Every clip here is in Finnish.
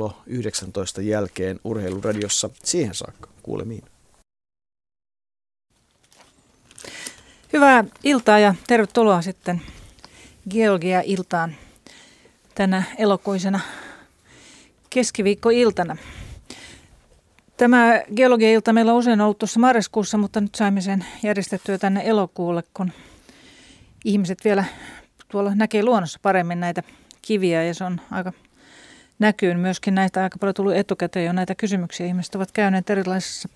kello 19 jälkeen Urheiluradiossa. Siihen saakka kuulemiin. Hyvää iltaa ja tervetuloa sitten Georgia-iltaan tänä elokuisena keskiviikkoiltana. Tämä geologia-ilta meillä on usein ollut tuossa marraskuussa, mutta nyt saimme sen järjestettyä tänne elokuulle, kun ihmiset vielä tuolla näkee luonnossa paremmin näitä kiviä ja se on aika näkyy myöskin näitä aika paljon tullut etukäteen jo näitä kysymyksiä. Ihmiset ovat käyneet erilaisissa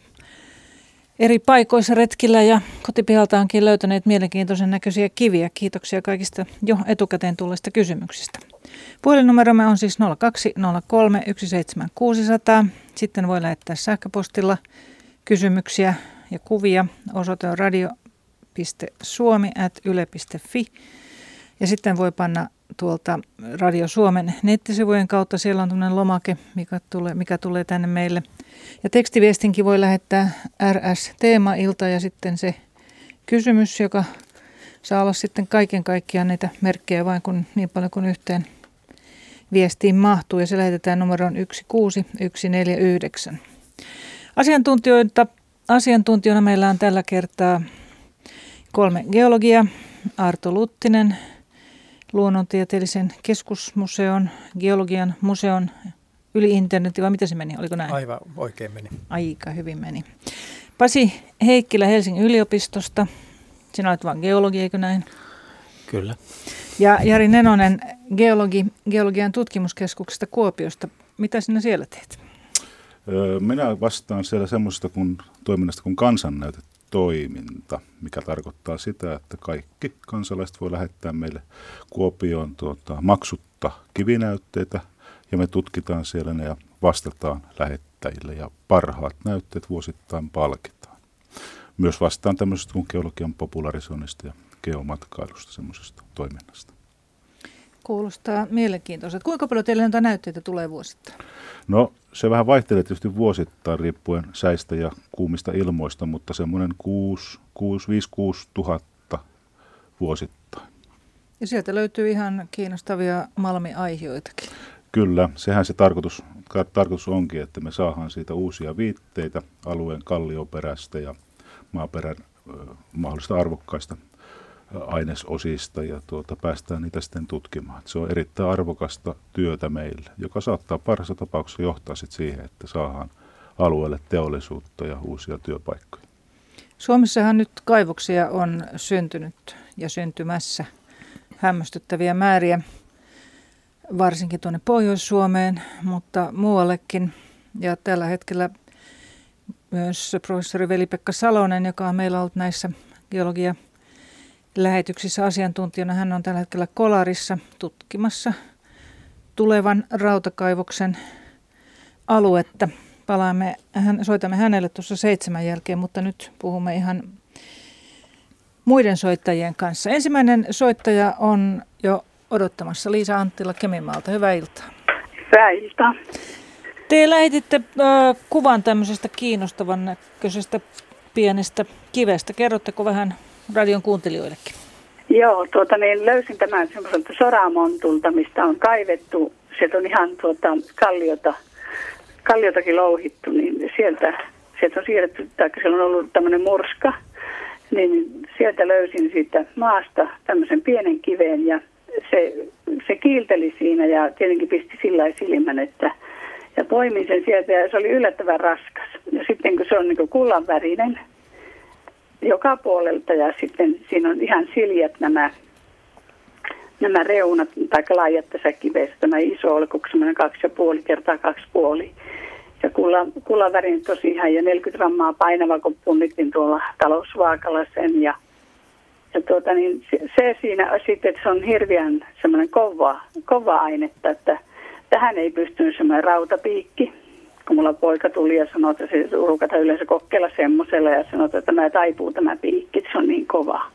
eri paikoissa retkillä ja kotipihaltaankin löytäneet mielenkiintoisen näköisiä kiviä. Kiitoksia kaikista jo etukäteen tulleista kysymyksistä. Puhelinnumeromme on siis 0203 17600. Sitten voi lähettää sähköpostilla kysymyksiä ja kuvia. Osoite on radio.suomi.yle.fi. Ja sitten voi panna tuolta Radio Suomen nettisivujen kautta. Siellä on tämmöinen lomake, mikä tulee, mikä tulee tänne meille. Ja tekstiviestinkin voi lähettää RS-teema-ilta ja sitten se kysymys, joka saa olla sitten kaiken kaikkiaan niitä merkkejä vain kun niin paljon kuin yhteen viestiin mahtuu ja se lähetetään numeroon 16149. Asiantuntijoita, asiantuntijana meillä on tällä kertaa kolme geologia, Arto Luttinen, luonnontieteellisen keskusmuseon, geologian museon yli internetin, vai mitä se meni? Oliko näin? Aivan oikein meni. Aika hyvin meni. Pasi Heikkilä Helsingin yliopistosta. Sinä olet vain geologi, eikö näin? Kyllä. Ja Jari Nenonen, geologi, geologian tutkimuskeskuksesta Kuopiosta. Mitä sinä siellä teet? Minä vastaan siellä semmoisesta kun, toiminnasta kuin kansannäytetoiminta, mikä tarkoittaa sitä, että kaikki kansalaiset voi lähettää meille Kuopioon tuota, maksutta kivinäytteitä ja me tutkitaan siellä ne ja vastataan lähettäjille ja parhaat näytteet vuosittain palkitaan. Myös vastaan tämmöisestä kuin geologian popularisoinnista ja geomatkailusta semmoisesta toiminnasta. Kuulostaa mielenkiintoiselta. Kuinka paljon teille näitä näytteitä tulee vuosittain? No se vähän vaihtelee tietysti vuosittain riippuen säistä ja kuumista ilmoista, mutta semmoinen 5-6 tuhatta vuosittain. Ja sieltä löytyy ihan kiinnostavia malmiaihioitakin. Kyllä, sehän se tarkoitus, tarkoitus onkin, että me saadaan siitä uusia viitteitä alueen kallioperästä ja maaperän mahdollista arvokkaista ainesosista ja tuota, päästään niitä sitten tutkimaan. Se on erittäin arvokasta työtä meille, joka saattaa parhaassa tapauksessa johtaa sitten siihen, että saadaan alueelle teollisuutta ja uusia työpaikkoja. Suomessahan nyt kaivoksia on syntynyt ja syntymässä hämmästyttäviä määriä, varsinkin tuonne Pohjois-Suomeen, mutta muuallekin. Ja tällä hetkellä myös professori Veli-Pekka Salonen, joka on meillä ollut näissä geologia lähetyksissä asiantuntijana. Hän on tällä hetkellä Kolarissa tutkimassa tulevan rautakaivoksen aluetta. Palaamme, hän, soitamme hänelle tuossa seitsemän jälkeen, mutta nyt puhumme ihan muiden soittajien kanssa. Ensimmäinen soittaja on jo odottamassa Liisa Anttila Kemimaalta. Hyvää iltaa. Hyvää iltaa. Te lähetitte äh, kuvan tämmöisestä kiinnostavan näköisestä pienestä kivestä. Kerrotteko vähän radion kuuntelijoillekin? Joo, tuota, niin löysin tämän semmoiselta soramontulta, mistä on kaivettu. Sieltä on ihan tuota, kalliota, kalliotakin louhittu, niin sieltä, sieltä on siirretty, tai siellä on ollut tämmöinen murska, niin sieltä löysin siitä maasta tämmöisen pienen kiveen ja se, se kiilteli siinä ja tietenkin pisti sillä silmän, että ja poimin sen sieltä ja se oli yllättävän raskas. Ja sitten kun se on niin kullanvärinen, joka puolelta ja sitten siinä on ihan siljät nämä, nämä reunat tai laajat tässä kivessä. Tämä iso oli semmoinen kaksi ja puoli kertaa kaksi puoli. Ja kulla, kullavärin tosi ihan ja 40 grammaa painava, kun punnittiin tuolla talousvaakalla sen. Ja, ja tuota, niin se, se siinä sitten, että se on hirveän semmoinen kova, kova ainetta, että tähän ei pystynyt semmoinen rautapiikki kun mulla poika tuli ja sanoi, että se rukata yleensä kokeilla semmoisella ja sanoi, että tämä taipuu tämä piikki, se on niin kova.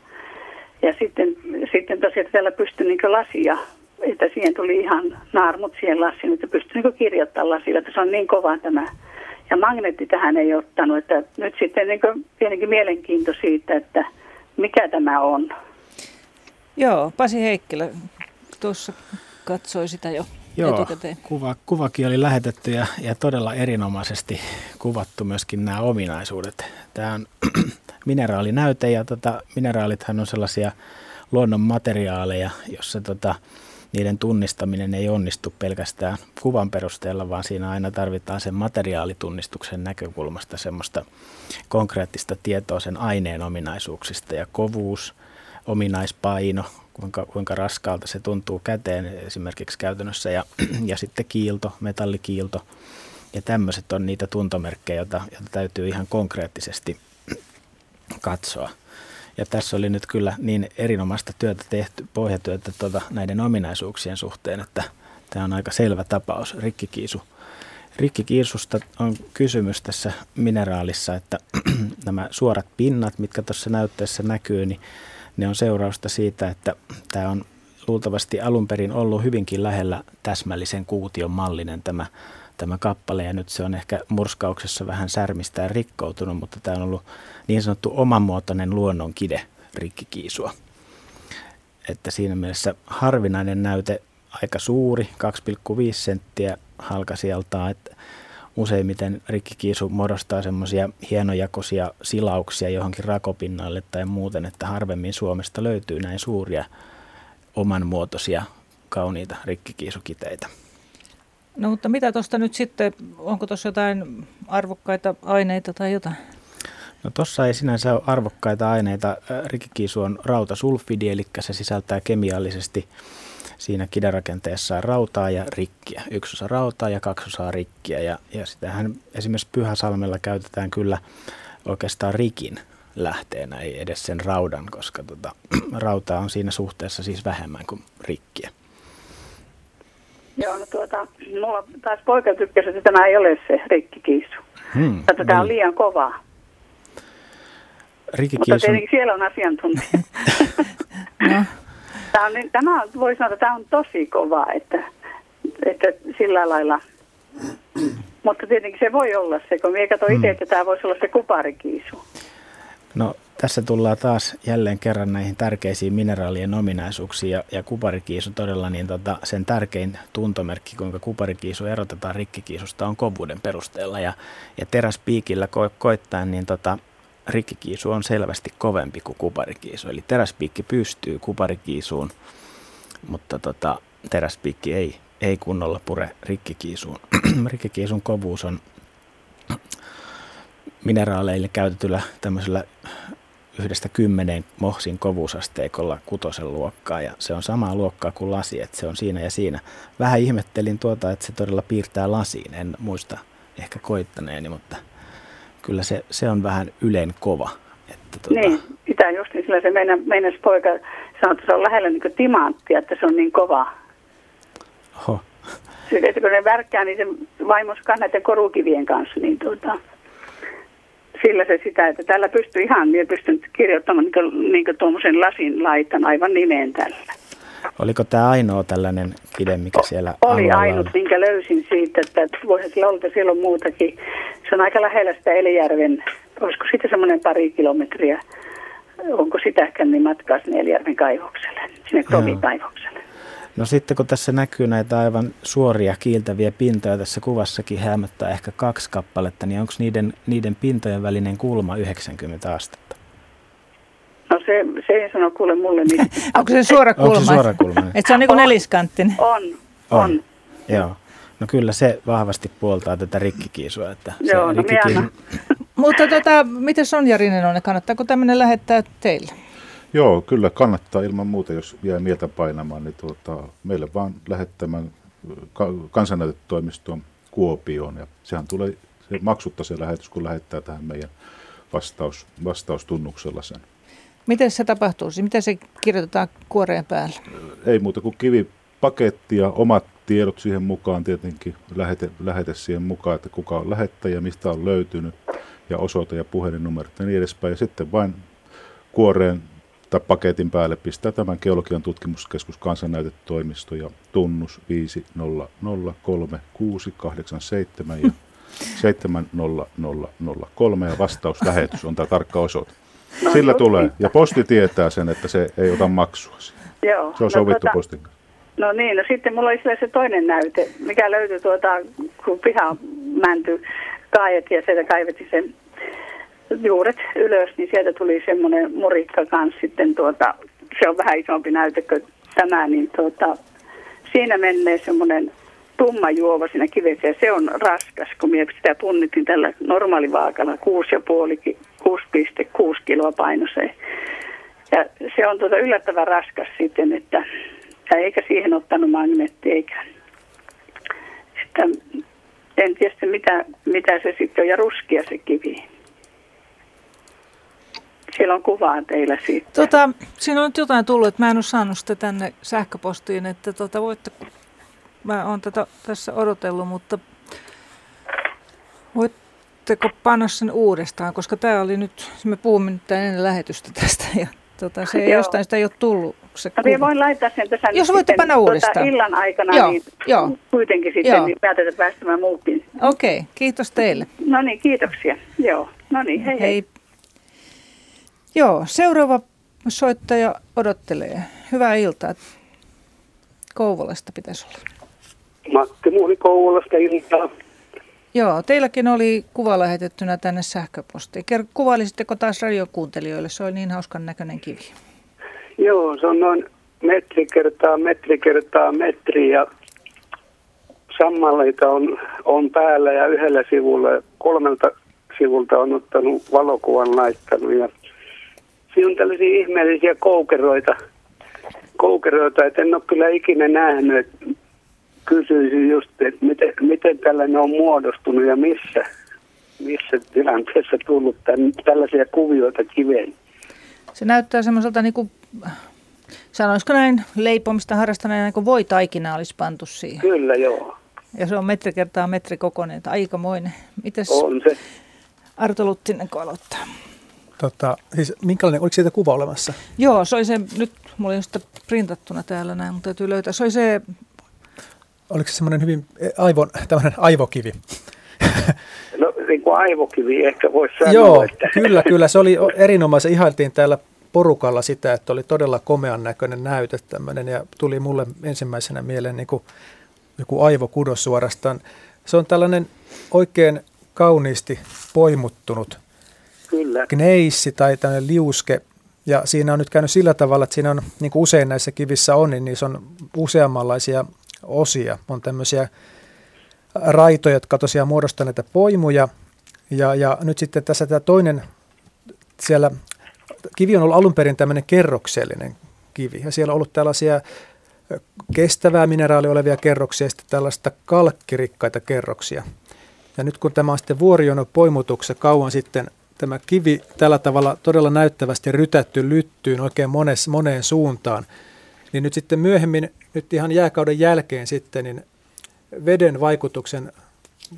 Ja sitten, sitten tosiaan täällä pystyi niin lasia, että siihen tuli ihan naarmut siihen lasiin, että pystyi niin kirjoittamaan lasilla, että se on niin kova tämä. Ja magneetti tähän ei ottanut, että nyt sitten niin pienenkin mielenkiinto siitä, että mikä tämä on. Joo, Pasi Heikkilä tuossa katsoi sitä jo. Joo, etukäteen? kuva, kuvakin oli lähetetty ja, ja todella erinomaisesti kuvattu myöskin nämä ominaisuudet. Tämä on mineraalinäyte ja tota, mineraalithan on sellaisia luonnon materiaaleja, jossa tota, niiden tunnistaminen ei onnistu pelkästään kuvan perusteella, vaan siinä aina tarvitaan sen materiaalitunnistuksen näkökulmasta semmoista konkreettista tietoa sen aineen ominaisuuksista ja kovuus, ominaispaino, kuinka, kuinka raskaalta se tuntuu käteen esimerkiksi käytännössä ja, ja sitten kiilto, metallikiilto ja tämmöiset on niitä tuntomerkkejä, joita, joita täytyy ihan konkreettisesti katsoa. Ja tässä oli nyt kyllä niin erinomaista työtä tehty, pohjatyötä tuota, näiden ominaisuuksien suhteen, että tämä on aika selvä tapaus, rikkikiisu. Rikkikiisusta on kysymys tässä mineraalissa, että nämä suorat pinnat, mitkä tuossa näytteessä näkyy, niin ne on seurausta siitä, että tämä on luultavasti alun perin ollut hyvinkin lähellä täsmällisen kuution mallinen tämä, tämä kappale ja nyt se on ehkä murskauksessa vähän särmistä ja rikkoutunut, mutta tämä on ollut niin sanottu omanmuotoinen luonnonkide rikkikiisua. Että siinä mielessä harvinainen näyte, aika suuri, 2,5 senttiä halkasijaltaan, että useimmiten rikkikiisu muodostaa semmoisia hienojakoisia silauksia johonkin rakopinnalle tai muuten, että harvemmin Suomesta löytyy näin suuria omanmuotoisia kauniita rikkikiisukiteitä. No mutta mitä tuosta nyt sitten, onko tuossa jotain arvokkaita aineita tai jotain? No tuossa ei sinänsä ole arvokkaita aineita. Rikkikiisu on rautasulfidi, eli se sisältää kemiallisesti siinä kidarakenteessa rautaa ja rikkiä. Yksi osa rautaa ja kaksi osaa rikkiä. Ja, ja sitähän esimerkiksi Pyhäsalmella käytetään kyllä oikeastaan rikin lähteenä, ei edes sen raudan, koska tota, rautaa on siinä suhteessa siis vähemmän kuin rikkiä. Joo, no tuota, mulla taas poika tykkäsi, että tämä ei ole se rikkikiisu. Hmm, Että tämä on liian kovaa. Mutta Rikkikiisun, tietenkin siellä on asiantuntija. Tämä, on, tämä voi sanoa, että tämä on tosi kova, että, että sillä lailla. Mutta tietenkin se voi olla se, kun minä katsoin itse, että tämä voisi olla se kuparikiisu. no tässä tullaan taas jälleen kerran näihin tärkeisiin mineraalien ominaisuuksiin ja, ja kuparikiisu todella niin tota, sen tärkein tuntomerkki, kuinka kuparikiisu erotetaan rikkikiisusta on kovuuden perusteella ja, ja teräspiikillä ko- koittaen niin tota, rikkikiisu on selvästi kovempi kuin kuparikiisu. Eli teräspiikki pystyy kuparikiisuun, mutta tota, teräspiikki ei, ei kunnolla pure rikkikiisuun. rikkikiisun kovuus on mineraaleille käytetyllä tämmöisellä yhdestä kymmeneen mohsin kovuusasteikolla kutosen luokkaa ja se on samaa luokkaa kuin lasi, että se on siinä ja siinä. Vähän ihmettelin tuota, että se todella piirtää lasiin, en muista ehkä koittaneeni, mutta kyllä se, se on vähän ylen kova. Että tuota, Niin, sitä just niin, sillä se meidän, meidän poika sanoi, että se on lähellä niin timanttia, että se on niin kova. Ho, Sitten, että kun ne värkkää, niin se vaimoskaan näiden korukivien kanssa, niin tuota, sillä se sitä, että tällä pystyy ihan, minä pystyn kirjoittamaan niin kuin, niin kuin tuommoisen lasin laitan aivan nimeen tällä. Oliko tämä ainoa tällainen kide, mikä siellä Oli ainut, on? minkä löysin siitä, että voihan sillä olla, että siellä on muutakin. Se on aika lähellä sitä Elijärven, olisiko siitä semmoinen pari kilometriä, onko sitäkään niin matkaa sinne Elijärven kaivokselle, sinne Kromi-kaivokselle. No sitten kun tässä näkyy näitä aivan suoria kiiltäviä pintoja, tässä kuvassakin häämöttää ehkä kaksi kappaletta, niin onko niiden, niiden pintojen välinen kulma 90 astetta? No se, se ei sano kuule mulle niin. onko se suora kulma? Onko se suorakulmainen? Että se on niin kuin neliskanttinen. On, On. on. Joo. No kyllä se vahvasti puoltaa tätä rikkikiisua. Että se Joo, no minä rikkikiisu- annan. Mutta tota, miten Sonja Rinen on? Kannattaako tämmöinen lähettää teille? Joo, kyllä kannattaa ilman muuta, jos jää mieltä painamaan, niin tuota, meille vaan lähettämään ka- kansannäytetoimistoon Kuopioon. Ja sehän tulee se maksutta se lähetys, kun lähettää tähän meidän vastaus, vastaustunnuksella sen. Miten se tapahtuu? Siis miten se kirjoitetaan kuoreen päälle? Ei muuta kuin kivipaketti ja omat tiedot siihen mukaan tietenkin, lähete, lähete siihen mukaan, että kuka on lähettäjä, mistä on löytynyt ja osoite ja puhelinnumerot ja niin edespäin. Ja sitten vain kuoreen tai paketin päälle pistää tämän Geologian tutkimuskeskus kansannäytetoimisto ja tunnus 5003687 ja 70003 ja vastauslähetys on tämä tarkka osoite. No Sillä tulee. niin. Ja posti tietää sen, että se ei ota maksua. siitä. Joo. Se on sovittu tota, postin kanssa. No niin, no sitten mulla oli se toinen näyte, mikä löytyi tuota, kun piha mänty kaiet ja sieltä kaivettiin sen juuret ylös, niin sieltä tuli semmoinen murikka kanssa sitten tuota, se on vähän isompi näyte kuin tämä, niin tuota, siinä menee semmoinen tumma juova siinä kivessä ja se on raskas, kun minä sitä punnitin tällä normaalivaakalla 6,5 6,6 kiloa painoiseen. Ja se on tuota yllättävän raskas sitten, että ja eikä siihen ottanut magneetti eikä. Että en tiedä mitä, mitä se sitten on ja ruskia se kivi. Siellä on kuvaa teillä siitä. Tota, siinä on nyt jotain tullut, että mä en ole saanut sitä tänne sähköpostiin, että tota, voitte, mä oon tätä tässä odotellut, mutta voitteko panna sen uudestaan, koska tämä oli nyt, me puhumme nyt ennen lähetystä tästä ja tota, se ei jostain sitä ei ole tullut. Se kuva. voin laittaa sen tässä Jos voitte panna tuota uudestaan. Tuota illan aikana, joo, niin joo. kuitenkin sitten joo. niin päätetään päästämään muukin. Okei, okay, kiitos teille. No niin, kiitoksia. Joo, no niin, hei hei. hei. Joo, seuraava soittaja odottelee. Hyvää iltaa. Kouvolasta pitäisi olla. Matti Muuli Kouvolasta iltaa. Joo, teilläkin oli kuva lähetettynä tänne sähköpostiin. Kuvailisitteko taas radiokuuntelijoille? Se oli niin hauskan näköinen kivi. Joo, se on noin metri kertaa metri kertaa metri ja sammaleita on, on päällä ja yhdellä sivulla kolmelta sivulta on ottanut valokuvan laittanut ja siinä on tällaisia ihmeellisiä koukeroita, koukeroita, että en ole kyllä ikinä nähnyt. Kysyisin just, että miten, miten tällainen on muodostunut ja missä, missä tilanteessa tullut tämän, tällaisia kuvioita kiveen. Se näyttää semmoiselta niin kuin, sanoisiko näin, leipomista harrastaneena, niin kuin voi taikina olisi pantu siihen. Kyllä, joo. Ja se on metri kertaa metri kokoinen, aikamoinen. Mites on se. Arto Luttinen aloittaa? Tota, siis minkälainen, oliko siitä kuva olemassa? Joo, se oli se, nyt mulla ei sitä printattuna täällä näin, mutta täytyy löytää. Se oli se... Oliko se semmoinen hyvin aivon, tämmöinen aivokivi? No niin kuin aivokivi ehkä voisi sanoa. Joo, että... kyllä, kyllä. Se oli erinomaisen, ihailtiin täällä porukalla sitä, että oli todella komean näköinen näyte tämmöinen ja tuli mulle ensimmäisenä mieleen niin kuin joku aivokudos suorastaan. Se on tällainen oikein kauniisti poimuttunut Kyllä. gneissi tai tämmöinen liuske. Ja siinä on nyt käynyt sillä tavalla, että siinä on, niin kuin usein näissä kivissä on, niin niissä on useammanlaisia osia. On tämmöisiä raitoja, jotka tosiaan muodostavat näitä poimuja. Ja, ja nyt sitten tässä tämä toinen, siellä kivi on ollut alun perin tämmöinen kerroksellinen kivi. Ja siellä on ollut tällaisia kestävää mineraalia olevia kerroksia ja sitten tällaista kalkkirikkaita kerroksia. Ja nyt kun tämä on sitten vuorijono poimutuksessa kauan sitten tämä kivi tällä tavalla todella näyttävästi rytätty lyttyyn oikein mones, moneen suuntaan, niin nyt sitten myöhemmin, nyt ihan jääkauden jälkeen sitten, niin veden, vaikutuksen,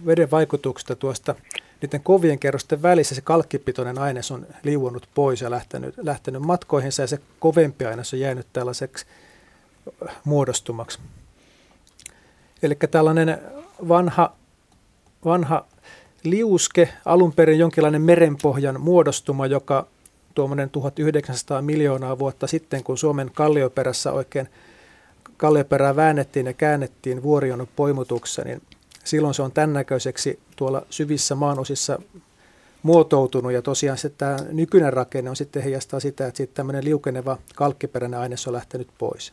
veden vaikutuksesta tuosta niiden kovien kerrosten välissä se kalkkipitoinen aines on liuunut pois ja lähtenyt, lähtenyt matkoihinsa ja se kovempi aines on jäänyt tällaiseksi muodostumaksi. Eli tällainen vanha, vanha liuske, alun perin jonkinlainen merenpohjan muodostuma, joka tuommoinen 1900 miljoonaa vuotta sitten, kun Suomen kallioperässä oikein kallioperää väännettiin ja käännettiin vuorionon poimutuksessa, niin silloin se on tämän näköiseksi tuolla syvissä maanosissa muotoutunut ja tosiaan se tämä nykyinen rakenne on sitten heijastaa sitä, että sitten tämmöinen liukeneva kalkkiperäinen aines on lähtenyt pois.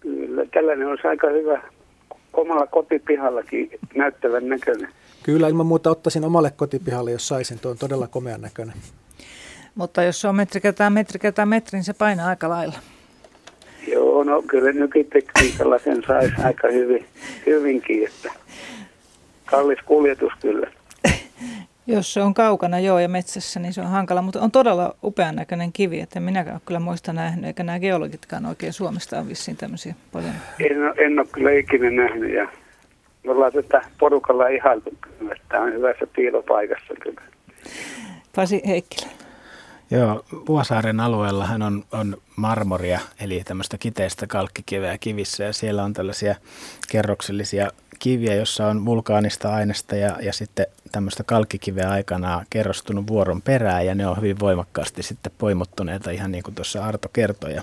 Kyllä, tällainen olisi aika hyvä omalla kotipihallakin näyttävän näköinen. Kyllä, ilman muuta ottaisin omalle kotipihalle, jos saisin. Tuo on todella komean näköinen. Mutta jos se on metri kertaa metri kertaa metri, niin se painaa aika lailla. Joo, no kyllä nykytekniikalla sen saisi aika hyvin, hyvinkin, että kallis kuljetus kyllä. Jos se on kaukana joo ja metsässä, niin se on hankala, mutta on todella upean näköinen kivi, että minäkään kyllä muista nähnyt, eikä nämä geologitkaan oikein Suomesta on vissiin tämmöisiä paljon. En, en ole kyllä ikinä nähnyt ja me ollaan tätä porukalla ihailtu, että tämä on hyvässä piilopaikassa kyllä. Pasi Heikkilä. Joo, Vuosaaren alueellahan on, on marmoria, eli tämmöistä kiteistä kalkkikiveä kivissä, ja siellä on tällaisia kerroksellisia kiviä, jossa on vulkaanista aineesta ja, ja sitten tämmöistä kalkkikiveä aikanaan kerrostunut vuoron perään, ja ne on hyvin voimakkaasti sitten poimuttuneita, ihan niin kuin tuossa Arto kertoi. Ja,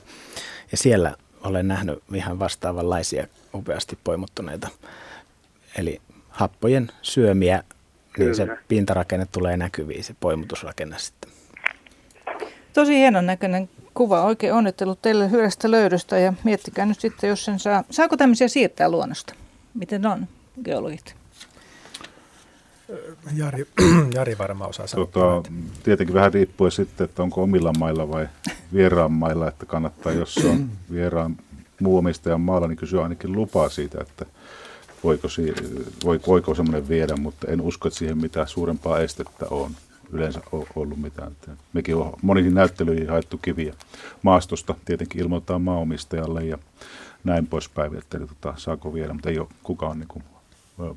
ja siellä olen nähnyt ihan vastaavanlaisia upeasti poimuttuneita. Eli happojen syömiä, Kyllä. niin se pintarakenne tulee näkyviin, se poimutusrakenne sitten. Tosi hienon näköinen kuva. Oikein onnittelut teille hyvästä löydöstä ja miettikää nyt sitten, jos sen saa. Saako tämmöisiä siirtää luonnosta? Miten on geologit? Jari, Jari varmaan osaa sanoa. Tota, tietenkin vähän riippuu sitten, että onko omilla mailla vai vieraan mailla, että kannattaa, jos se on vieraan muu omistajan maalla, niin kysyä ainakin lupaa siitä, että voiko, voiko, voiko semmoinen viedä, mutta en usko, että siihen mitään suurempaa estettä on yleensä ollut mitään. Mekin on moniin näyttelyihin haettu kiviä maastosta, tietenkin ilmoittaa maaomistajalle ja näin poispäin, että eli, tota, saako viedä, mutta ei ole kukaan niin kuin,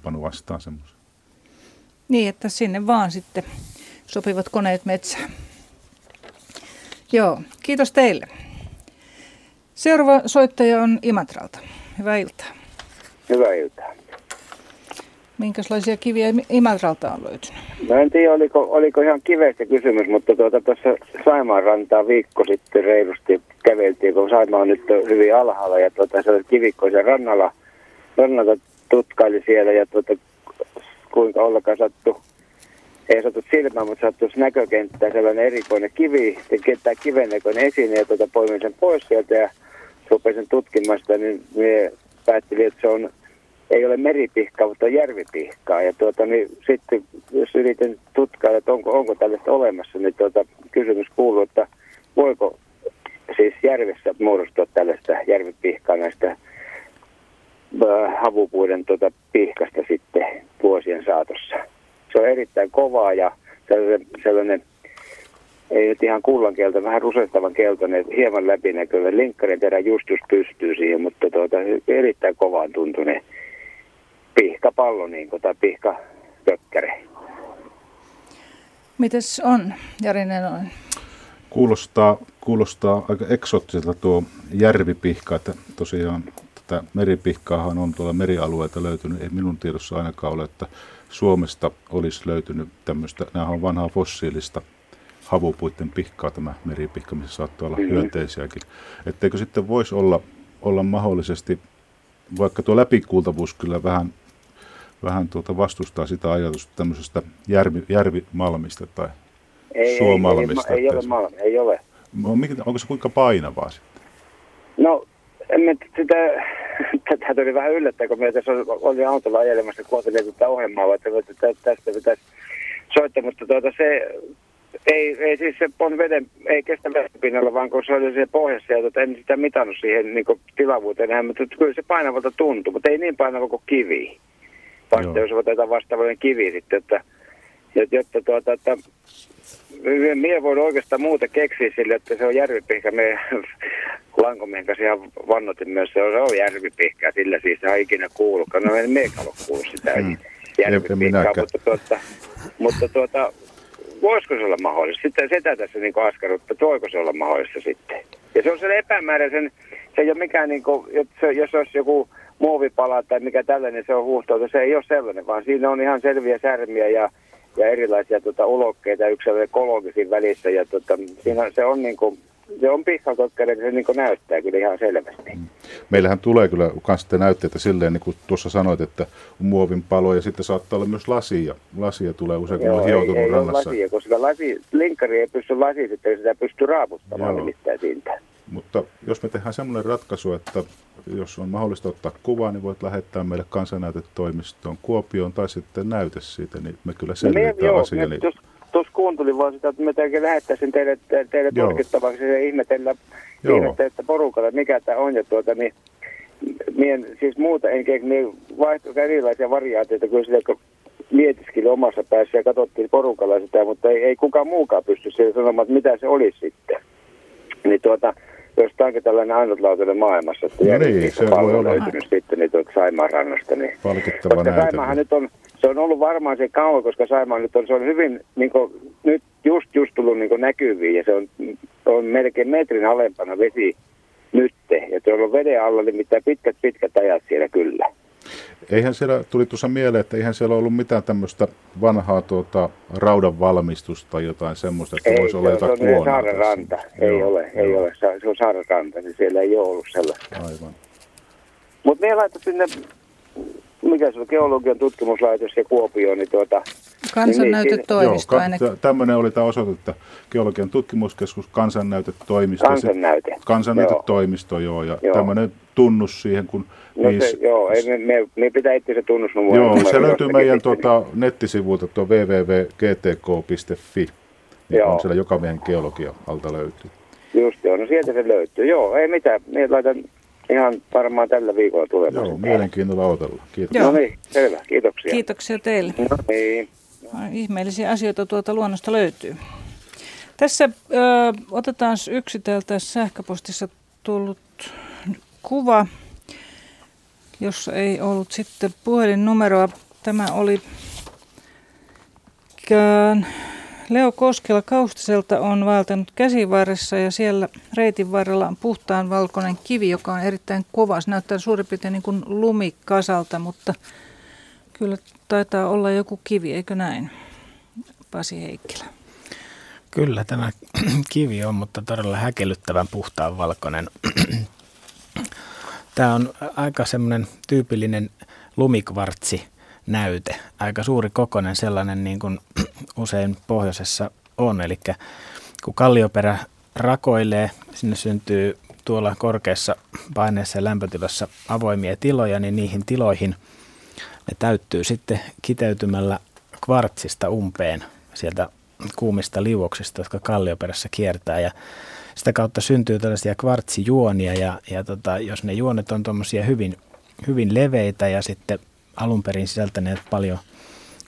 pannut vastaan semmoisen. Niin, että sinne vaan sitten sopivat koneet metsään. Joo, kiitos teille. Seuraava soittaja on Imatralta. Hyvää iltaa. Hyvää iltaa. Minkälaisia kiviä Imatralta on löytynyt? Mä en tiedä, oliko, oliko ihan kivestä kysymys, mutta tuota, tuossa Saimaan rantaa viikko sitten reilusti käveltiin, kun Saimaa on nyt hyvin alhaalla ja tuota, se oli kivikkoisen rannalla, rannalla tutkaili siellä ja tuota, kuinka ollakaan sattu, ei sattu silmään, mutta sattu näkökenttään sellainen erikoinen kivi, tämä kiven näköinen esine ja tuota, poimin sen pois sieltä ja rupesin tutkimaan sitä, niin me päättelin, että se on ei ole meripihkaa, mutta järvipihkaa. Ja tuota, niin sitten jos yritän tutkailla, että onko, onko tällaista olemassa, niin tuota, kysymys kuuluu, että voiko siis järvessä muodostua tällaista järvipihkaa näistä äh, havupuiden tuota, pihkasta sitten vuosien saatossa. Se on erittäin kovaa ja sellainen, sellainen ei nyt ihan kullankieltä, vähän rusehtavan keltainen, hieman läpinäkyvä. Linkkarin terä justus pystyy siihen, mutta tuota, erittäin kovaan tuntuneen pihkapallo niin kuin, tai pihkatökkäre. Mites on, Jari Nenonen? Kuulostaa, kuulostaa aika eksoottiselta tuo järvipihka, että tosiaan tätä meripihkaahan on tuolla merialueelta löytynyt. Ei minun tiedossa ainakaan ole, että Suomesta olisi löytynyt tämmöistä, nämä on vanhaa fossiilista havupuitten pihkaa tämä meripihka, missä saattaa olla mm-hmm. hyönteisiäkin. Etteikö sitten voisi olla, olla mahdollisesti, vaikka tuo läpikuultavuus kyllä vähän vähän tuota vastustaa sitä ajatusta tämmöisestä järvi, järvimalmista tai ei, suomalmista. Ei, ei, ei, ole malmi, ei ole. Onko se kuinka painavaa sitten? No, emme sitä, tätä tuli vähän yllättää, kun me tässä oli autolla ajelemassa, kuuntelin tätä ohjelmaa, että tästä pitäisi soittaa, mutta tuota se, ei, ei siis se on veden, ei kestä vedenpinnalla, vaan kun se oli se pohjassa ja tuota, en sitä mitannut siihen niin tilavuuteen, mutta kyllä se painavalta tuntuu, mutta ei niin painava kuin kivi vasta, jos otetaan vastaavallinen kivi sitten, että, jotta tuota, että Mie voin oikeastaan muuta keksiä sille, että se on järvipihkä. Me lankomien kanssa ihan vannotin myös, se on, se on järvipihkä, sillä siis se on ikinä kuullutkaan. No en meikä ole kuullut sitä mm. järvipihkää, mutta, tuota, mutta tuota, voisiko se olla mahdollista? Sitten sitä tässä niin askarrutta, että voiko se olla mahdollista sitten. Ja se on se epämääräisen, se ei ole mikään, niin kuin, jos olisi joku muovipala tai mikä tällainen se on huuhtoutu, se ei ole sellainen, vaan siinä on ihan selviä särmiä ja, ja erilaisia tota, ulokkeita yksilöiden kologisin välissä. Ja tota, siinä se on niin kuin, se on pihkakokkari, se niin näyttää kyllä ihan selvästi. Mm. Meillähän tulee kyllä myös näytteitä silleen, niin kuin tuossa sanoit, että muovin palo ja sitten saattaa olla myös lasia. Lasia tulee usein, kun on hioutunut ei, rannassa. Ei lasia, koska lasi, linkkari ei pysty lasi, sitten sitä pystyy raaputtamaan Joo. nimittäin siitä. Mutta jos me tehdään semmoinen ratkaisu, että jos on mahdollista ottaa kuva, niin voit lähettää meille kansanäytetoimistoon Kuopioon tai sitten näyte siitä, niin me kyllä selvitetään no, asia. Niin... Tuossa kuuntelin vaan sitä, että me teille lähettäisin teille, teille tutkittavaksi ja ihmetellä, ihmetellä että porukalla, mikä tämä on. Ja tuota, niin, mien, siis muuta en keksi, niin vaihto erilaisia variaatioita kyllä sitä, kun mietiskeli omassa päässä ja katsottiin porukalla sitä, mutta ei, ei kukaan muukaan pysty sanomaan, että mitä se olisi sitten. Niin tuota, jos tämä onkin tällainen ainutlaatuinen maailmassa, että no niin, se voi olla. löytynyt sitten niin Saimaan rannasta. Niin, Palkittava koska Saimaahan nyt on, se on ollut varmaan se kauan, koska Saimaa nyt on, se on hyvin niin kuin, nyt just, just tullut niin näkyviin ja se on, on melkein metrin alempana vesi nytte. Ja tuolla on veden alla nimittäin pitkät pitkät ajat siellä kyllä. Eihän siellä, tuli tuossa mieleen, että eihän siellä ollut mitään tämmöistä vanhaa tuota, raudan valmistusta tai jotain semmoista, että Ei, voisi olla se jotain on kuonaa Saaren tässä. ranta. Ei Joo, ole, ei joo. ole. Se se on Saaren ranta, niin siellä ei ole ollut sellaista. Aivan. Mutta me laittoi sinne, mikä se on, geologian tutkimuslaitos ja Kuopio, niin tuota, Kansannäytetoimisto ainakin. tämmöinen oli tämä osoite, että Geologian tutkimuskeskus, kansannäytetoimisto. kansannäyte. Se, kansannäytetoimisto, joo, ja Joo. tämmöinen tunnus siihen, kun No niissä- se, joo, ei, me, me, me pitää itse se tunnusnumero. Joo, se löytyy meidän tuota, nettisivuilta tuo www.gtk.fi. Niin Joo. on siellä joka meidän geologia alta löytyy. niin Just joo, no sieltä se löytyy. Joo, ei mitään. Me laitan ihan varmaan tällä viikolla tulemaan. Joo, mielenkiinnolla odotellaan. Kiitos. Joo. No niin, selvä. Kiitoksia. Kiitoksia teille. No niin. Ihmeellisiä asioita tuolta luonnosta löytyy. Tässä ö, otetaan yksi täältä sähköpostissa tullut kuva, jossa ei ollut sitten puhelinnumeroa. Tämä oli kään- Leo Koskela Kaustiselta on vaeltanut käsivarressa ja siellä reitin varrella on puhtaan valkoinen kivi, joka on erittäin kova. Se näyttää suurin piirtein niin kuin lumikasalta, mutta kyllä taitaa olla joku kivi, eikö näin? Pasi Heikkilä. Kyllä tämä kivi on, mutta todella häkellyttävän puhtaan valkoinen. Tämä on aika semmoinen tyypillinen lumikvartsi näyte, aika suuri kokoinen sellainen niin kuin usein pohjoisessa on. Eli kun kallioperä rakoilee, sinne syntyy tuolla korkeassa paineessa ja lämpötilassa avoimia tiloja, niin niihin tiloihin ne täyttyy sitten kiteytymällä kvartsista umpeen sieltä kuumista liuoksista, jotka kallioperässä kiertää ja sitä kautta syntyy tällaisia kvartsijuonia ja, ja tota, jos ne juonet on tuommoisia hyvin, hyvin leveitä ja sitten alun perin sisältäneet paljon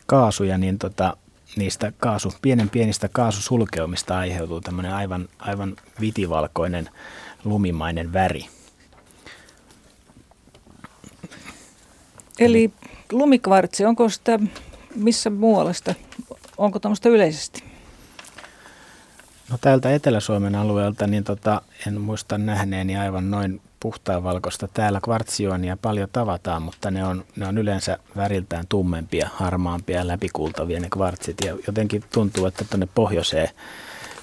kaasuja, niin tota, niistä kaasu, pienen pienistä kaasusulkeumista aiheutuu tämmöinen aivan, aivan vitivalkoinen lumimainen väri. Eli lumikvartsi, onko sitä missä muualla sitä, onko tämmöistä yleisesti? No täältä Etelä-Suomen alueelta niin tota, en muista nähneeni aivan noin puhtaan valkoista. Täällä kvartsionia paljon tavataan, mutta ne on, ne on yleensä väriltään tummempia, harmaampia ja läpikultavia ne kvartsit. Ja jotenkin tuntuu, että tuonne pohjoiseen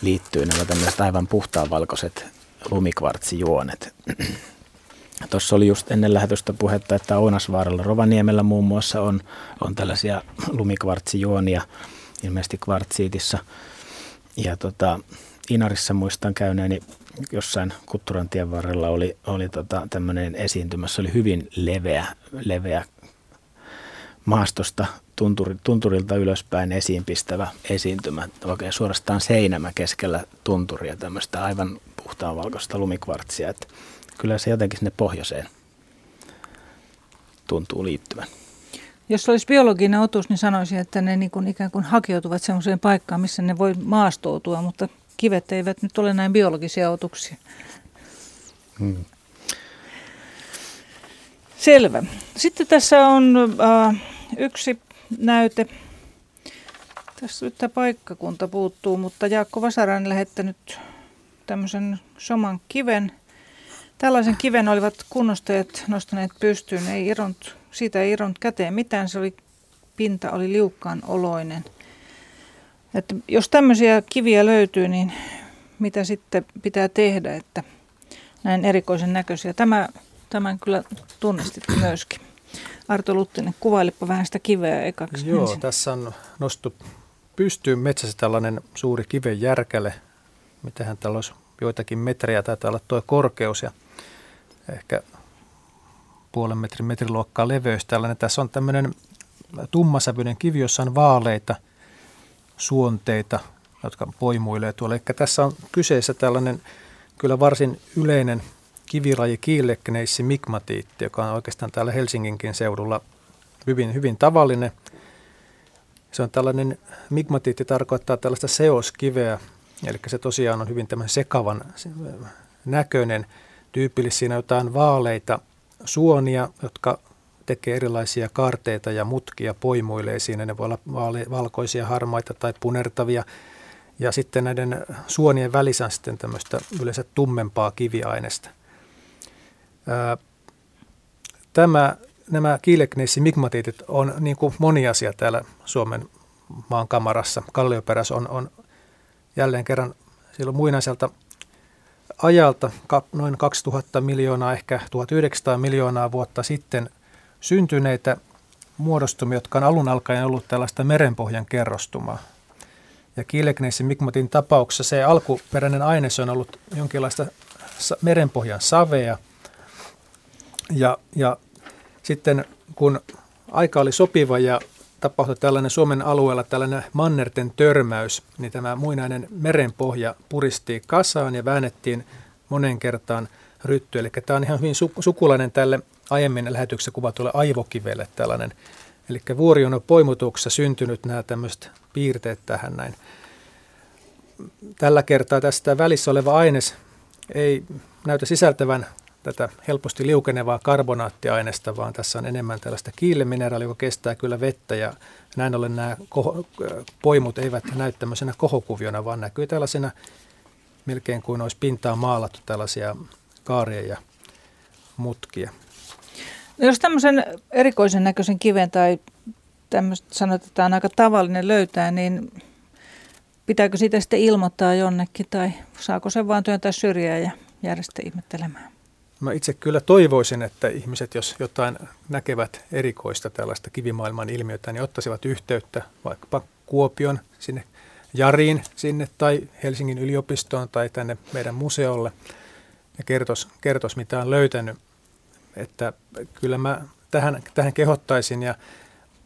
liittyy nämä tämmöiset aivan puhtaan valkoiset lumikvartsijuonet. Tuossa oli just ennen lähetystä puhetta, että Ounasvaaralla Rovaniemellä muun muassa on, on tällaisia lumikvartsijuonia, ilmeisesti kvartsiitissa. Ja tota, Inarissa muistan käyneeni jossain Kutturantien varrella oli, oli tota, tämmöinen esiintymä. Se oli hyvin leveä, leveä maastosta tunturi, tunturilta ylöspäin esiin pistävä esiintymä. Oikein suorastaan seinämä keskellä tunturia, tämmöistä aivan puhtaan valkoista lumikvartsia. Että kyllä se jotenkin sinne pohjoiseen tuntuu liittyvän. Jos olisi biologinen otus, niin sanoisin, että ne niin kuin ikään kuin hakeutuvat sellaiseen paikkaan, missä ne voi maastoutua, mutta kivet eivät nyt ole näin biologisia otuksia. Hmm. Selvä. Sitten tässä on äh, yksi näyte. Tässä nyt tämä paikkakunta puuttuu, mutta Jaakko Vasara on lähettänyt tämmöisen soman kiven. Tällaisen kiven olivat kunnostajat nostaneet pystyyn. Ei iront, siitä ei iront käteen mitään, se oli, pinta oli liukkaan oloinen. Että jos tämmöisiä kiviä löytyy, niin mitä sitten pitää tehdä, että näin erikoisen näköisiä. Tämä, tämän kyllä tunnistit myöskin. Arto Luttinen, kuvailipa vähän sitä kiveä ekaksi. Joo, ensin. tässä on nostu pystyyn metsässä tällainen suuri kiven järkäle. Mitähän täällä olisi joitakin metriä, taitaa olla tuo korkeus ja ehkä puolen metrin metriluokkaa leveys tällainen. Tässä on tämmöinen tummasävyinen kivi, jossa on vaaleita suonteita, jotka poimuilee tuolla. Eli tässä on kyseessä tällainen kyllä varsin yleinen kivilaji kiillekneissi migmatiitti, joka on oikeastaan täällä Helsinginkin seudulla hyvin, hyvin tavallinen. Se on tällainen, migmatiitti tarkoittaa tällaista seoskiveä, eli se tosiaan on hyvin tämän sekavan näköinen. Tyypillisesti jotain vaaleita suonia, jotka tekee erilaisia kaarteita ja mutkia, poimuilee siinä. Ne voi olla valkoisia, harmaita tai punertavia. Ja sitten näiden suonien välissä on sitten tämmöistä yleensä tummempaa kiviainesta. Tämä nämä kiilekneissimigmatiitit on niin kuin moni asia täällä Suomen maan kamarassa. Kallioperäs on, on jälleen kerran silloin muinaiselta ajalta, noin 2000 miljoonaa, ehkä 1900 miljoonaa vuotta sitten syntyneitä muodostumia, jotka on alun alkaen ollut tällaista merenpohjan kerrostumaa. Ja Kiilekneissin Mikmatin tapauksessa se alkuperäinen aines on ollut jonkinlaista merenpohjan savea. Ja, ja sitten kun aika oli sopiva ja tapahtui tällainen Suomen alueella tällainen mannerten törmäys, niin tämä muinainen merenpohja puristi kasaan ja väännettiin monen kertaan rytty. Eli tämä on ihan hyvin sukulainen tälle aiemmin lähetyksessä kuvatulle aivokivelle tällainen. Eli vuoriono poimutuksessa syntynyt nämä tämmöiset piirteet tähän näin. Tällä kertaa tästä välissä oleva aines ei näytä sisältävän tätä helposti liukenevaa karbonaattiainesta, vaan tässä on enemmän tällaista kiilemineraalia, joka kestää kyllä vettä ja näin ollen nämä koho, poimut eivät näy tämmöisenä kohokuviona, vaan näkyy tällaisena melkein kuin olisi pintaan maalattu tällaisia kaaria ja mutkia. No jos tämmöisen erikoisen näköisen kiven tai tämmöistä sanotaan, aika tavallinen löytää, niin pitääkö siitä sitten ilmoittaa jonnekin tai saako se vaan työntää syrjään ja jäädä sitten ihmettelemään? Mä itse kyllä toivoisin, että ihmiset, jos jotain näkevät erikoista tällaista kivimaailman ilmiötä, niin ottaisivat yhteyttä vaikkapa Kuopion sinne Jariin sinne tai Helsingin yliopistoon tai tänne meidän museolle ja kertos, kertos mitä on löytänyt. Että kyllä mä tähän, tähän kehottaisin ja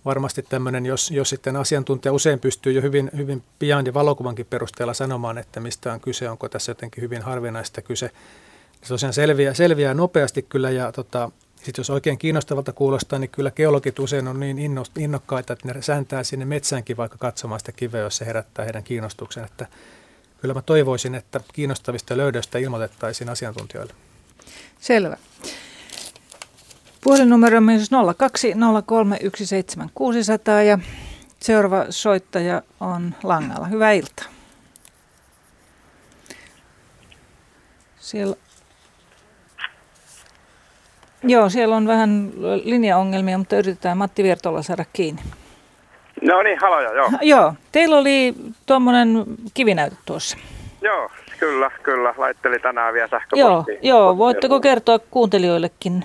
varmasti tämmöinen, jos, jos sitten asiantuntija usein pystyy jo hyvin, hyvin pian ja valokuvankin perusteella sanomaan, että mistä on kyse, onko tässä jotenkin hyvin harvinaista kyse. Se tosiaan selviää, selviää nopeasti kyllä ja tota, sitten jos oikein kiinnostavalta kuulostaa, niin kyllä geologit usein on niin innokkaita, että ne sääntää sinne metsäänkin vaikka katsomaan sitä kiveä, jos se herättää heidän kiinnostuksen. Että kyllä mä toivoisin, että kiinnostavista löydöistä ilmoitettaisiin asiantuntijoille. Selvä. Puhelinnumero on myös 0203 ja seuraava soittaja on Langalla. Hyvää iltaa. Siellä Joo, siellä on vähän linjaongelmia, mutta yritetään Matti Viertola saada kiinni. No niin, haloja, joo. Joo, teillä oli tuommoinen kivinäytö tuossa. Joo, kyllä, kyllä. Laitteli tänään vielä sähköpostiin. Joo, joo, voitteko kertoa kuuntelijoillekin,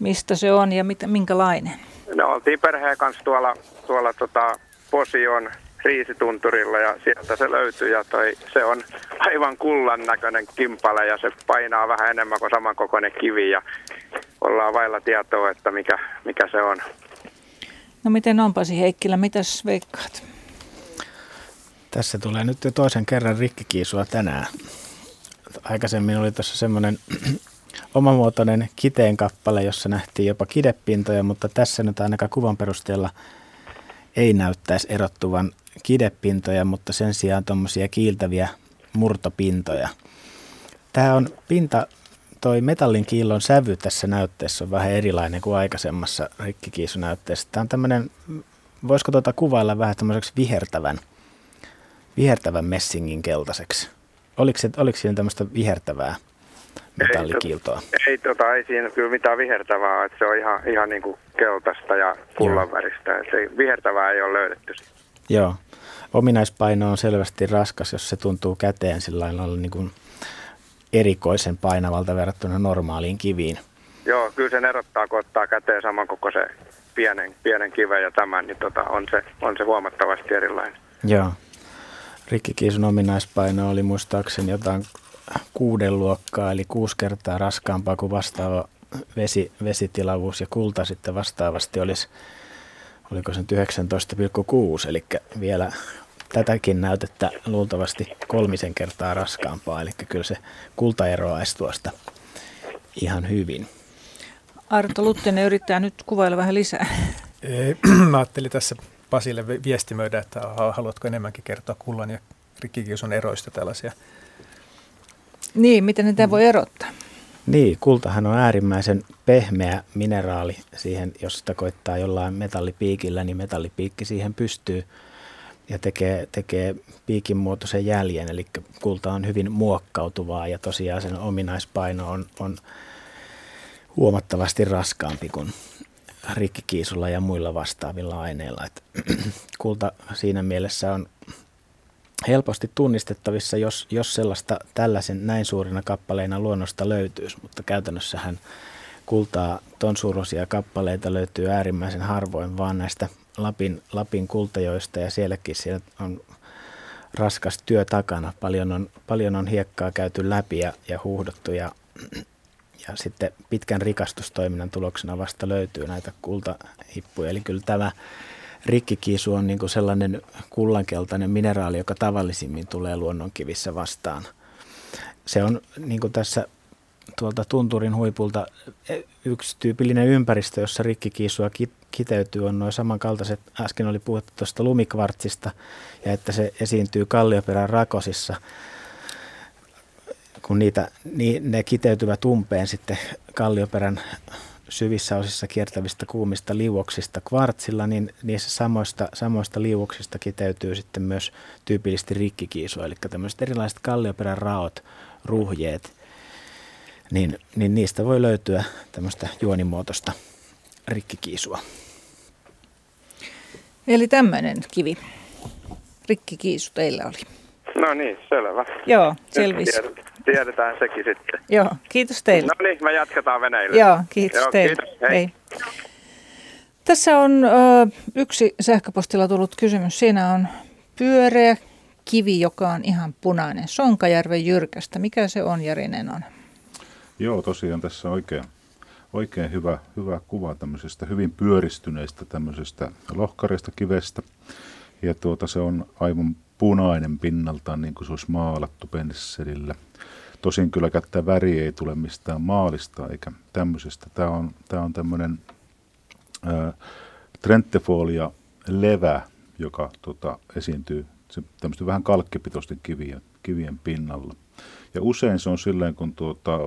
mistä se on ja mit, minkälainen? No, oltiin perheen kanssa tuolla, tuolla tota, Posion riisitunturilla ja sieltä se löytyy ja toi, se on aivan kullan näköinen kimpale ja se painaa vähän enemmän kuin samankokoinen kivi ja ollaan vailla tietoa, että mikä, mikä se on. No miten on Pasi Heikkilä, mitäs veikkaat? Tässä tulee nyt jo toisen kerran rikkikiisua tänään. Aikaisemmin oli tuossa semmoinen omamuotoinen kiteen kappale, jossa nähtiin jopa kidepintoja, mutta tässä nyt ainakaan kuvan perusteella ei näyttäisi erottuvan kidepintoja, mutta sen sijaan tuommoisia kiiltäviä murtopintoja. Tämä on pinta, toi metallin kiillon sävy tässä näytteessä on vähän erilainen kuin aikaisemmassa rikkikiisunäytteessä. Tämä on tämmöinen, voisiko tuota kuvailla vähän tämmöiseksi vihertävän, vihertävän messingin keltaiseksi. Oliko, oliko siinä tämmöistä vihertävää metallikiiltoa? Ei, ei, tota, ei siinä kyllä mitään vihertävää, että se on ihan, ihan niin kuin keltaista ja kullanväristä. Se vihertävää ei ole löydetty. Joo ominaispaino on selvästi raskas, jos se tuntuu käteen sillä lailla niin kuin erikoisen painavalta verrattuna normaaliin kiviin. Joo, kyllä sen erottaa, kun ottaa käteen saman koko se pienen, pienen kiven ja tämän, niin tota, on, se, on se huomattavasti erilainen. Joo. Rikkikiisun ominaispaino oli muistaakseni jotain kuuden luokkaa, eli kuusi kertaa raskaampaa kuin vastaava vesi, vesitilavuus ja kulta sitten vastaavasti olisi, oliko se 19,6, eli vielä tätäkin näytettä luultavasti kolmisen kertaa raskaampaa, eli kyllä se kulta eroaisi tuosta ihan hyvin. Arto Luttinen yrittää nyt kuvailla vähän lisää. Mä ajattelin tässä Pasille viestimöidä, että haluatko enemmänkin kertoa kullan ja rikkikiusun eroista tällaisia. Niin, miten niitä voi erottaa? Niin, kultahan on äärimmäisen pehmeä mineraali siihen, jos sitä koittaa jollain metallipiikillä, niin metallipiikki siihen pystyy ja tekee, tekee piikin muotoisen jäljen, eli kulta on hyvin muokkautuvaa ja tosiaan sen ominaispaino on, on huomattavasti raskaampi kuin rikkikiisulla ja muilla vastaavilla aineilla. Et kulta siinä mielessä on helposti tunnistettavissa, jos, jos sellaista tällaisen näin suurina kappaleina luonnosta löytyisi, mutta käytännössähän kultaa, ton suuruisia kappaleita löytyy äärimmäisen harvoin, vaan näistä Lapin, Lapin kultajoista ja sielläkin siellä on raskas työ takana. Paljon on, paljon on hiekkaa käyty läpi ja, ja huuhdottu ja, ja sitten pitkän rikastustoiminnan tuloksena vasta löytyy näitä kultahippuja. Eli kyllä tämä rikkikiisu on niin sellainen kullankeltainen mineraali, joka tavallisimmin tulee luonnonkivissä vastaan. Se on niin tässä tuolta tunturin huipulta e, yksi tyypillinen ympäristö, jossa rikkikiisua kiteytyy, on noin samankaltaiset, äsken oli puhuttu tuosta lumikvartsista, ja että se esiintyy kallioperän rakosissa, kun niitä, niin ne kiteytyvät umpeen sitten kallioperän syvissä osissa kiertävistä kuumista liuoksista kvartsilla, niin niissä samoista, samoista liuoksista kiteytyy sitten myös tyypillisesti rikkikiisua, eli tämmöiset erilaiset kallioperän raot, ruhjeet, niin, niin niistä voi löytyä tämmöistä juonimuotoista rikkikiisua. Eli tämmöinen kivi, rikkikiisu teillä oli. No niin, selvä. Joo, selvisi. Tiedetään sekin sitten. Joo, kiitos teille. No niin, me jatketaan veneillä. Joo, kiitos Joo, teille. Kiitos, hei. hei. Tässä on ö, yksi sähköpostilla tullut kysymys. Siinä on pyöreä kivi, joka on ihan punainen. Sonkajärven jyrkästä. Mikä se on, Jarinen on? Joo, tosiaan tässä oikein, oikein hyvä, hyvä kuva tämmöisestä hyvin pyöristyneestä tämmöisestä lohkarista kivestä. Ja tuota, se on aivan punainen pinnaltaan, niin kuin se olisi maalattu pensselillä. Tosin kyllä tämä väri ei tule mistään maalista eikä tämmöisestä. Tämä on, tämä on tämmöinen trenttefolia levä, joka tota, esiintyy se, tämmöisten vähän kalkkipitoisten kivien, kivien pinnalla. Ja usein se on silleen, kun tuota,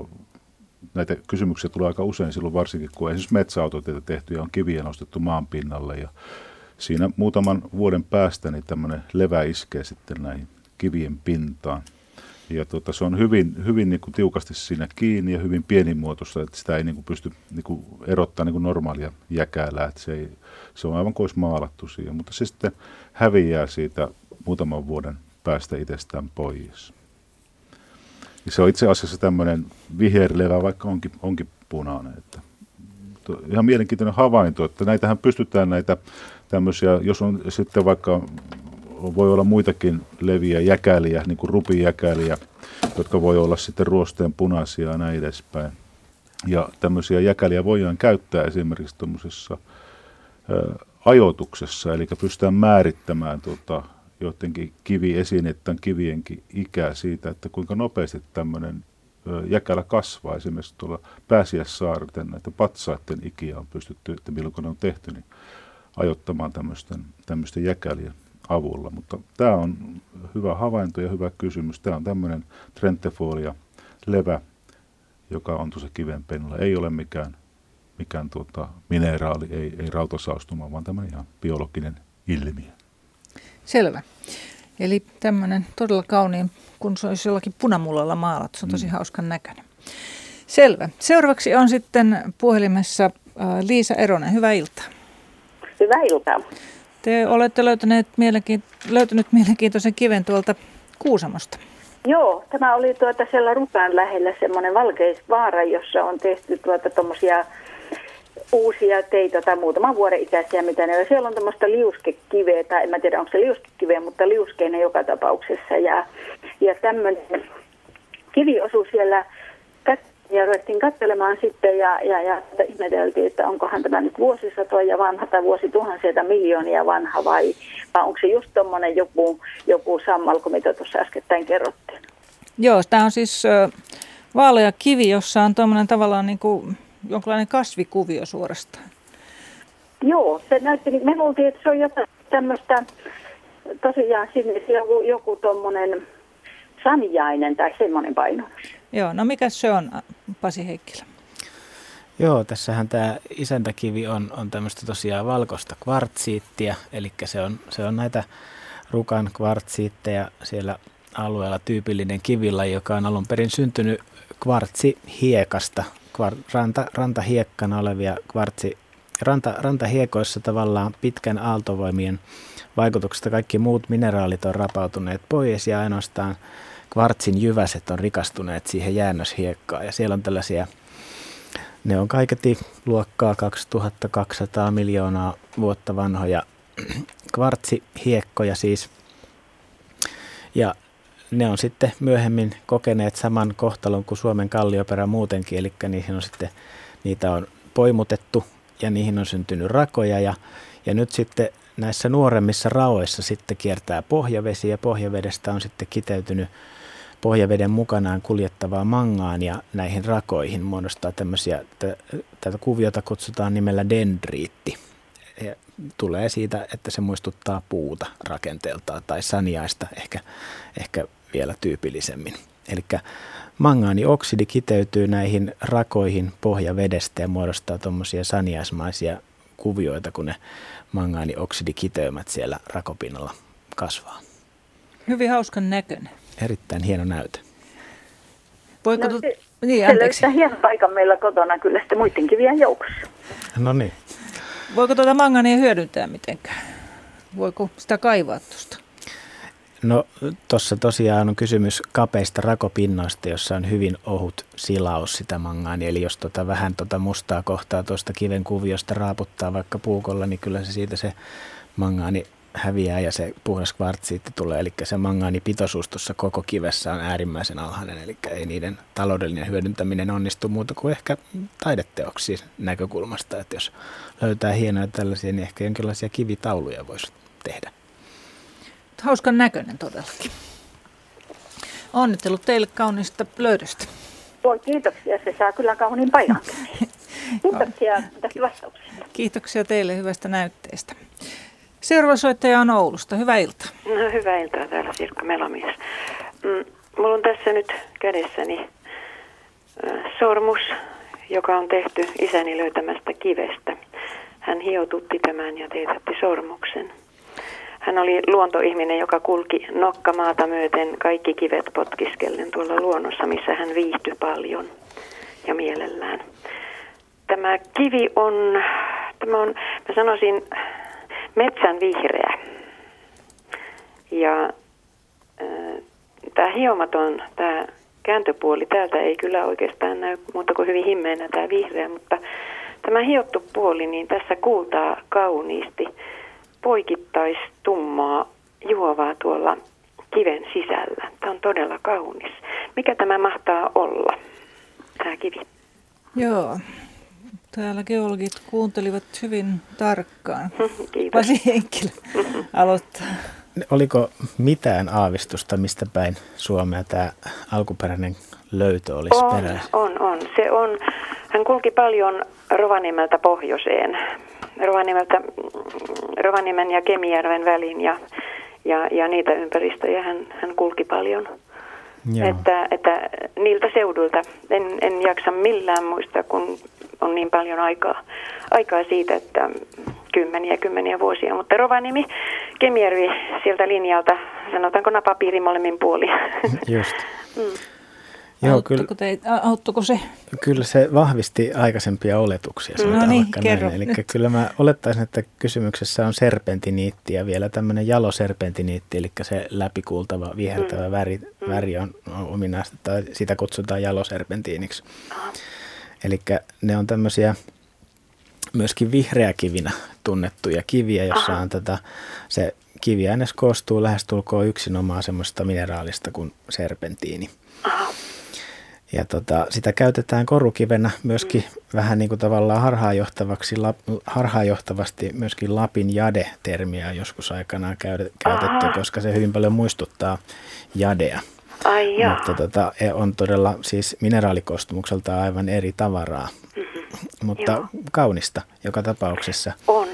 näitä kysymyksiä tulee aika usein silloin varsinkin, kun esimerkiksi metsäautoteita tehty ja on kiviä nostettu maan pinnalle ja siinä muutaman vuoden päästä niin tämmöinen levä iskee sitten näihin kivien pintaan. Ja tuota, se on hyvin, hyvin niin kuin tiukasti siinä kiinni ja hyvin pienimuotoista, että sitä ei niin kuin pysty niin kuin erottaa niin kuin normaalia jäkälää. Että se, ei, se on aivan kuin maalattu siihen, mutta se sitten häviää siitä muutaman vuoden päästä itsestään pois. Ja se on itse asiassa tämmöinen viherlevä, vaikka onkin, onkin punainen. Että, ihan mielenkiintoinen havainto, että näitähän pystytään näitä tämmöisiä, jos on sitten vaikka, voi olla muitakin leviä jäkäliä, niin kuin rupijäkäliä, jotka voi olla sitten ruosteen punaisia ja näin edespäin. Ja tämmöisiä jäkäliä voidaan käyttää esimerkiksi tuommoisessa ajoituksessa, eli pystytään määrittämään tuota, joidenkin kiviesineiden kivienkin ikää siitä, että kuinka nopeasti tämmöinen jäkälä kasvaa. Esimerkiksi tuolla Pääsiäissaarten näitä patsaiden ikiä on pystytty, että milloin ne on tehty, niin ajottamaan tämmöisten, tämmöisten jäkälien avulla. Mutta tämä on hyvä havainto ja hyvä kysymys. Tämä on tämmöinen Trentefolia levä, joka on tuossa kiven pennolla. Ei ole mikään, mikään tuota, mineraali, ei, ei rautasaastuma, vaan tämmöinen ihan biologinen ilmiö. Selvä. Eli tämmöinen todella kauniin, kun se olisi jollakin punamullalla maalattu. Se on tosi mm. hauskan näköinen. Selvä. Seuraavaksi on sitten puhelimessa äh, Liisa Eronen. Hyvää iltaa. Hyvää iltaa. Te olette löytäneet mielenkiint- löytänyt mielenkiintoisen kiven tuolta Kuusamosta. Joo, tämä oli tuota siellä Rukan lähellä semmoinen valkeisvaara, jossa on tehty tuota tuommoisia uusia teitä tai muutaman vuoden ikäisiä, mitä ne on. Siellä on tämmöistä liuskekiveä, tai en mä tiedä onko se liuskekiveä, mutta liuskeinen joka tapauksessa. Ja, ja tämmöinen kivi osui siellä ja ruvettiin katselemaan sitten ja, ja, ja ihmeteltiin, että onkohan tämä nyt vuosisatoja vanha tai vuosituhansia tai miljoonia vanha vai, vai onko se just tuommoinen joku, joku sammalko, mitä tuossa äskettäin kerrottiin. Joo, tämä on siis vaalea kivi, jossa on tuommoinen tavallaan niin kuin jonkinlainen kasvikuvio suorastaan. Joo, se näytti, niin me luultiin, että se on jotain tämmöistä, tosiaan sinne joku, joku tuommoinen sanjainen tai semmoinen paino. Joo, no mikä se on, Pasi Heikkilä? Joo, tässähän tämä isäntäkivi on, on tämmöistä tosiaan valkoista kvartsiittia, eli se on, se on näitä rukan kvartsiitteja siellä alueella tyypillinen kivillä, joka on alun perin syntynyt kvartsihiekasta, ranta, rantahiekkana olevia kvartsi, ranta, rantahiekoissa tavallaan pitkän aaltovoimien vaikutuksesta kaikki muut mineraalit on rapautuneet pois ja ainoastaan kvartsin jyväset on rikastuneet siihen jäännöshiekkaan ja siellä on tällaisia ne on kaiketi luokkaa 2200 miljoonaa vuotta vanhoja kvartsihiekkoja siis. Ja ne on sitten myöhemmin kokeneet saman kohtalon kuin Suomen kallioperä muutenkin, eli niihin on sitten, niitä on poimutettu ja niihin on syntynyt rakoja ja, ja nyt sitten näissä nuoremmissa raoissa sitten kiertää pohjavesi ja pohjavedestä on sitten kiteytynyt pohjaveden mukanaan kuljettavaa mangaan ja näihin rakoihin muodostaa tämmöisiä, tätä kuviota kutsutaan nimellä dendriitti. Ja tulee siitä, että se muistuttaa puuta rakenteeltaan tai saniaista ehkä, ehkä vielä tyypillisemmin. Eli mangaanioksidi kiteytyy näihin rakoihin pohjavedestä ja muodostaa tuommoisia saniaismaisia kuvioita, kun ne mangaanioksidikiteymät siellä rakopinnalla kasvaa. Hyvin hauskan näköinen. Erittäin hieno näyte. Voiko no, se, niin, se löytää hienon paikan meillä kotona kyllä sitten muiden kivien joukossa. No niin. Voiko tuota mangania hyödyntää mitenkään? Voiko sitä kaivaa tuosta? No tuossa tosiaan on kysymys kapeista rakopinnoista, jossa on hyvin ohut silaus sitä mangaani. Eli jos tota vähän tota mustaa kohtaa tuosta kiven kuviosta raaputtaa vaikka puukolla, niin kyllä se siitä se mangaani häviää ja se puhdas kvartsiitti tulee. Eli se mangaanipitoisuus tuossa koko kivessä on äärimmäisen alhainen, eli ei niiden taloudellinen hyödyntäminen onnistu muuta kuin ehkä taideteoksi näkökulmasta. Että jos löytää hienoja tällaisia, niin ehkä jonkinlaisia kivitauluja voisi tehdä. Hauskan näköinen todellakin. Onnittelut teille kauniista löydöstä. Voi kiitoksia, se saa kyllä kauniin paikan. Kiitoksia tästä vastauksesta. Kiitoksia teille hyvästä näytteestä. Seuraava soittaja on Oulusta. Hyvää iltaa. No, hyvää iltaa täällä Sirkka Melamies. Mm, mulla on tässä nyt kädessäni sormus, joka on tehty isäni löytämästä kivestä. Hän hiotutti tämän ja teetätti sormuksen. Hän oli luontoihminen, joka kulki nokkamaata myöten kaikki kivet potkiskellen tuolla luonnossa, missä hän viihtyi paljon ja mielellään. Tämä kivi on, tämä on, mä sanoisin, metsän vihreä. Ja tämä hiomaton, tämä kääntöpuoli täältä ei kyllä oikeastaan näy muuta kuin hyvin himmeänä tämä vihreä, mutta tämä hiottu puoli, niin tässä kuultaa kauniisti poikittaistummaa juovaa tuolla kiven sisällä. Tämä on todella kaunis. Mikä tämä mahtaa olla, tämä kivi? Joo, täällä geologit kuuntelivat hyvin tarkkaan. Kiitos. Pasi aloittaa. Oliko mitään aavistusta, mistä päin Suomea tämä alkuperäinen löytö olisi on, peräisin? On, on. Se on. Hän kulki paljon Rovaniemeltä pohjoiseen. Rovaniemeltä, Rovaniemen ja Kemijärven väliin ja, ja, ja niitä ympäristöjä hän, hän kulki paljon. Että, että niiltä seuduilta en, en jaksa millään muistaa, kun on niin paljon aikaa, aikaa siitä, että kymmeniä kymmeniä vuosia. Mutta Rovaniemi, Kemijärvi sieltä linjalta, sanotaanko napapiiri molemmin puoli. Just. mm. Joo, kyllä, te, auttuiko se? Kyllä se vahvisti aikaisempia oletuksia. No niin, kerro Eli kyllä mä olettaisin, että kysymyksessä on serpentiniitti ja vielä tämmöinen jaloserpentiniitti, eli se läpikuultava vihertävä mm. väri, mm. väri on ominaista, tai sitä kutsutaan jaloserpentiiniksi. Eli ne on tämmöisiä myöskin vihreäkivinä tunnettuja kiviä, jossa on tätä, se kiviaines koostuu lähestulkoon yksinomaan semmoista mineraalista kuin serpentiini. Aha. Ja tota, sitä käytetään korukivenä myöskin vähän niin kuin tavallaan harhaanjohtavaksi, harhaanjohtavasti myöskin Lapin jade-termiä joskus aikanaan käytetty, Aha. koska se hyvin paljon muistuttaa jadea. Ai. Mutta tota, e, on todella siis mineraalikostumukselta aivan eri tavaraa, mm-hmm. mutta Joo. kaunista joka tapauksessa. On,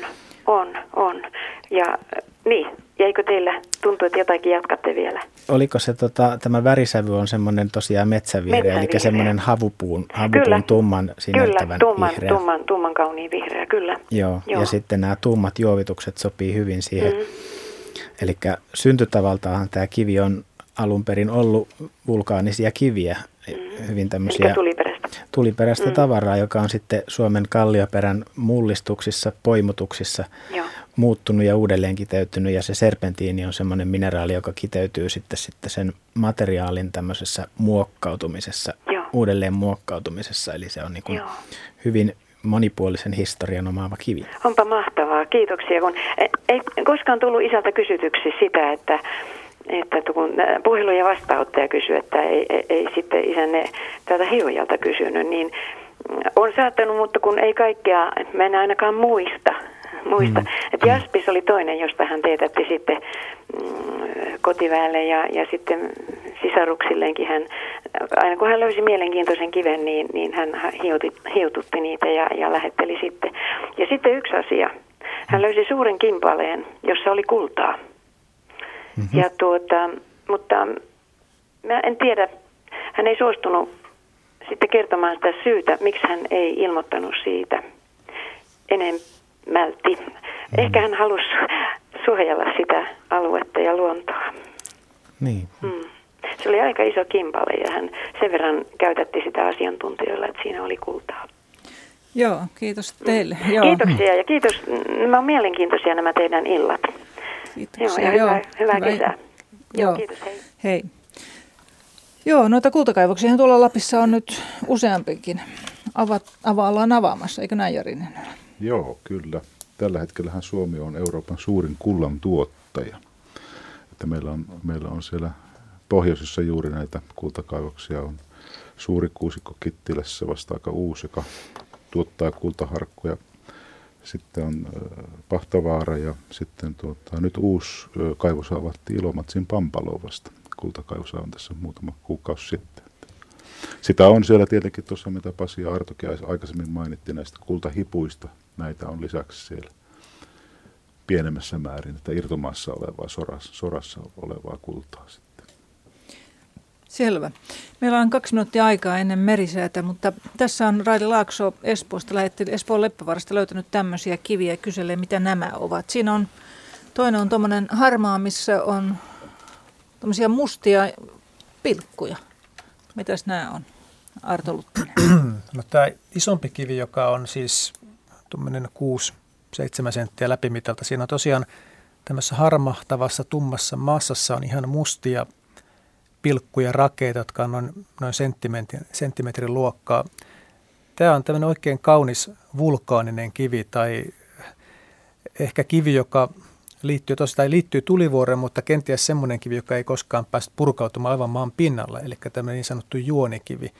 jäikö teillä, tuntuu, että jotakin jatkatte vielä? Oliko se, tota, tämä värisävy on semmoinen tosiaan metsävihreä, metsävihreä. eli semmoinen havupuun, havupuun kyllä, tumman sinertävän kyllä, tumman, vihreä. Tumman, tumman kauniin vihreä, kyllä. Joo, Joo, ja sitten nämä tummat juovitukset sopii hyvin siihen. Mm. Eli syntytavaltaan tämä kivi on alun perin ollut vulkaanisia kiviä, mm. hyvin tämmöisiä... tuliperäistä. mm. tavaraa, joka on sitten Suomen kallioperän mullistuksissa, poimutuksissa Joo. muuttunut ja uudelleen kiteytynyt. Ja se serpentiini on semmoinen mineraali, joka kiteytyy sitten, sitten sen materiaalin tämmöisessä muokkautumisessa, Joo. uudelleen muokkautumisessa. Eli se on niin kuin hyvin monipuolisen historian omaava kivi. Onpa mahtavaa, kiitoksia. Kun ei, ei koskaan tullut isältä kysytyksi sitä, että että kun puhelu ja vastaanottaja kysyi, että ei, ei, ei sitten isänne täältä hiojalta kysynyt, niin on saattanut, mutta kun ei kaikkea, mä en ainakaan muista. muista. Mm. Et Jaspis oli toinen, josta hän teetätti sitten mm, kotiväelle ja, ja sitten sisaruksilleenkin hän, aina kun hän löysi mielenkiintoisen kiven, niin, niin hän hioti, hiotutti niitä ja, ja lähetteli sitten. Ja sitten yksi asia. Hän löysi suuren kimpaleen, jossa oli kultaa. Mm-hmm. Ja tuota, mutta mä en tiedä, hän ei suostunut sitten kertomaan sitä syytä, miksi hän ei ilmoittanut siitä enemmälti. Mm-hmm. Ehkä hän halusi suojella sitä aluetta ja luontoa. Niin. Mm. Se oli aika iso kimpale ja hän sen verran käytätti sitä asiantuntijoilla, että siinä oli kultaa. Joo, kiitos teille. Mm. Joo. Kiitoksia ja kiitos. Nämä on mielenkiintoisia nämä teidän illat. Kiitoksia. Joo, ja hyvää, hyvää hyvä. kesää. Joo, Joo, kiitos, hei. hei. Joo, noita kultakaivoksia tuolla Lapissa on nyt useampikin. Ava, availlaan avaamassa, eikö näin Jarinen? Joo, kyllä. Tällä hetkellähän Suomi on Euroopan suurin kullan tuottaja. Että meillä, on, meillä on siellä pohjoisessa juuri näitä kultakaivoksia. On suuri kuusikko Kittilässä vasta aika uusi, joka tuottaa kultaharkkoja sitten on Pahtavaara ja sitten tuota, nyt uusi kaivos avattiin Ilomatsin Pampalovasta. Kultakaivos on tässä muutama kuukausi sitten. Sitä on siellä tietenkin tuossa, mitä Pasi ja Artokin aikaisemmin mainitti näistä kultahipuista. Näitä on lisäksi siellä pienemmässä määrin, että irtomaassa olevaa, sorassa, sorassa olevaa kultaa. Selvä. Meillä on kaksi minuuttia aikaa ennen merisäätä, mutta tässä on Raili Laakso Espoosta, lähetti Espoon Leppävarasta löytänyt tämmöisiä kiviä ja kyselee, mitä nämä ovat. Siinä on, toinen on tuommoinen harmaa, missä on tuommoisia mustia pilkkuja. Mitäs nämä on, Arto? No, tämä isompi kivi, joka on siis tuommoinen 6-7 senttiä läpimitalta, siinä on tosiaan tämmöisessä harmahtavassa tummassa massassa on ihan mustia pilkkuja rakeita, jotka on noin, noin senttimetrin, senttimetrin luokkaa. Tämä on tämmöinen oikein kaunis vulkaaninen kivi tai ehkä kivi, joka liittyy, tosi, tai liittyy tulivuoreen, mutta kenties semmoinen kivi, joka ei koskaan päästä purkautumaan aivan maan pinnalla, eli tämmöinen niin sanottu juonikivi.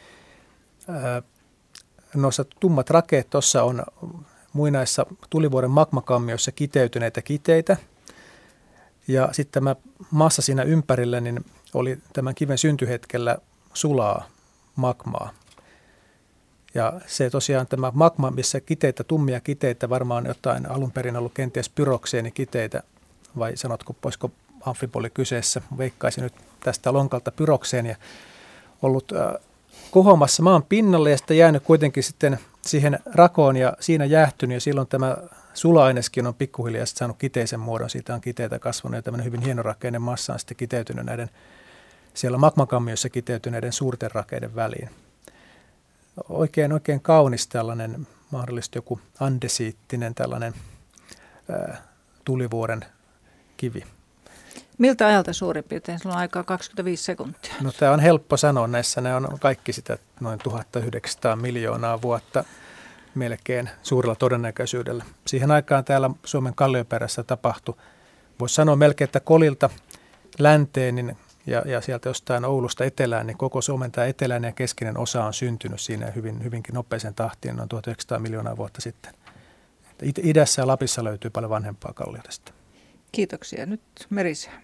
Noissa tummat rakeet tuossa on muinaissa tulivuoren magmakammioissa kiteytyneitä kiteitä, ja sitten tämä massa siinä ympärillä, niin oli tämän kiven syntyhetkellä sulaa magmaa. Ja se tosiaan tämä magma, missä kiteitä, tummia kiteitä, varmaan jotain alun perin ollut kenties kiteitä, vai sanotko, voisiko amfiboli kyseessä, veikkaisin nyt tästä lonkalta ja ollut äh, kohomassa maan pinnalle ja sitten jäänyt kuitenkin sitten siihen rakoon ja siinä jäähtynyt ja silloin tämä sula-aineskin on pikkuhiljaa saanut kiteisen muodon, siitä on kiteitä kasvanut ja tämmöinen hyvin hienorakeinen massa on sitten kiteytynyt näiden siellä magmakammiossa kiteytyneiden suurten rakeiden väliin. Oikein, oikein kaunis tällainen, mahdollisesti joku andesiittinen tällainen ää, tulivuoren kivi. Miltä ajalta suurin piirtein? Sulla on aikaa 25 sekuntia. No tämä on helppo sanoa näissä. Ne on kaikki sitä noin 1900 miljoonaa vuotta melkein suurella todennäköisyydellä. Siihen aikaan täällä Suomen kallioperässä tapahtui, voisi sanoa melkein, että kolilta länteen, niin ja, ja sieltä jostain Oulusta etelään, niin koko Suomen tämä eteläinen ja keskinen osa on syntynyt siinä hyvin, hyvinkin nopeisen tahtiin noin 1900 miljoonaa vuotta sitten. Idässä ja Lapissa löytyy paljon vanhempaa kalliota sitten. Kiitoksia. Nyt Merisää.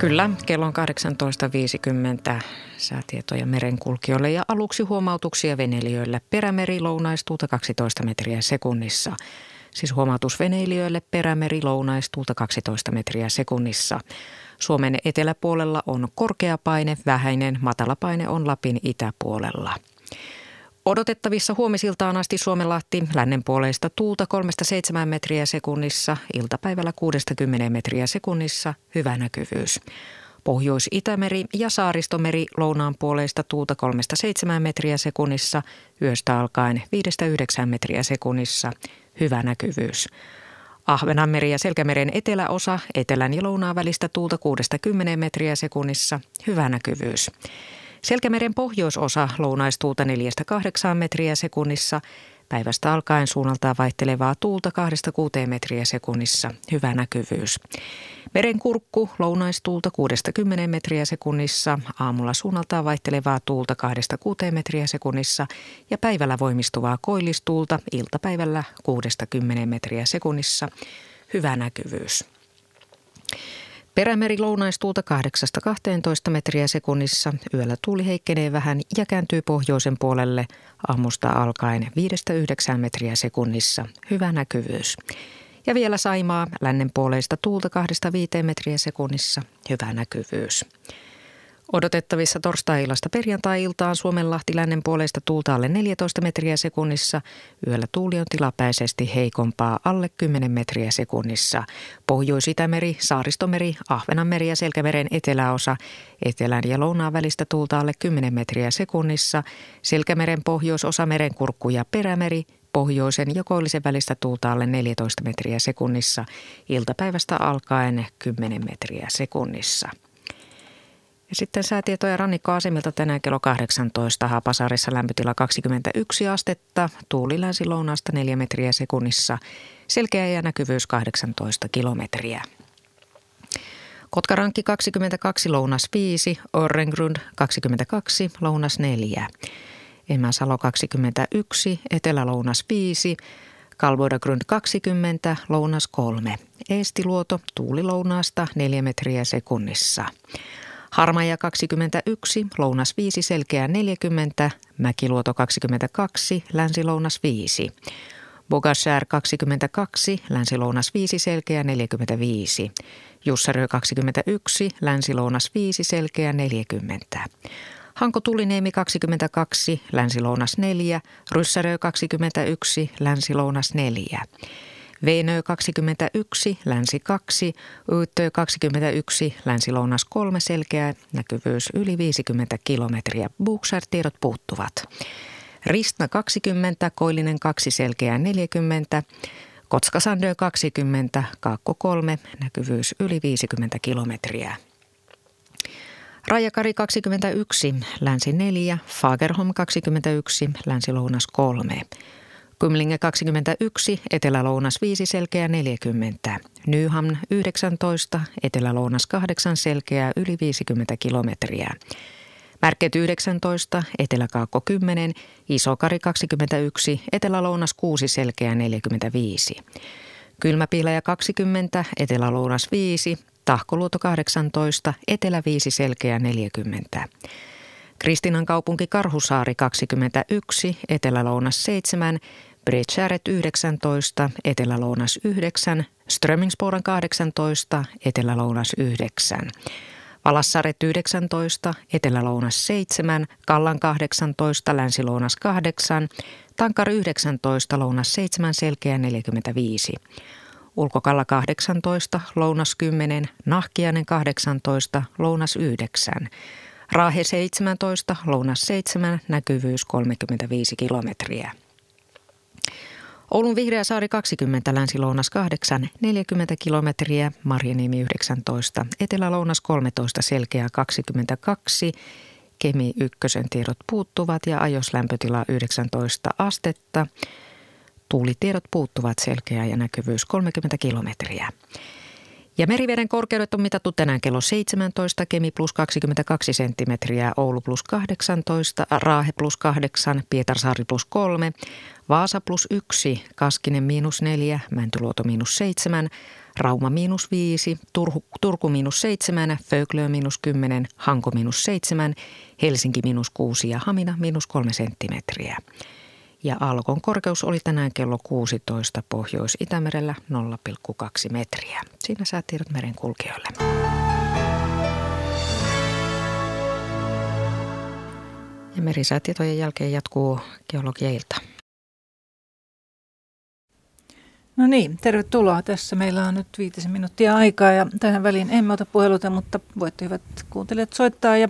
Kyllä, kello on 18.50 säätietoja merenkulkijoille ja aluksi huomautuksia venelijöille. Perämeri lounaistuuta 12 metriä sekunnissa. Siis huomautus veneilijöille perämeri lounaistuuta 12 metriä sekunnissa. Suomen eteläpuolella on korkea paine, vähäinen, matala paine on Lapin itäpuolella. Odotettavissa huomisiltaan asti Suomenlahti lännen puoleista tuulta 3-7 metriä sekunnissa, iltapäivällä 60 metriä sekunnissa, hyvä näkyvyys. Pohjois-Itämeri ja Saaristomeri lounaan puoleista tuulta 3-7 metriä sekunnissa, yöstä alkaen 5-9 metriä sekunnissa, hyvä näkyvyys. Ahvenanmeri ja Selkämeren eteläosa, etelän ja lounaan välistä tuulta 6-10 metriä sekunnissa, hyvä näkyvyys. Selkämeren pohjoisosa lounaistuulta 4-8 metriä sekunnissa, päivästä alkaen suunnaltaan vaihtelevaa tuulta 2-6 metriä sekunnissa, hyvä näkyvyys. Meren kurkku lounaistuulta 6-10 metriä sekunnissa, aamulla suunnaltaan vaihtelevaa tuulta 2-6 metriä sekunnissa. Ja päivällä voimistuvaa koillistuulta iltapäivällä 6-10 metriä sekunnissa, hyvä näkyvyys. Perämeri lounaistuulta 8-12 metriä sekunnissa. Yöllä tuuli heikkenee vähän ja kääntyy pohjoisen puolelle aamusta alkaen 5-9 metriä sekunnissa. Hyvä näkyvyys. Ja vielä Saimaa lännen puoleista tuulta 2-5 metriä sekunnissa. Hyvä näkyvyys. Odotettavissa torstai-illasta perjantai-iltaan Suomenlahti lännen puolesta tuulta alle 14 metriä sekunnissa. Yöllä tuuli on tilapäisesti heikompaa alle 10 metriä sekunnissa. Pohjois-Itämeri, Saaristomeri, Ahvenanmeri ja Selkämeren eteläosa. Etelän ja lounaan välistä tuulta alle 10 metriä sekunnissa. Selkämeren pohjoisosa merenkurkku ja perämeri pohjoisen ja koillisen välistä tuulta alle 14 metriä sekunnissa. Iltapäivästä alkaen 10 metriä sekunnissa. Ja sitten säätietoja rannikkoasemilta tänään kello 18. Haapasaarissa lämpötila 21 astetta, tuuli länsi lounaasta 4 metriä sekunnissa, selkeä ja näkyvyys 18 kilometriä. Kotkarankki 22, lounas 5, Orrengrund 22, lounas 4. Emäsalo 21, Etelä-lounas 5, Kalvoidagrund 20, lounas 3. Eestiluoto tuuli lounaasta 4 metriä sekunnissa. Harmaja 21, lounas 5, selkeä 40, Mäkiluoto 22, länsi-lounas 5. Bogashär 22, länsi-lounas 5, selkeä 45. Jussarö 21, länsi-lounas 5, selkeä 40. Hanko Tuliniemi 22, länsi-lounas 4, Ryssärö 21, länsi-lounas 4. Veinö 21, länsi 2, Yyttö 21, länsi-lounas 3 selkeä, näkyvyys yli 50 kilometriä. Buksar-tiedot puuttuvat. Ristna 20, Koillinen 2 selkeää 40, Kotskasandö 20, Kaakko 3, näkyvyys yli 50 kilometriä. Rajakari 21, länsi 4, Fagerholm 21, länsi-lounas 3. Kymlinge 21, Etelä-Lounas 5 selkeä 40. Nyhamn 19, Etelä-Lounas 8 selkeää yli 50 kilometriä. Märket 19, Etelä-Kaakko 10, Isokari 21, Etelä-Lounas 6 selkeää 45. Kylmäpiiläjä 20, Etelä-Lounas 5, Tahkoluoto 18, Etelä 5 selkeää 40. Kristinan kaupunki Karhusaari 21, Etelä-Lounas 7, Bredskäret 19, Etelä-Lounas 9, Strömingsporan 18, Etelä-Lounas 9. Valassaret 19, Etelä-Lounas 7, Kallan 18, Länsi-Lounas 8, Tankar 19, Lounas 7, Selkeä 45. Ulkokalla 18, Lounas 10, Nahkiainen 18, Lounas 9. Raahe 17, Lounas 7, näkyvyys 35 kilometriä. Oulun Vihreä saari 20, Länsi-Lounas 8, 40 kilometriä, Marjaniemi 19, Etelä-Lounas 13, Selkeä 22, Kemi ykkösen tiedot puuttuvat ja ajoslämpötila 19 astetta. Tuulitiedot puuttuvat selkeä ja näkyvyys 30 kilometriä. Ja meriveden korkeudet on mitattu tänään kello 17, Kemi plus 22 senttimetriä, Oulu plus 18, Raahe plus 8, Pietarsaari plus 3, Vaasa plus 1, Kaskinen miinus 4, Mäntyluoto miinus 7, Rauma miinus 5, Turku, Turku miinus 7, Föglö miinus 10, Hanko miinus 7, Helsinki miinus 6 ja Hamina miinus 3 senttimetriä. Ja Alkon korkeus oli tänään kello 16 Pohjois-Itämerellä 0,2 metriä. Siinä säätiedot merenkulkijoille. Ja merisäätietojen jälkeen jatkuu geologiailta. No niin, tervetuloa. Tässä meillä on nyt viitisen minuuttia aikaa ja tähän väliin emme ota puheluita, mutta voitte hyvät kuuntelijat soittaa ja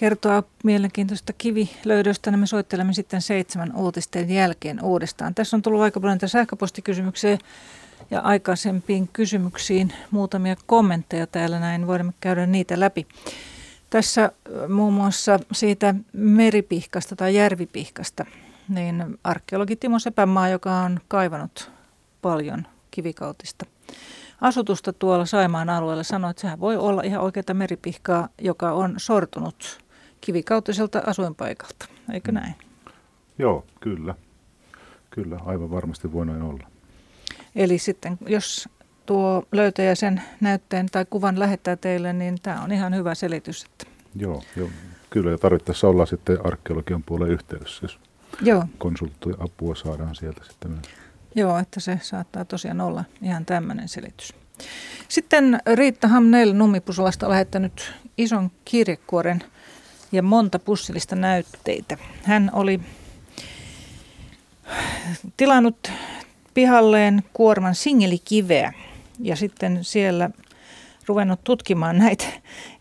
kertoa mielenkiintoista kivilöydöstä. Me soittelemme sitten seitsemän uutisten jälkeen uudestaan. Tässä on tullut aika paljon sähköpostikysymyksiä ja aikaisempiin kysymyksiin muutamia kommentteja täällä näin. Voimme käydä niitä läpi. Tässä muun muassa siitä meripihkasta tai järvipihkasta, niin arkeologi Timo Sepämaa, joka on kaivanut paljon kivikautista asutusta tuolla Saimaan alueella, sanoi, että sehän voi olla ihan oikeata meripihkaa, joka on sortunut kivikautiselta asuinpaikalta. Eikö näin? Joo, kyllä. Kyllä, aivan varmasti voi noin olla. Eli sitten jos tuo löytäjä sen näytteen tai kuvan lähettää teille, niin tämä on ihan hyvä selitys. Että Joo, joo, kyllä ja tarvittaessa olla sitten arkeologian puolen yhteydessä, jos Joo. konsulttiapua saadaan sieltä sitten myös. Joo, että se saattaa tosiaan olla ihan tämmöinen selitys. Sitten Riitta Hamnel Nummipusolasta on lähettänyt ison kirjekuoren ja monta pussillista näytteitä. Hän oli tilannut pihalleen kuorman singelikiveä ja sitten siellä ruvennut tutkimaan näitä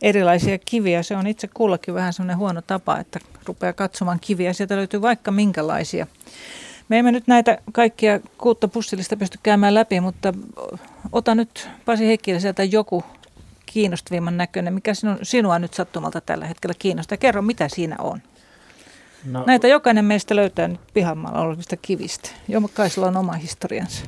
erilaisia kiviä. Se on itse kullakin vähän semmoinen huono tapa, että rupeaa katsomaan kiviä. Sieltä löytyy vaikka minkälaisia. Me emme nyt näitä kaikkia kuutta pussillista pysty käymään läpi, mutta ota nyt Pasi Heikkilä sieltä joku kiinnostavimman näköinen. Mikä sinun, sinua nyt sattumalta tällä hetkellä kiinnostaa? Kerro, mitä siinä on. No, Näitä jokainen meistä löytää nyt pihamaalla olevista kivistä. Jokaisella on oma historiansa.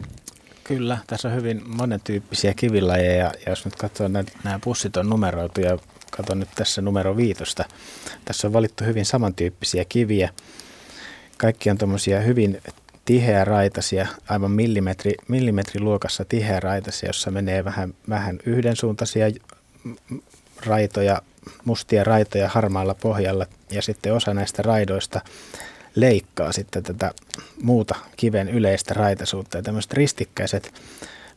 Kyllä, tässä on hyvin monentyyppisiä kivilajeja ja jos nyt katsoo, että nämä pussit on numeroitu ja katson nyt tässä numero viitosta. Tässä on valittu hyvin samantyyppisiä kiviä. Kaikki on tuommoisia hyvin tiheä raitasia, aivan millimetri, millimetriluokassa tiheä raitasia, jossa menee vähän, vähän yhdensuuntaisia raitoja, mustia raitoja harmaalla pohjalla ja sitten osa näistä raidoista leikkaa sitten tätä muuta kiven yleistä raitaisuutta ja tämmöiset ristikkäiset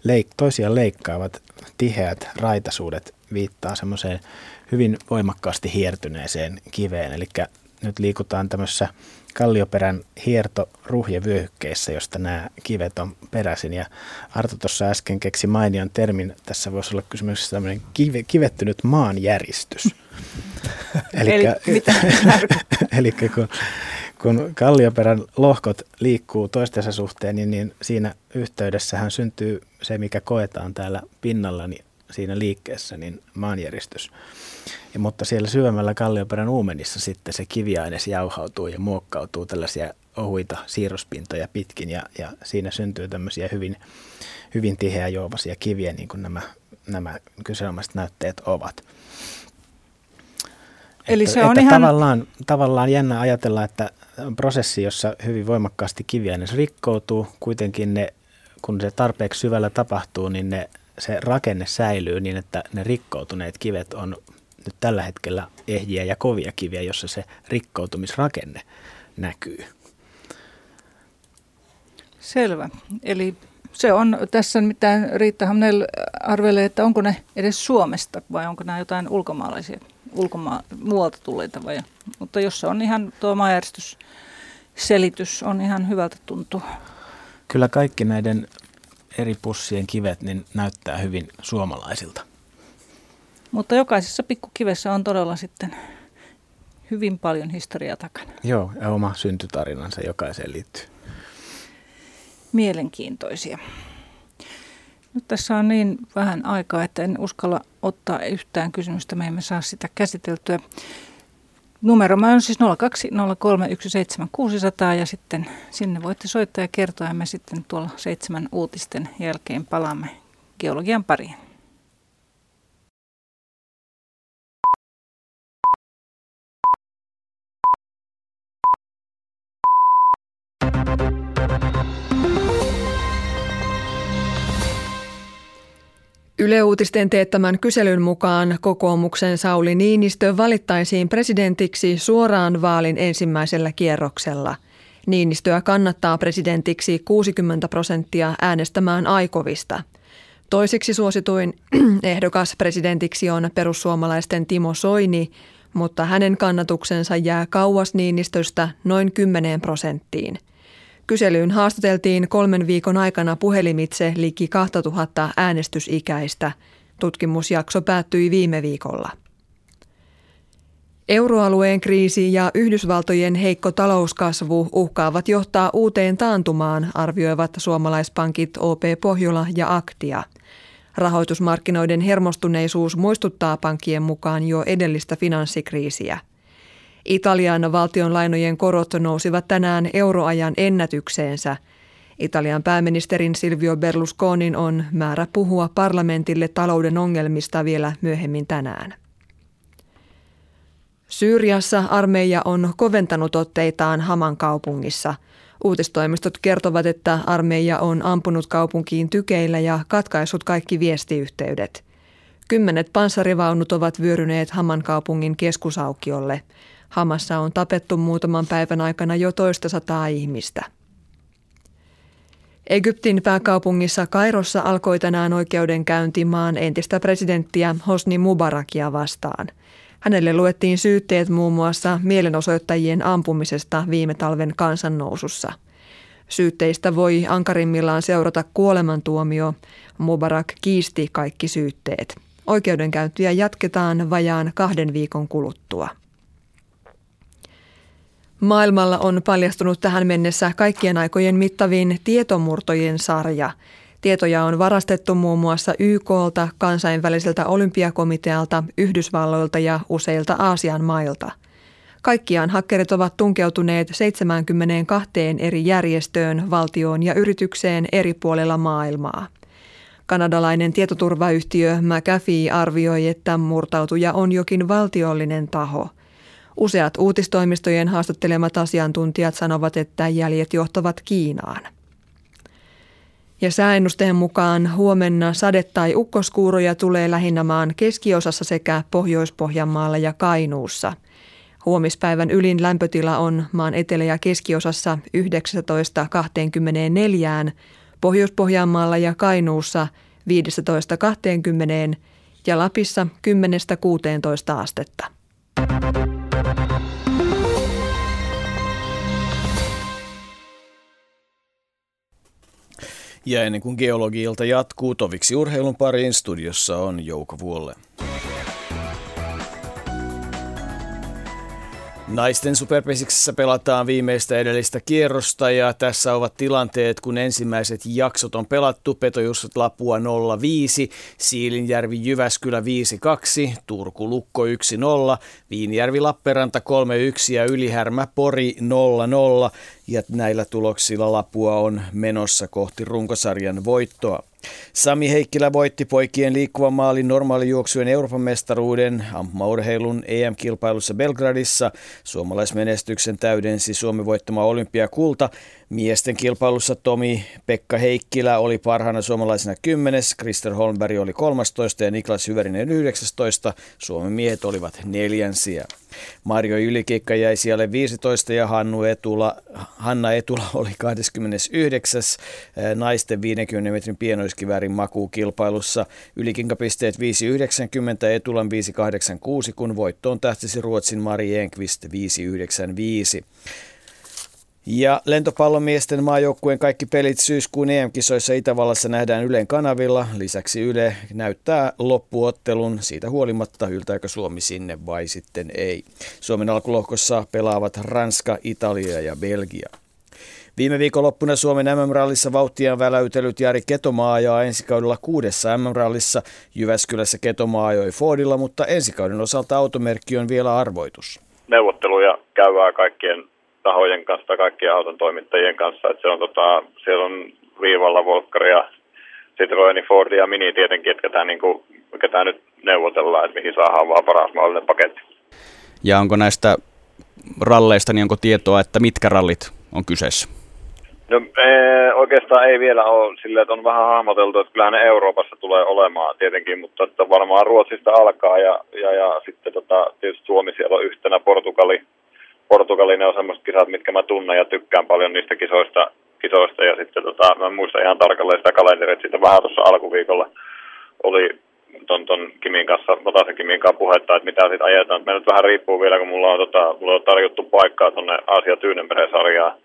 leik- toisiaan leikkaavat tiheät raitaisuudet viittaa semmoiseen hyvin voimakkaasti hiertyneeseen kiveen. Eli nyt liikutaan tämmöisessä kallioperän hiertoruhjevyöhykkeissä, josta nämä kivet on peräisin. Ja Arto tuossa äsken keksi mainion termin, tässä voisi olla kysymyksessä tämmöinen kive, kivettynyt maanjäristys. Eli, mitä Eli kun, kun kallioperän lohkot liikkuu toistensa suhteen, niin, niin siinä yhteydessähän syntyy se, mikä koetaan täällä pinnalla niin siinä liikkeessä, niin maanjäristys. Ja, mutta siellä syvemmällä kallioperän uumenissa sitten se kiviaines jauhautuu ja muokkautuu tällaisia ohuita siirrospintoja pitkin ja, ja siinä syntyy tämmöisiä hyvin, hyvin tiheä juovaisia kiviä, niin kuin nämä, nämä kyseenomaiset näytteet ovat. Eli se on että ihan... tavallaan, tavallaan jännä ajatella, että prosessi, jossa hyvin voimakkaasti kiviaines rikkoutuu, kuitenkin ne, kun se tarpeeksi syvällä tapahtuu, niin ne, se rakenne säilyy niin, että ne rikkoutuneet kivet on nyt tällä hetkellä ehjiä ja kovia kiviä, jossa se rikkoutumisrakenne näkyy. Selvä. Eli se on tässä, mitä Riitta Hamnel arvelee, että onko ne edes Suomesta vai onko nämä jotain ulkomaalaisia, ulkomaa, muualta tulleita vai. Mutta jos se on ihan tuo maajärjestys selitys on ihan hyvältä tuntuu. Kyllä kaikki näiden eri pussien kivet niin näyttää hyvin suomalaisilta. Mutta jokaisessa pikkukivessä on todella sitten hyvin paljon historiaa takana. Joo, ja oma syntytarinansa jokaiseen liittyy. Mielenkiintoisia. Nyt tässä on niin vähän aikaa, että en uskalla ottaa yhtään kysymystä. Me emme saa sitä käsiteltyä. Numero on siis 020317600 ja sitten sinne voitte soittaa ja kertoa ja me sitten tuolla seitsemän uutisten jälkeen palaamme geologian pariin. Yle Uutisten teettämän kyselyn mukaan kokoomuksen Sauli Niinistö valittaisiin presidentiksi suoraan vaalin ensimmäisellä kierroksella. Niinistöä kannattaa presidentiksi 60 prosenttia äänestämään aikovista. Toiseksi suosituin ehdokas presidentiksi on perussuomalaisten Timo Soini, mutta hänen kannatuksensa jää kauas Niinistöstä noin 10 prosenttiin. Kyselyyn haastateltiin kolmen viikon aikana puhelimitse liki 2000 äänestysikäistä. Tutkimusjakso päättyi viime viikolla. Euroalueen kriisi ja Yhdysvaltojen heikko talouskasvu uhkaavat johtaa uuteen taantumaan, arvioivat suomalaispankit OP Pohjola ja Aktia. Rahoitusmarkkinoiden hermostuneisuus muistuttaa pankkien mukaan jo edellistä finanssikriisiä. Italian valtionlainojen korot nousivat tänään euroajan ennätykseensä. Italian pääministerin Silvio Berlusconin on määrä puhua parlamentille talouden ongelmista vielä myöhemmin tänään. Syyriassa armeija on koventanut otteitaan Haman kaupungissa. Uutistoimistot kertovat, että armeija on ampunut kaupunkiin tykeillä ja katkaissut kaikki viestiyhteydet. Kymmenet panssarivaunut ovat vyöryneet Haman kaupungin keskusaukiolle. Hamassa on tapettu muutaman päivän aikana jo toista sataa ihmistä. Egyptin pääkaupungissa Kairossa alkoi tänään oikeudenkäynti maan entistä presidenttiä Hosni Mubarakia vastaan – Hänelle luettiin syytteet muun muassa mielenosoittajien ampumisesta viime talven kansannousussa. Syytteistä voi ankarimmillaan seurata kuolemantuomio. Mubarak kiisti kaikki syytteet. Oikeudenkäyntiä jatketaan vajaan kahden viikon kuluttua. Maailmalla on paljastunut tähän mennessä kaikkien aikojen mittavin tietomurtojen sarja – Tietoja on varastettu muun muassa YKlta, kansainväliseltä olympiakomitealta, Yhdysvalloilta ja useilta Aasian mailta. Kaikkiaan hakkerit ovat tunkeutuneet 72 eri järjestöön, valtioon ja yritykseen eri puolilla maailmaa. Kanadalainen tietoturvayhtiö McAfee arvioi, että murtautuja on jokin valtiollinen taho. Useat uutistoimistojen haastattelemat asiantuntijat sanovat, että jäljet johtavat Kiinaan. Ja sääennusteen mukaan huomenna sade- tai ukkoskuuroja tulee lähinnä maan keskiosassa sekä Pohjois-Pohjanmaalla ja Kainuussa. Huomispäivän ylin lämpötila on maan etelä- ja keskiosassa 19-24, Pohjois-Pohjanmaalla ja Kainuussa 15-20 ja Lapissa 10-16 astetta. Ja ennen kuin geologiilta jatkuu, toviksi urheilun pariin studiossa on Jouko Vuolle. Naisten superpesiksessä pelataan viimeistä edellistä kierrosta ja tässä ovat tilanteet, kun ensimmäiset jaksot on pelattu. Petojussat Lapua 05, Siilinjärvi Jyväskylä 5-2, Turku Lukko 1-0, Viinijärvi Lappeenranta 3-1 ja Ylihärmä Pori 0-0. Ja näillä tuloksilla Lapua on menossa kohti runkosarjan voittoa. Sami Heikkilä voitti poikien liikkuvan maalin normaalijuoksujen Euroopan mestaruuden ampumaurheilun EM-kilpailussa Belgradissa. Suomalaismenestyksen täydensi Suomi voittama olympiakulta. Miesten kilpailussa Tomi Pekka Heikkilä oli parhaana suomalaisena 10, Krister Holmberg oli 13 ja Niklas Hyvärinen 19. Suomen miehet olivat neljänsiä. Mario Ylikikka jäi siellä 15 ja Hannu Etula, Hanna Etula oli 29. naisten 50 metrin pienoiskiväärin makuukilpailussa. Ylikinkapisteet 5,90, Etulan 5,86, kun voittoon tähtisi Ruotsin Mari Enqvist 5,95. Ja lentopallomiesten maajoukkueen kaikki pelit syyskuun EM-kisoissa Itävallassa nähdään Ylen kanavilla. Lisäksi Yle näyttää loppuottelun siitä huolimatta, yltääkö Suomi sinne vai sitten ei. Suomen alkulohkossa pelaavat Ranska, Italia ja Belgia. Viime viikonloppuna Suomen MM-rallissa vauhtiaan väläytellyt Jari Ketomaa ajaa ensi kaudella kuudessa MM-rallissa. Jyväskylässä Ketomaa ajoi Fordilla, mutta ensi kauden osalta automerkki on vielä arvoitus. Neuvotteluja käydään kaikkien tahojen kanssa, kaikkien auton toimittajien kanssa. Että se on, tota, siellä on viivalla Volkkaria, Citroen, Ford ja Mini tietenkin, että ketään, niin kuin, ketään nyt neuvotellaan, että mihin saadaan vaan paras mahdollinen paketti. Ja onko näistä ralleista, niin onko tietoa, että mitkä rallit on kyseessä? No ee, oikeastaan ei vielä ole sillä, että on vähän hahmoteltu, että kyllähän ne Euroopassa tulee olemaan tietenkin, mutta että varmaan Ruotsista alkaa ja, ja, ja sitten tota, tietysti Suomi siellä on yhtenä Portugali, Portugali, ne on semmoiset kisat, mitkä mä tunnen ja tykkään paljon niistä kisoista. kisoista ja sitten tota, mä muistan ihan tarkalleen sitä kalenteria, että siitä vähän tuossa alkuviikolla oli ton, ton Kimin kanssa, Vatasen Kimin kanssa puhetta, että mitä sitten ajetaan. Me nyt vähän riippuu vielä, kun mulla on, tota, mulla on tarjottu paikkaa tuonne Aasia Tyynenmeren sarjaan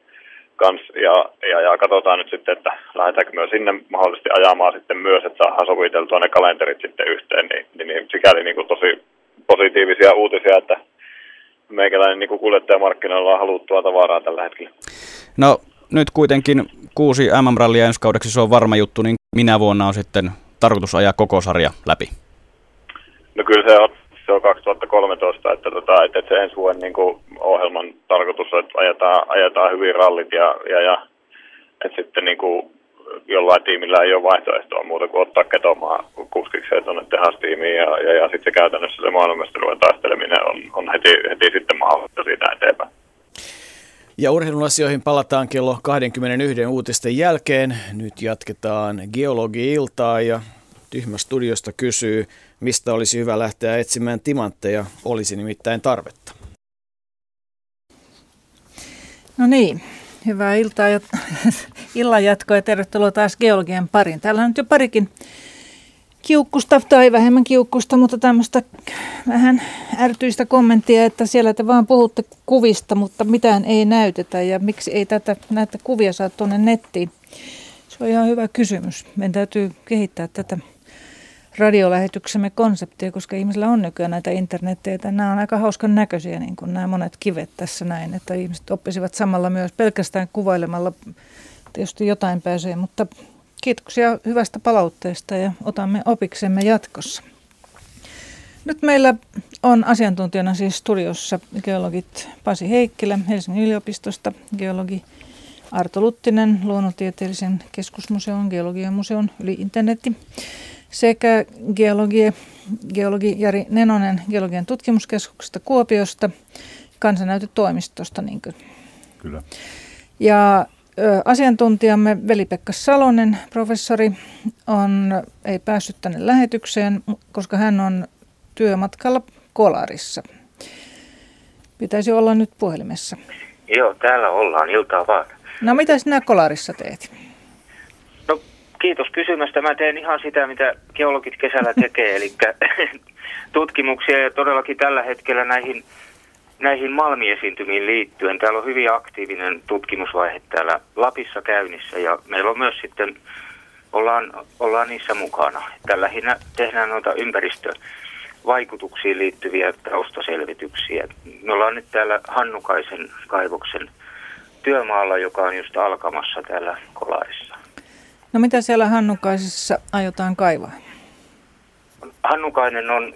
kans, ja, ja, ja, katsotaan nyt sitten, että lähdetäänkö myös sinne mahdollisesti ajamaan sitten myös, että saadaan soviteltua ne kalenterit sitten yhteen, niin, niin, niin sikäli niin kuin tosi positiivisia uutisia, että meikäläinen niin kuljettajamarkkinoilla on haluttua tavaraa tällä hetkellä. No nyt kuitenkin kuusi MM-rallia ensi kaudeksi, se on varma juttu, niin minä vuonna on sitten tarkoitus ajaa koko sarja läpi? No kyllä se on, se on 2013, että, tota, että se ensi vuoden niin kuin ohjelman tarkoitus, että ajetaan, ajetaan hyvin rallit ja, ja, ja että sitten niin kuin jollain tiimillä ei ole vaihtoehtoa muuta kuin ottaa ketomaan kuskikseen tuonne tehastiimiin ja, ja, ja sitten se käytännössä se maailmanmestaruuden taisteleminen on, on heti, heti sitten mahdollista siitä eteenpäin. Ja urheilun asioihin palataan kello 21 uutisten jälkeen. Nyt jatketaan geologi-iltaa ja Tyhmä studiosta kysyy, mistä olisi hyvä lähteä etsimään timantteja, olisi nimittäin tarvetta. No niin, hyvää iltaa ja illan jatkoa ja tervetuloa taas geologian pariin. Täällä on nyt jo parikin kiukkusta tai vähemmän kiukkusta, mutta tämmöistä vähän ärtyistä kommenttia, että siellä te vaan puhutte kuvista, mutta mitään ei näytetä ja miksi ei tätä, näitä kuvia saa tuonne nettiin. Se on ihan hyvä kysymys. Meidän täytyy kehittää tätä radiolähetyksemme konseptia, koska ihmisillä on nykyään näitä internetteitä. Nämä on aika hauskan näköisiä, niin kuin nämä monet kivet tässä näin, että ihmiset oppisivat samalla myös pelkästään kuvailemalla. Tietysti jotain pääsee, mutta Kiitoksia hyvästä palautteesta ja otamme opiksemme jatkossa. Nyt meillä on asiantuntijana siis studiossa geologit Pasi Heikkilä Helsingin yliopistosta, geologi Arto Luttinen Luonnontieteellisen keskusmuseon, geologian museon yli internetti sekä geologi, geologi Jari Nenonen Geologian tutkimuskeskuksesta Kuopiosta, kansanäytetoimistosta. Niin kuin. Kyllä. Ja Asiantuntijamme Veli-Pekka Salonen, professori, on, ei päässyt tänne lähetykseen, koska hän on työmatkalla Kolarissa. Pitäisi olla nyt puhelimessa. Joo, täällä ollaan. Iltaa vaan. No mitä sinä Kolarissa teet? Kiitos kysymästä. Mä teen ihan sitä, mitä geologit kesällä tekee, eli tutkimuksia ja todellakin tällä hetkellä näihin näihin malmiesiintymiin liittyen. Täällä on hyvin aktiivinen tutkimusvaihe täällä Lapissa käynnissä ja meillä on myös sitten, ollaan, ollaan niissä mukana. Tällä lähinnä tehdään noita ympäristövaikutuksiin liittyviä taustaselvityksiä. Me ollaan nyt täällä Hannukaisen kaivoksen työmaalla, joka on just alkamassa täällä Kolarissa. No mitä siellä Hannukaisessa aiotaan kaivaa? Hannukainen on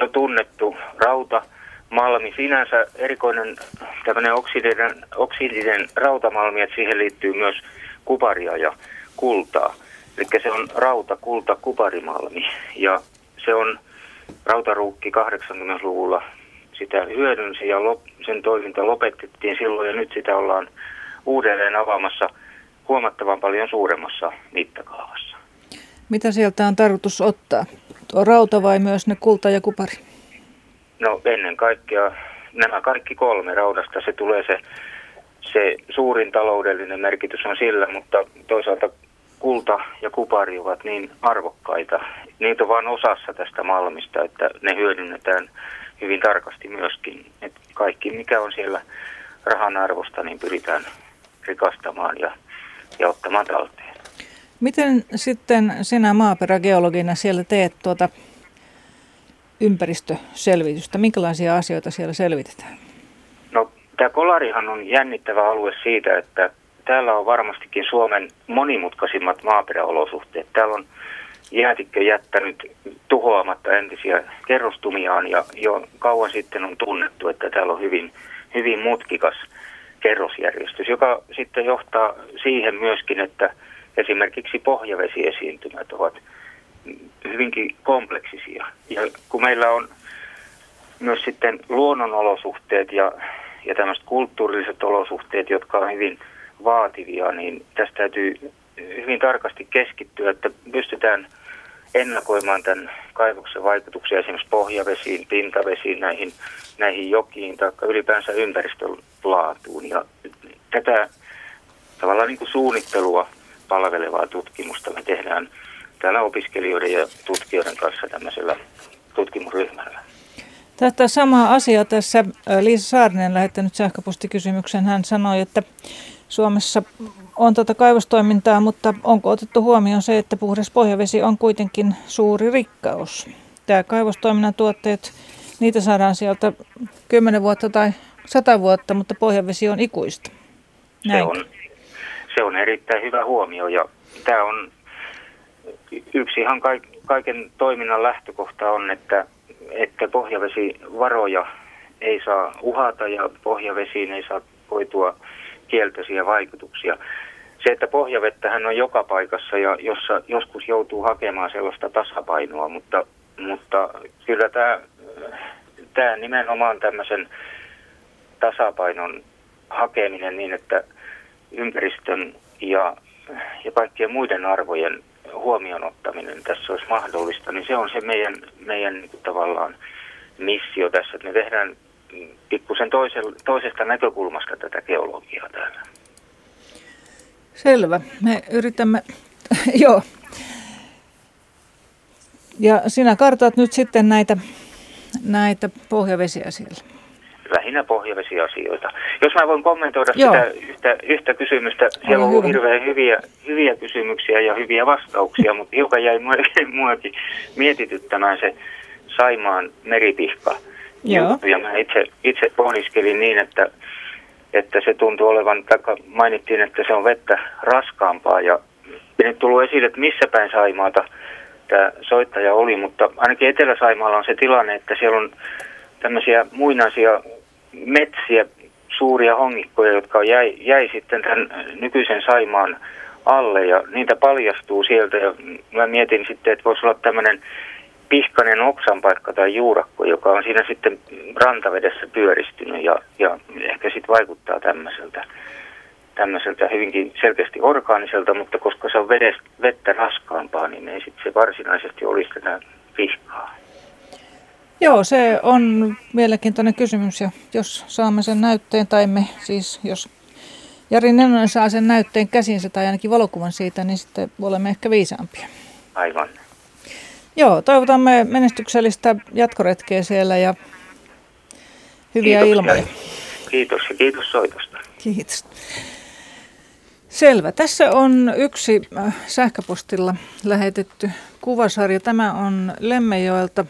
jo tunnettu rauta – malmi. Sinänsä erikoinen tämmöinen oksidinen, oksidinen rautamalmi, että siihen liittyy myös kuparia ja kultaa. Eli se on rauta, kulta, kuparimalmi. Ja se on rautaruukki 80-luvulla sitä hyödynsi ja lop, sen toiminta lopetettiin silloin ja nyt sitä ollaan uudelleen avaamassa huomattavan paljon suuremmassa mittakaavassa. Mitä sieltä on tarkoitus ottaa? Tuo rauta vai myös ne kulta ja kupari? No ennen kaikkea nämä kaikki kolme raudasta, se tulee se, se suurin taloudellinen merkitys on sillä, mutta toisaalta kulta ja kupari ovat niin arvokkaita. Niitä on vain osassa tästä malmista, että ne hyödynnetään hyvin tarkasti myöskin. Et kaikki mikä on siellä rahan arvosta, niin pyritään rikastamaan ja, ja ottamaan talteen. Miten sitten sinä maaperägeologina siellä teet tuota ympäristöselvitystä? Minkälaisia asioita siellä selvitetään? No, tämä Kolarihan on jännittävä alue siitä, että täällä on varmastikin Suomen monimutkaisimmat maaperäolosuhteet. Täällä on jäätikkö jättänyt tuhoamatta entisiä kerrostumiaan ja jo kauan sitten on tunnettu, että täällä on hyvin, hyvin mutkikas kerrosjärjestys, joka sitten johtaa siihen myöskin, että esimerkiksi pohjavesiesiintymät ovat hyvinkin kompleksisia. Ja kun meillä on myös sitten luonnonolosuhteet ja, ja tämmöiset kulttuurilliset olosuhteet, jotka on hyvin vaativia, niin tästä täytyy hyvin tarkasti keskittyä, että pystytään ennakoimaan tämän kaivoksen vaikutuksia esimerkiksi pohjavesiin, pintavesiin, näihin, näihin jokiin tai ylipäänsä ympäristön laatuun. Ja tätä tavallaan niin kuin suunnittelua palvelevaa tutkimusta me tehdään täällä opiskelijoiden ja tutkijoiden kanssa tämmöisellä tutkimusryhmällä. Tätä samaa asiaa tässä Liisa Saarinen lähettänyt sähköpostikysymyksen. Hän sanoi, että Suomessa on tätä kaivostoimintaa, mutta onko otettu huomioon se, että puhdas pohjavesi on kuitenkin suuri rikkaus? Tämä kaivostoiminnan tuotteet, niitä saadaan sieltä 10 vuotta tai 100 vuotta, mutta pohjavesi on ikuista. Se on, se on erittäin hyvä huomio ja tämä on yksi ihan kaiken toiminnan lähtökohta on, että, että pohjavesivaroja ei saa uhata ja pohjavesiin ei saa koitua kielteisiä vaikutuksia. Se, että pohjavettähän on joka paikassa ja jossa joskus joutuu hakemaan sellaista tasapainoa, mutta, mutta kyllä tämä, tämä nimenomaan tämmöisen tasapainon hakeminen niin, että ympäristön ja, ja kaikkien muiden arvojen huomioon ottaminen tässä olisi mahdollista, niin se on se meidän, meidän niin tavallaan missio tässä, että me tehdään pikkusen toisesta näkökulmasta tätä geologiaa täällä. Selvä. Me yritämme, joo. Ja sinä kartaat nyt sitten näitä, näitä pohjavesiä siellä. Lähinnä pohjavesiasioita. Jos mä voin kommentoida Joo. sitä yhtä, yhtä kysymystä. Siellä on ollut hirveän hyviä, hyviä kysymyksiä ja hyviä vastauksia, mutta hiukan jäi muakin mietityttämään se Saimaan meripihka juttu. Ja mä itse, itse pohdiskelin niin, että, että se tuntuu olevan, taikka mainittiin, että se on vettä raskaampaa ja nyt tullut esille, että missä päin Saimaata tämä soittaja oli, mutta ainakin Etelä-Saimaalla on se tilanne, että siellä on tämmöisiä muinaisia metsiä, suuria hongikkoja, jotka jäi, jäi sitten tämän nykyisen Saimaan alle ja niitä paljastuu sieltä ja mä mietin sitten, että voisi olla tämmöinen pihkainen oksanpaikka tai juurakko, joka on siinä sitten rantavedessä pyöristynyt ja, ja ehkä sitten vaikuttaa tämmöiseltä, tämmöiseltä hyvinkin selkeästi orgaaniselta, mutta koska se on vedestä, vettä raskaampaa, niin ei sitten se varsinaisesti olisi tätä pihkaa. Joo, se on mielenkiintoinen kysymys ja jos saamme sen näytteen tai me siis, jos Jari Nenonen saa sen näytteen käsinsä tai ainakin valokuvan siitä, niin sitten olemme ehkä viisaampia. Aivan. Joo, toivotamme menestyksellistä jatkoretkeä siellä ja hyviä Kiitoksia. ilmoja. Kiitos ja kiitos soitosta. Kiitos. Selvä. Tässä on yksi äh, sähköpostilla lähetetty kuvasarja. Tämä on Lemmejoelta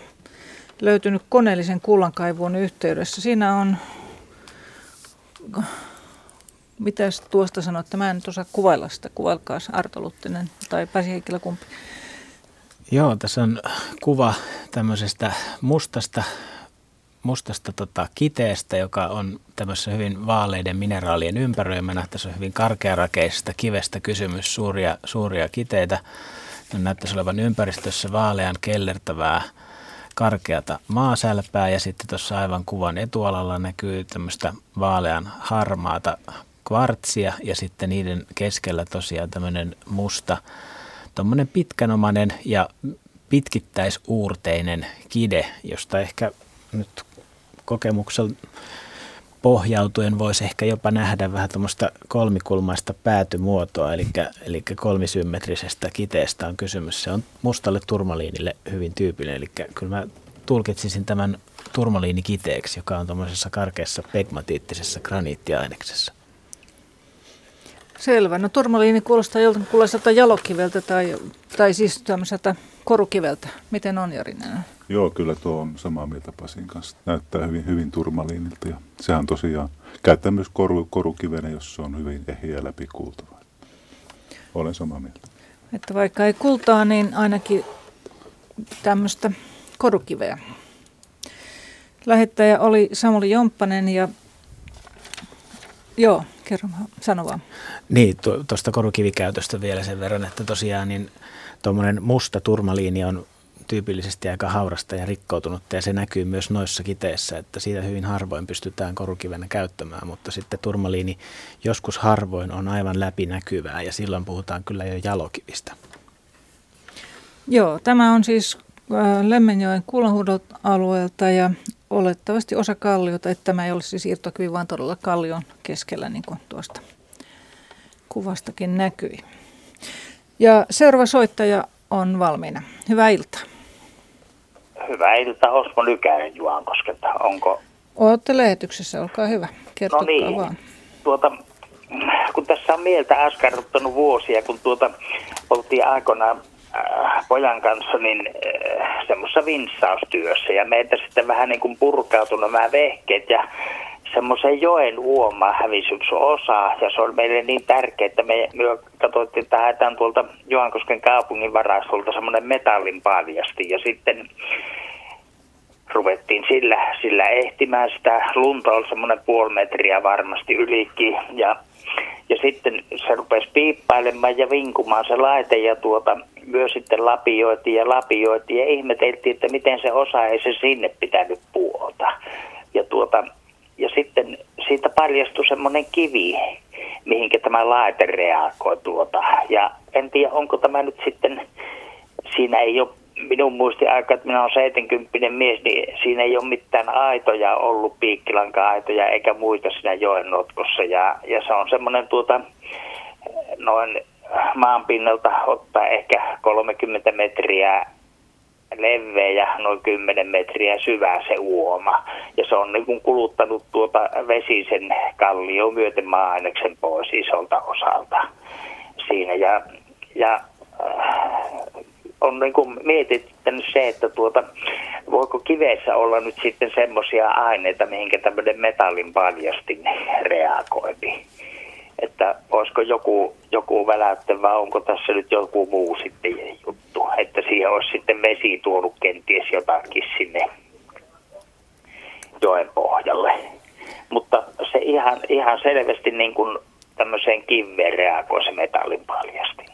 löytynyt koneellisen kullankaivun yhteydessä. Siinä on, mitä tuosta sanoit, että mä en nyt osaa kuvailla sitä, kuvailkaas Arto Luttinen tai Päsi Heikkilä kumpi. Joo, tässä on kuva tämmöisestä mustasta, mustasta tota, kiteestä, joka on tämmöisessä hyvin vaaleiden mineraalien ympäröimänä. Tässä on hyvin karkearakeisesta kivestä kysymys, suuria, suuria kiteitä. Ne näyttäisi olevan ympäristössä vaalean kellertävää karkeata maasälpää ja sitten tuossa aivan kuvan etualalla näkyy tämmöistä vaalean harmaata kvartsia ja sitten niiden keskellä tosiaan tämmöinen musta tuommoinen pitkänomainen ja pitkittäisuurteinen kide, josta ehkä nyt kokemuksella pohjautuen voisi ehkä jopa nähdä vähän tuommoista kolmikulmaista päätymuotoa, eli, eli kolmisymmetrisestä kiteestä on kysymys. Se on mustalle turmaliinille hyvin tyypillinen, eli kyllä mä tulkitsisin tämän turmaliinikiteeksi, joka on tuommoisessa karkeassa pegmatiittisessa graniittiaineksessa. Selvä. No turmaliini kuulostaa joltakulaiselta jalokiveltä tai, tai siis tämmöiseltä korukiveltä. Miten on Jarinen? Joo, kyllä tuo on samaa mieltä Pasin kanssa. Näyttää hyvin, hyvin turmaliinilta ja sehän tosiaan käyttää myös koru, korukivenä, jos se on hyvin ehjä läpi kuultava. Olen samaa mieltä. Että vaikka ei kultaa, niin ainakin tämmöistä korukiveä. Lähettäjä oli Samuli Jomppanen ja joo, kerro, sano vaan. Niin, tuosta korukivikäytöstä vielä sen verran, että tosiaan niin tuommoinen musta turmaliini on tyypillisesti aika haurasta ja rikkoutunutta ja se näkyy myös noissa kiteissä, että siitä hyvin harvoin pystytään korukivenä käyttämään, mutta sitten turmaliini joskus harvoin on aivan läpinäkyvää ja silloin puhutaan kyllä jo jalokivistä. Joo, tämä on siis äh, Lemmenjoen kullanhuudot alueelta ja olettavasti osa kalliota, että tämä ei ole siis irtokivi, vaan todella kallion keskellä, niin kuin tuosta kuvastakin näkyi. Ja seuraava soittaja on valmiina. Hyvää iltaa. Hyvää iltaa Osmo Nykänen Juankoskelta. Onko? Olette lähetyksessä, olkaa hyvä. Kertokaa no niin. vaan. Tuota, kun tässä on mieltä askarruttanut vuosia, kun tuota, oltiin aikoinaan pojan kanssa niin äh, semmoisessa vinssaustyössä ja meitä sitten vähän niin kuin purkautunut nämä vehkeet ja semmoisen joen uoma hävisi yksi osa ja se on meille niin tärkeä, että me, me katsottiin, että haetaan tuolta Johankosken kaupungin varastolta semmoinen metallin paljasti. Ja sitten ruvettiin sillä, sillä ehtimään sitä. Lunta oli semmoinen puoli metriä varmasti ylikin. Ja, ja sitten se rupesi piippailemaan ja vinkumaan se laite ja tuota, myös sitten lapioitiin ja lapioitiin ja ihmeteltiin, että miten se osa ei se sinne pitänyt puolta. Ja tuota, ja sitten siitä paljastui semmoinen kivi, mihinkä tämä laite reagoi tuota. Ja en tiedä, onko tämä nyt sitten, siinä ei ole minun muisti aika, että minä olen 70 mies, niin siinä ei ole mitään aitoja ollut, piikkilanka-aitoja eikä muita siinä joen notkossa. Ja, ja se on semmoinen tuota, noin maanpinnalta ottaa ehkä 30 metriä leveä ja noin 10 metriä syvää se uoma. Ja se on niin kuluttanut tuota vesisen kallio myöten maa-aineksen pois isolta osalta siinä. Ja, ja äh, on niin kuin mietittänyt se, että tuota, voiko kiveissä olla nyt sitten semmoisia aineita, mihinkä tämmöinen metallin paljastin reagoi että olisiko joku, joku väläytte vai onko tässä nyt joku muu sitten juttu, että siihen olisi sitten vesi tuonut kenties jotakin sinne joen pohjalle. Mutta se ihan, ihan selvästi niin kuin tämmöiseen kiveen reagoi se metallin paljastin.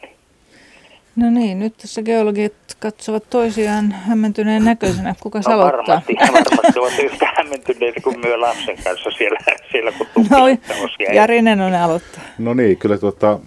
No niin, nyt tässä geologit katsovat toisiaan hämmentyneen näköisenä. Kuka no, aloittaa? Varmasti, varmasti ovat yhtä hämmentyneitä kuin myö lapsen kanssa siellä, siellä kun no, Jari Nenonen aloittaa. No niin, kyllä tuota,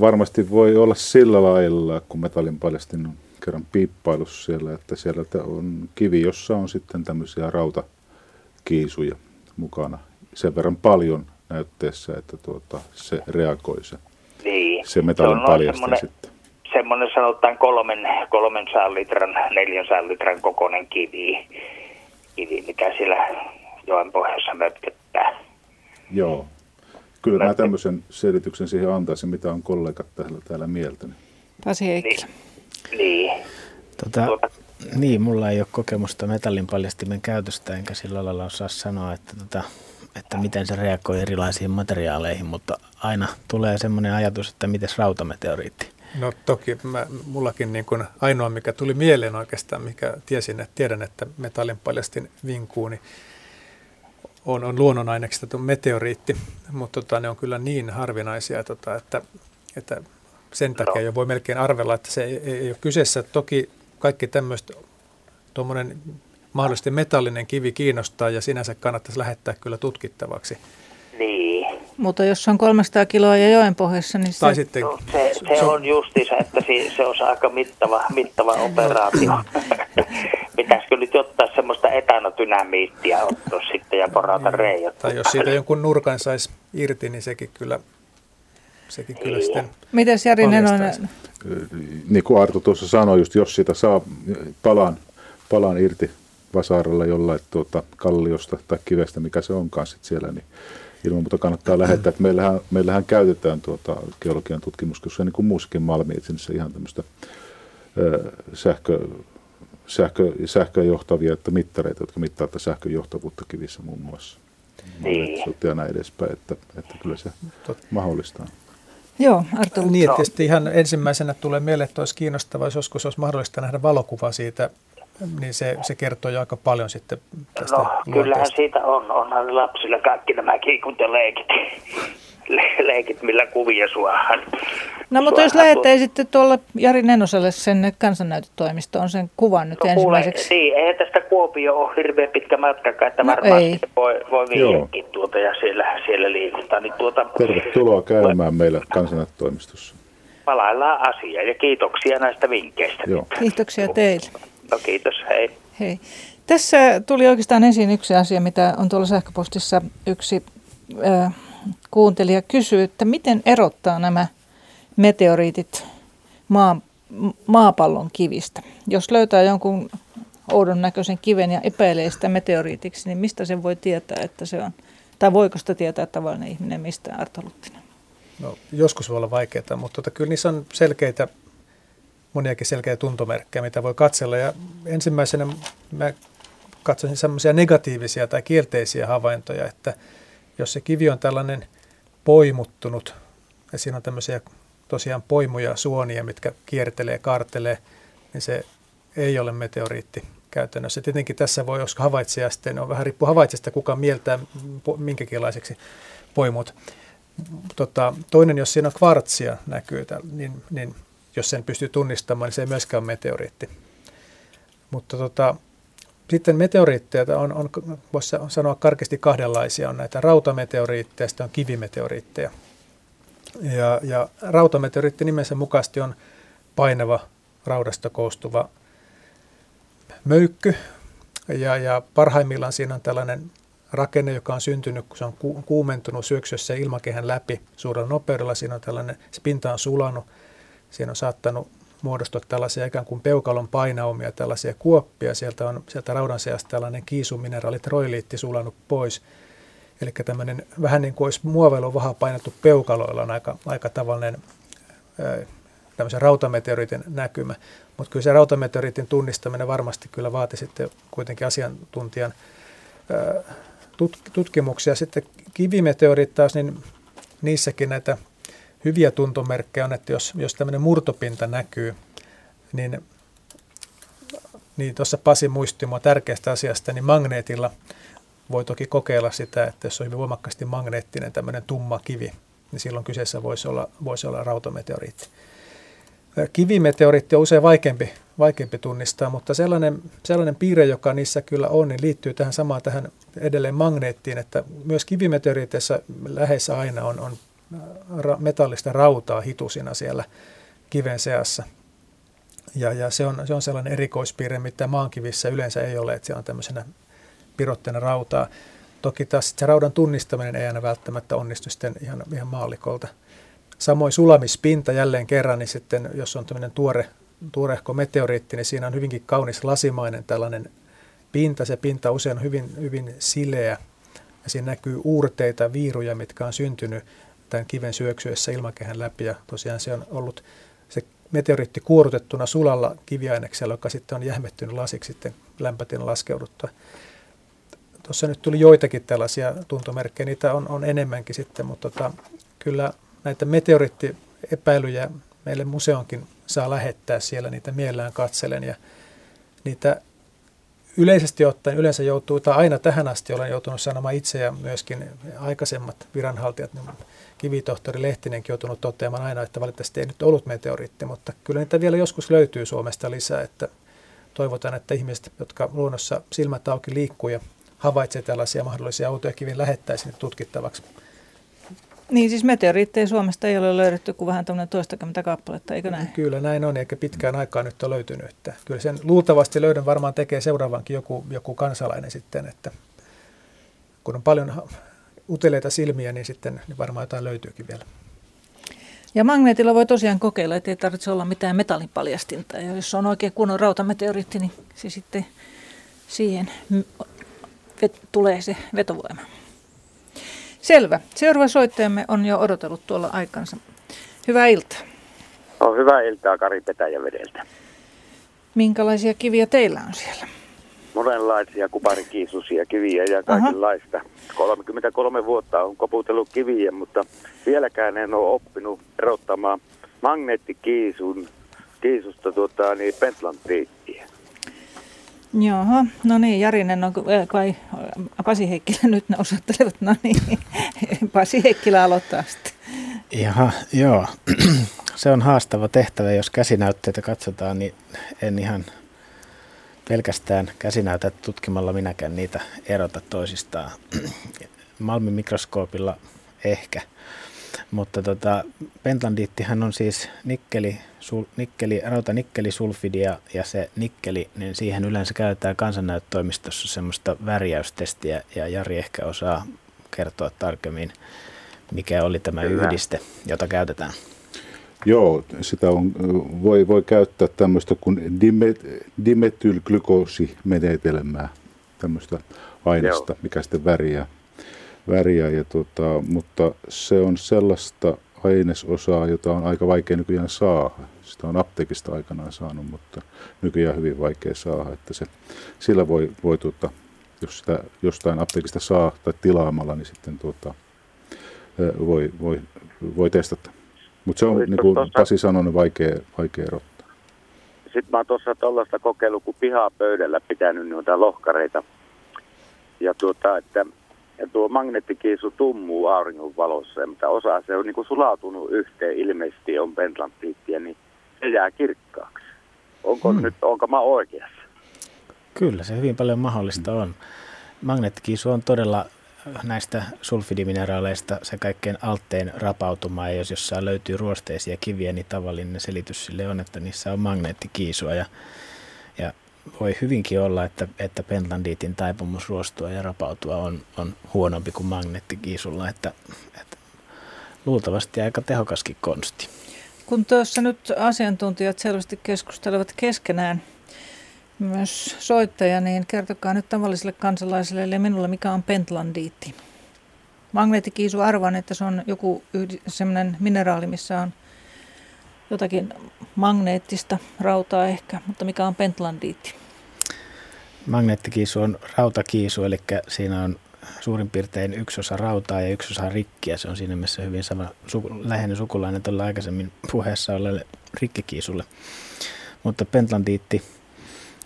varmasti voi olla sillä lailla, kun metallin paljastin on kerran piippailus siellä, että siellä on kivi, jossa on sitten tämmöisiä rautakiisuja mukana. Sen verran paljon näytteessä, että tuota, se reagoi se, niin. se metallin se paljastin sitten semmoinen sanotaan kolmen, kolmen litran, neljän litran kokoinen kivi, kivi, mikä siellä joen pohjassa mötköttää. Joo. Kyllä Mötkö... mä tämmöisen selityksen siihen antaisin, mitä on kollegat täällä, täällä mieltä. Pasi Niin. niin. Tota, tuota... Niin, mulla ei ole kokemusta metallin paljastimen käytöstä, enkä sillä lailla osaa sanoa, että, tota, että miten se reagoi erilaisiin materiaaleihin, mutta aina tulee semmoinen ajatus, että miten rautameteoriitti No toki mä, mullakin niin kuin ainoa, mikä tuli mieleen oikeastaan, mikä tiesin, että tiedän, että metallin paljastin vinkuu, niin on, on luonnonaineksista meteoriitti, mutta tota, ne on kyllä niin harvinaisia, tota, että, että sen takia jo voi melkein arvella, että se ei, ei ole kyseessä. Toki kaikki tämmöistä, tuommoinen mahdollisesti metallinen kivi kiinnostaa ja sinänsä kannattaisi lähettää kyllä tutkittavaksi. Niin. Mutta jos on 300 kiloa ja joen pohjassa, niin se... Tai sitten... No, se, se on justiinsa, että se, se on aika mittava, mittava operaatio. Pitäisikö nyt ottaa semmoista etanodynamiittia ottaa sitten ja porata niin. reijät? Tai jos siitä jonkun nurkan saisi irti, niin sekin kyllä, sekin kyllä niin. sitten Mites Jari Nenonen? Niin kuin Arto tuossa sanoi, just jos sitä saa palan, palan irti vasaralla jollain tuota, kalliosta tai kivestä, mikä se onkaan sitten siellä, niin ilman muuta kannattaa lähettää. Että meillähän, meillähän käytetään tuota geologian tutkimuskeskuksessa niin kuin muussakin malmietsinnissä ihan tämmöistä sähkö, sähkö, sähköjohtavia että mittareita, jotka mittaavat sähkön johtavuutta kivissä muun muassa. Niin. Ja näin edespäin, että, että kyllä se mahdollistaa. Joo, Arto. Niin, että tietysti ihan ensimmäisenä tulee mieleen, että olisi kiinnostavaa, jos joskus olisi mahdollista nähdä valokuva siitä niin se, se kertoo jo aika paljon sitten tästä No, kyllähän siitä on. Onhan lapsilla kaikki nämä kiikut ja leikit. Le- leikit, millä kuvia suohan. No mutta jos lähettäisitte tuolla Jari Nenoselle sen kansannäytötoimistoon sen kuvan nyt no, ensimmäiseksi. Kuule, niin, ei tästä Kuopio ole hirveän pitkä matka, että no, varmaan ei. voi, voi viedäkin tuota ja siellä, siellä liikutaan. Niin tuota, Tervetuloa käymään meillä kansannäytötoimistossa. Palaillaan asiaa ja kiitoksia näistä vinkkeistä. Joo. Kiitoksia teille. No kiitos, hei. Hei. Tässä tuli oikeastaan esiin yksi asia, mitä on tuolla sähköpostissa yksi äh, kuuntelija kysyy, että miten erottaa nämä meteoriitit maan maapallon kivistä. Jos löytää jonkun oudon näköisen kiven ja epäilee sitä meteoriitiksi, niin mistä sen voi tietää, että se on, tai voiko sitä tietää tavallinen ihminen mistä Arto Luttinen? No, joskus voi olla vaikeaa, mutta tota, kyllä niissä on selkeitä, moniakin selkeitä tuntomerkkejä, mitä voi katsella. Ja ensimmäisenä mä katsoisin semmoisia negatiivisia tai kielteisiä havaintoja, että jos se kivi on tällainen poimuttunut, ja siinä on tämmöisiä tosiaan poimuja suonia, mitkä kiertelee, kaartelee, niin se ei ole meteoriitti käytännössä. Tietenkin tässä voi, jos havaitsija sitten, on vähän riippuu havaitsijasta, kuka mieltää minkäkinlaiseksi poimut. Tota, toinen, jos siinä on kvartsia näkyy, niin, niin jos sen pystyy tunnistamaan, niin se ei myöskään ole meteoriitti. Mutta tota, sitten meteoriitteja on, on voisi sanoa karkeasti kahdenlaisia. On näitä rautameteoriitteja ja sitten on kivimeteoriitteja. Ja, ja rautameteoriitti nimensä mukaisesti on painava raudasta koostuva möykky. Ja, ja parhaimmillaan siinä on tällainen rakenne, joka on syntynyt, kun se on ku, kuumentunut syöksyessä ilmakehän läpi suurella nopeudella. Siinä on tällainen, se pinta on sulanut. Siinä on saattanut muodostua tällaisia ikään kuin peukalon painaumia, tällaisia kuoppia. Sieltä on sieltä raudan seasta tällainen kiisumineraali, troiliitti sulanut pois. Eli tämmöinen vähän niin kuin olisi muovelo vähän painettu peukaloilla on aika, aika tavallinen tämmöisen rautameteoriitin näkymä. Mutta kyllä se rautameteoriitin tunnistaminen varmasti kyllä vaati sitten kuitenkin asiantuntijan tutkimuksia. Sitten kivimeteoriit taas, niin niissäkin näitä hyviä tuntomerkkejä on, että jos, jos tämmöinen murtopinta näkyy, niin, niin tuossa Pasi muisti mua tärkeästä asiasta, niin magneetilla voi toki kokeilla sitä, että jos on hyvin voimakkaasti magneettinen tämmöinen tumma kivi, niin silloin kyseessä voisi olla, voisi olla rautameteoriitti. Kivimeteoriitti on usein vaikeampi, vaikeampi tunnistaa, mutta sellainen, sellainen piirre, joka niissä kyllä on, niin liittyy tähän samaan tähän edelleen magneettiin, että myös kivimeteoriiteissa lähes aina on, on metallista rautaa hitusina siellä kiven seassa. Ja, ja se, on, se on sellainen erikoispiirre, mitä maankivissä yleensä ei ole, että siellä on tämmöisenä pirotteena rautaa. Toki taas se raudan tunnistaminen ei aina välttämättä onnistu sitten ihan, ihan maallikolta. Samoin sulamispinta jälleen kerran, niin sitten jos on tämmöinen tuore, tuorehko meteoriitti, niin siinä on hyvinkin kaunis lasimainen tällainen pinta. Se pinta usein on hyvin, hyvin sileä ja siinä näkyy uurteita, viiruja, mitkä on syntynyt tämän kiven syöksyessä ilmakehän läpi ja tosiaan se on ollut se meteoriitti kuorutettuna sulalla kiviaineksella, joka sitten on jähmettynyt lasiksi sitten lämpötilan laskeuduttua. Tuossa nyt tuli joitakin tällaisia tuntomerkkejä, niitä on, on enemmänkin sitten, mutta tota, kyllä näitä meteoriittiepäilyjä meille museonkin saa lähettää siellä, niitä mielellään katselen ja niitä yleisesti ottaen yleensä joutuu, tai aina tähän asti olen joutunut sanomaan itse ja myöskin aikaisemmat viranhaltijat, niin kivitohtori Lehtinenkin joutunut toteamaan aina, että valitettavasti ei nyt ollut meteoriitti, mutta kyllä niitä vielä joskus löytyy Suomesta lisää, että toivotaan, että ihmiset, jotka luonnossa silmät auki liikkuu ja havaitsee tällaisia mahdollisia outoja kiviä, lähettäisiin tutkittavaksi. Niin siis meteoriitteja Suomesta ei ole löydetty kuin vähän tämmöinen toistakymmentä kappaletta, eikö näin? Kyllä näin on, eikä pitkään aikaa nyt ole löytynyt. Että kyllä sen luultavasti löydön varmaan tekee seuraavankin joku, joku kansalainen sitten, että kun on paljon uteleita silmiä, niin sitten niin varmaan jotain löytyykin vielä. Ja magneetilla voi tosiaan kokeilla, että ei tarvitse olla mitään metallipaljastinta. Ja jos on oikein kunnon rautameteoriitti, niin se sitten siihen vet- tulee se vetovoima. Selvä. Seuraava soittajamme on jo odotellut tuolla aikansa. Hyvää iltaa. No, hyvää iltaa Kari Petäjävedeltä. Minkälaisia kiviä teillä on siellä? Monenlaisia kuparikiisusia kiviä ja kaikenlaista. Aha. 33 vuotta on koputellut kiviä, mutta vieläkään en ole oppinut erottamaan magneettikiisun kiisusta tuota, niin pentlantiittia. Joo, no niin, Jarinen on kai Pasi Heikkilä nyt ne osoittelevat, no niin, Pasi Heikkilä aloittaa sitten. Jaha, joo. Se on haastava tehtävä, jos käsinäytteitä katsotaan, niin en ihan pelkästään käsinäytä tutkimalla minäkään niitä erota toisistaan. Malmin mikroskoopilla ehkä. Mutta tota, pentlandiittihan on siis nikkeli, sul, nikkeli, rautanikkelisuulfidia ja se nikkeli, niin siihen yleensä käytetään kansannäyttöimistossa semmoista värjäystestiä ja Jari ehkä osaa kertoa tarkemmin, mikä oli tämä Kyllä. yhdiste, jota käytetään. Joo, sitä on, voi, voi käyttää tämmöistä kuin dimet, dimetylglykosimenetelmää, tämmöistä aineesta, Joo. mikä sitten väriä. väriä ja tota, mutta se on sellaista ainesosaa, jota on aika vaikea nykyään saada. Sitä on apteekista aikanaan saanut, mutta nykyään hyvin vaikea saada. Että se, sillä voi, voi tuota, jos sitä jostain apteekista saa tai tilaamalla, niin sitten tuota, voi, voi, voi testata. Mutta se on, niin kuin tossa... Pasi sanoi, niin vaikea, vaikea erottaa. Sitten mä oon tuossa tuollaista kokeilu, kun pöydällä pitänyt noita lohkareita. Ja tuota, että ja tuo magneettikiisu tummuu auringon valossa, mutta osa se on niin kuin sulautunut yhteen, ilmeisesti on pentlanttiittiä, niin se jää kirkkaaksi. Onko hmm. nyt, onko mä oikeassa? Kyllä, se hyvin paljon mahdollista on. Magneettikiisu on todella näistä sulfidimineraaleista se kaikkein alttein rapautuma, ja jos jossain löytyy ruosteisia kiviä, niin tavallinen selitys sille on, että niissä on magneettikiisua, ja, ja voi hyvinkin olla, että, että pentlandiitin taipumus ruostua ja rapautua on, on huonompi kuin magneettikiisulla, että, että luultavasti aika tehokaskin konsti. Kun tuossa nyt asiantuntijat selvästi keskustelevat keskenään, myös soittaja, niin kertokaa nyt tavalliselle kansalaiselle, eli minulle, mikä on pentlandiitti. Magneettikiisu arvan, että se on joku semmoinen mineraali, missä on jotakin magneettista rautaa ehkä, mutta mikä on pentlandiitti? Magneettikiisu on rautakiisu, eli siinä on suurin piirtein yksi osa rautaa ja yksi osa rikkiä. Se on siinä mielessä hyvin sama su, läheinen sukulainen tuolla aikaisemmin puheessa olleelle rikkikiisulle. Mutta pentlandiitti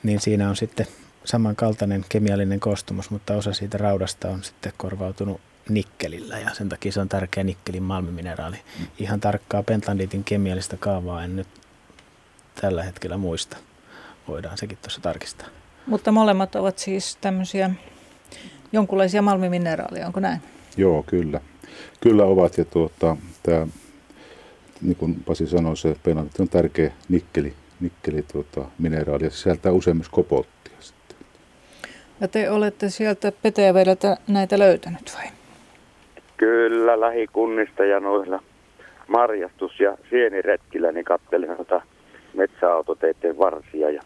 niin siinä on sitten samankaltainen kemiallinen koostumus, mutta osa siitä raudasta on sitten korvautunut nikkelillä ja sen takia se on tärkeä nikkelin malmimineraali. Mm. Ihan tarkkaa pentlandiitin kemiallista kaavaa en nyt tällä hetkellä muista. Voidaan sekin tuossa tarkistaa. Mutta molemmat ovat siis tämmöisiä jonkunlaisia malmimineraaleja, onko näin? Joo, kyllä. Kyllä ovat ja tuota, tämä, niin kuin Pasi sanoi, se pentlandiitti on tärkeä nikkeli nikkeli tuota, mineraali ja sisältää usein myös kobolttia sitten. Ja te olette sieltä Petäjävedeltä näitä löytänyt vai? Kyllä, lähikunnista ja noilla marjastus- ja sieniretkillä niin kattelin noita metsäautoteiden varsia ja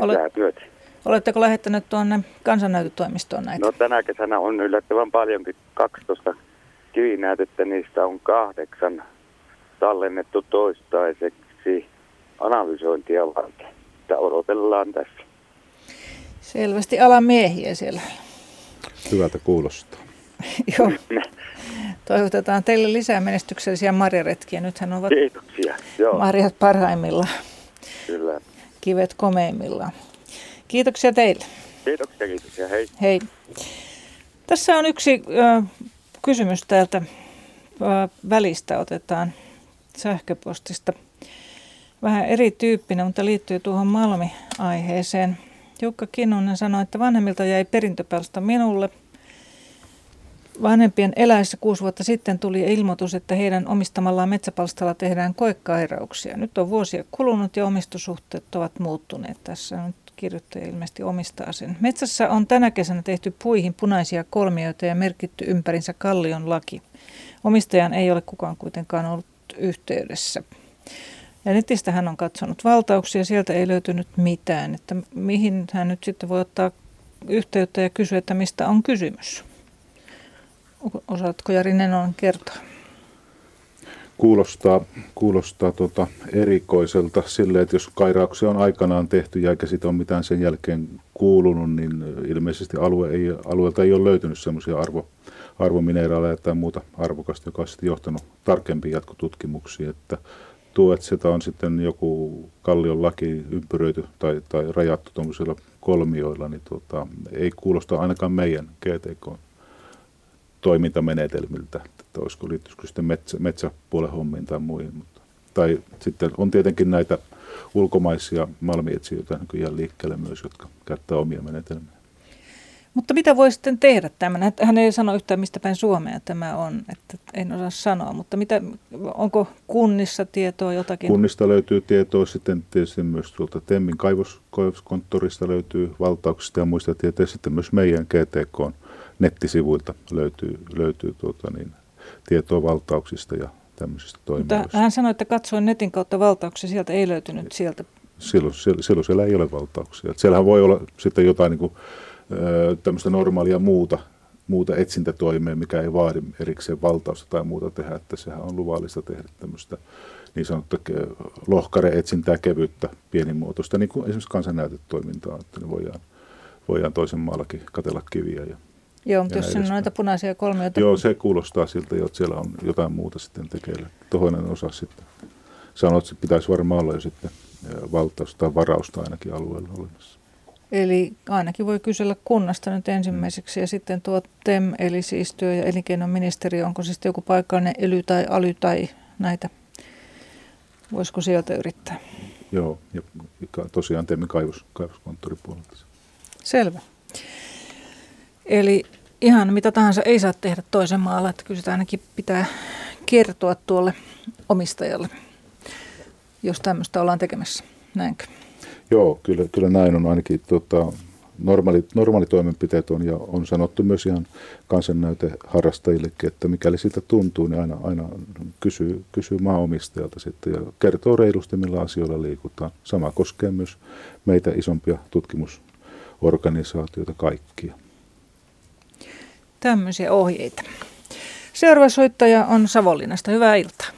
Olet, Oletteko lähettänyt tuonne kansannäytötoimistoon näitä? No tänä kesänä on yllättävän paljonkin 12 kivinäytettä, niistä on kahdeksan tallennettu toistaiseksi analysointia varten. Että odotellaan tässä. Selvästi alan miehiä siellä. Hyvältä kuulostaa. Joo. Toivotetaan teille lisää menestyksellisiä marjaretkiä. Nythän ovat Kiitoksia. Joo. marjat parhaimmillaan. Kyllä. Kivet komeimmillaan. Kiitoksia teille. Kiitoksia, kiitoksia. Hei. Hei. Tässä on yksi ö, kysymys täältä ö, välistä. Otetaan sähköpostista vähän erityyppinen, mutta liittyy tuohon Malmi-aiheeseen. Jukka Kinnunen sanoi, että vanhemmilta jäi perintöpalsta minulle. Vanhempien eläessä kuusi vuotta sitten tuli ilmoitus, että heidän omistamallaan metsäpalstalla tehdään koekkairauksia. Nyt on vuosia kulunut ja omistussuhteet ovat muuttuneet. Tässä nyt kirjoittaja ilmeisesti omistaa sen. Metsässä on tänä kesänä tehty puihin punaisia kolmioita ja merkitty ympärinsä kallion laki. Omistajan ei ole kukaan kuitenkaan ollut yhteydessä. Ja netistä hän on katsonut valtauksia, sieltä ei löytynyt mitään, että mihin hän nyt sitten voi ottaa yhteyttä ja kysyä, että mistä on kysymys. Osaatko Jari Nenonen kertoa? Kuulostaa, kuulostaa tuota erikoiselta sille, että jos kairauksia on aikanaan tehty ja eikä siitä ole mitään sen jälkeen kuulunut, niin ilmeisesti alue ei, alueelta ei ole löytynyt semmoisia arvo, arvomineraaleja tai muuta arvokasta, joka sitten johtanut tarkempiin jatkotutkimuksiin. Että tuo, että sitä on sitten joku kallion laki ympyröity tai, tai rajattu tuollaisilla kolmioilla, niin tuota, ei kuulosta ainakaan meidän GTK toimintamenetelmiltä, että olisiko liittyisikö sitten metsä, metsäpuolen hommiin tai muihin. Mutta, tai sitten on tietenkin näitä ulkomaisia malmietsijöitä nykyään liikkeelle myös, jotka käyttää omia menetelmiä. Mutta mitä voi sitten tehdä tämän? Hän ei sano yhtään mistä päin Suomea tämä on, että en osaa sanoa, mutta mitä, onko kunnissa tietoa jotakin? Kunnista löytyy tietoa, sitten tietysti myös tuolta Temmin kaivos, kaivoskonttorista löytyy valtauksista ja muista tietoja, sitten myös meidän GTK nettisivuilta löytyy, löytyy tuota niin, tietoa valtauksista ja tämmöisistä Mutta toimijoista. hän sanoi, että katsoin netin kautta valtauksia, sieltä ei löytynyt sieltä. Silloin, siellä, silloin siellä ei ole valtauksia. Siellähän voi olla sitten jotain niin kuin, tämmöistä normaalia muuta, muuta etsintätoimea, mikä ei vaadi erikseen valtausta tai muuta tehdä, että sehän on luvallista tehdä tämmöistä niin sanottua ke- lohkare-etsintää kevyttä, pienimuotoista, niin kuin esimerkiksi kansannäytetoimintaa, että ne voidaan, voidaan toisen maallakin katella kiviä. Ja, Joo, mutta ja jos siinä on noita punaisia kolmioita. Joo, se kuulostaa siltä, että siellä on jotain muuta sitten tekeillä. Toinen osa sitten sanoo, että pitäisi varmaan olla jo sitten ö, valtaus tai varausta ainakin alueella olemassa. Eli ainakin voi kysellä kunnasta nyt ensimmäiseksi ja sitten tuo TEM, eli siis työ- ja elinkeinoministeriö, onko se sitten joku paikallinen ely tai aly tai näitä, voisiko sieltä yrittää? Joo, ja tosiaan teemme kaivos, kaivoskonttorin puolelta. Selvä. Eli ihan mitä tahansa ei saa tehdä toisen maalla, että kyllä sitä ainakin pitää kertoa tuolle omistajalle, jos tämmöistä ollaan tekemässä. Näinkö? Joo, kyllä, kyllä näin on ainakin tota, normaali, normaalitoimenpiteet on ja on sanottu myös ihan kansannäyteharrastajillekin, että mikäli siitä tuntuu, niin aina, aina kysyy, kysyy maanomistajalta sitten ja kertoo reilusti, millä asioilla liikutaan. Sama koskee myös meitä isompia tutkimusorganisaatioita kaikkia. Tämmöisiä ohjeita. Seuraava soittaja on Savonlinnasta. Hyvää iltaa.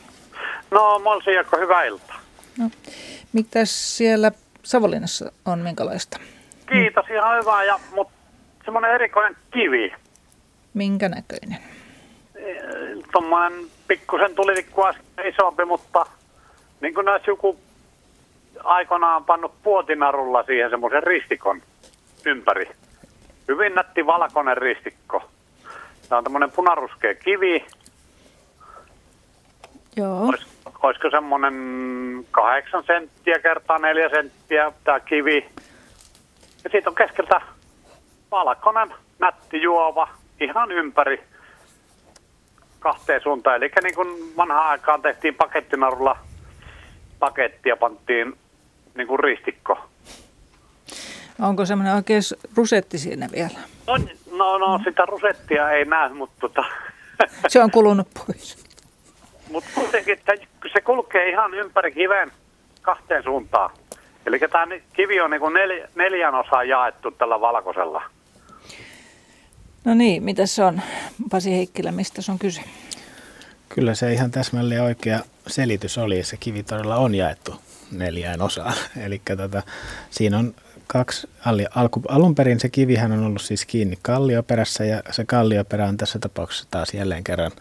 No, Molsi Jaakko, hyvää iltaa. No, mitäs siellä Savonlinnassa on minkälaista? Kiitos, ihan hyvää. Ja, mutta semmoinen erikoinen kivi. Minkä näköinen? Tuommoinen pikkusen tulitikku isompi, mutta niin kuin näissä joku aikoinaan pannut puotinarulla siihen semmoisen ristikon ympäri. Hyvin nätti valkoinen ristikko. Tämä on tämmöinen punaruskea kivi. Joo. Olis, olisiko semmoinen kahdeksan senttiä kertaa neljä senttiä tämä kivi. Ja siitä on keskeltä valkoinen, nätti juova, ihan ympäri kahteen suuntaan. Eli niin kuin vanhaan aikaan tehtiin pakettinarulla paketti ja pantiin niin kuin ristikko. Onko semmoinen oikein rusetti siinä vielä? No, no, no sitä rusettia ei näy, mutta tota, Se on kulunut pois. Mutta kuitenkin että se kulkee ihan ympäri kiven kahteen suuntaan. Eli tämä kivi on niin nel, neljän osaa jaettu tällä valkoisella. No niin, mitä se on? Pasi Heikkilä, mistä se on kyse? Kyllä se ihan täsmälleen oikea selitys oli. Se kivi todella on jaettu neljään osaan. Eli tota, siinä on kaksi, alku, alun perin se kivihän on ollut siis kiinni kallioperässä ja se kallioperä on tässä tapauksessa taas jälleen kerran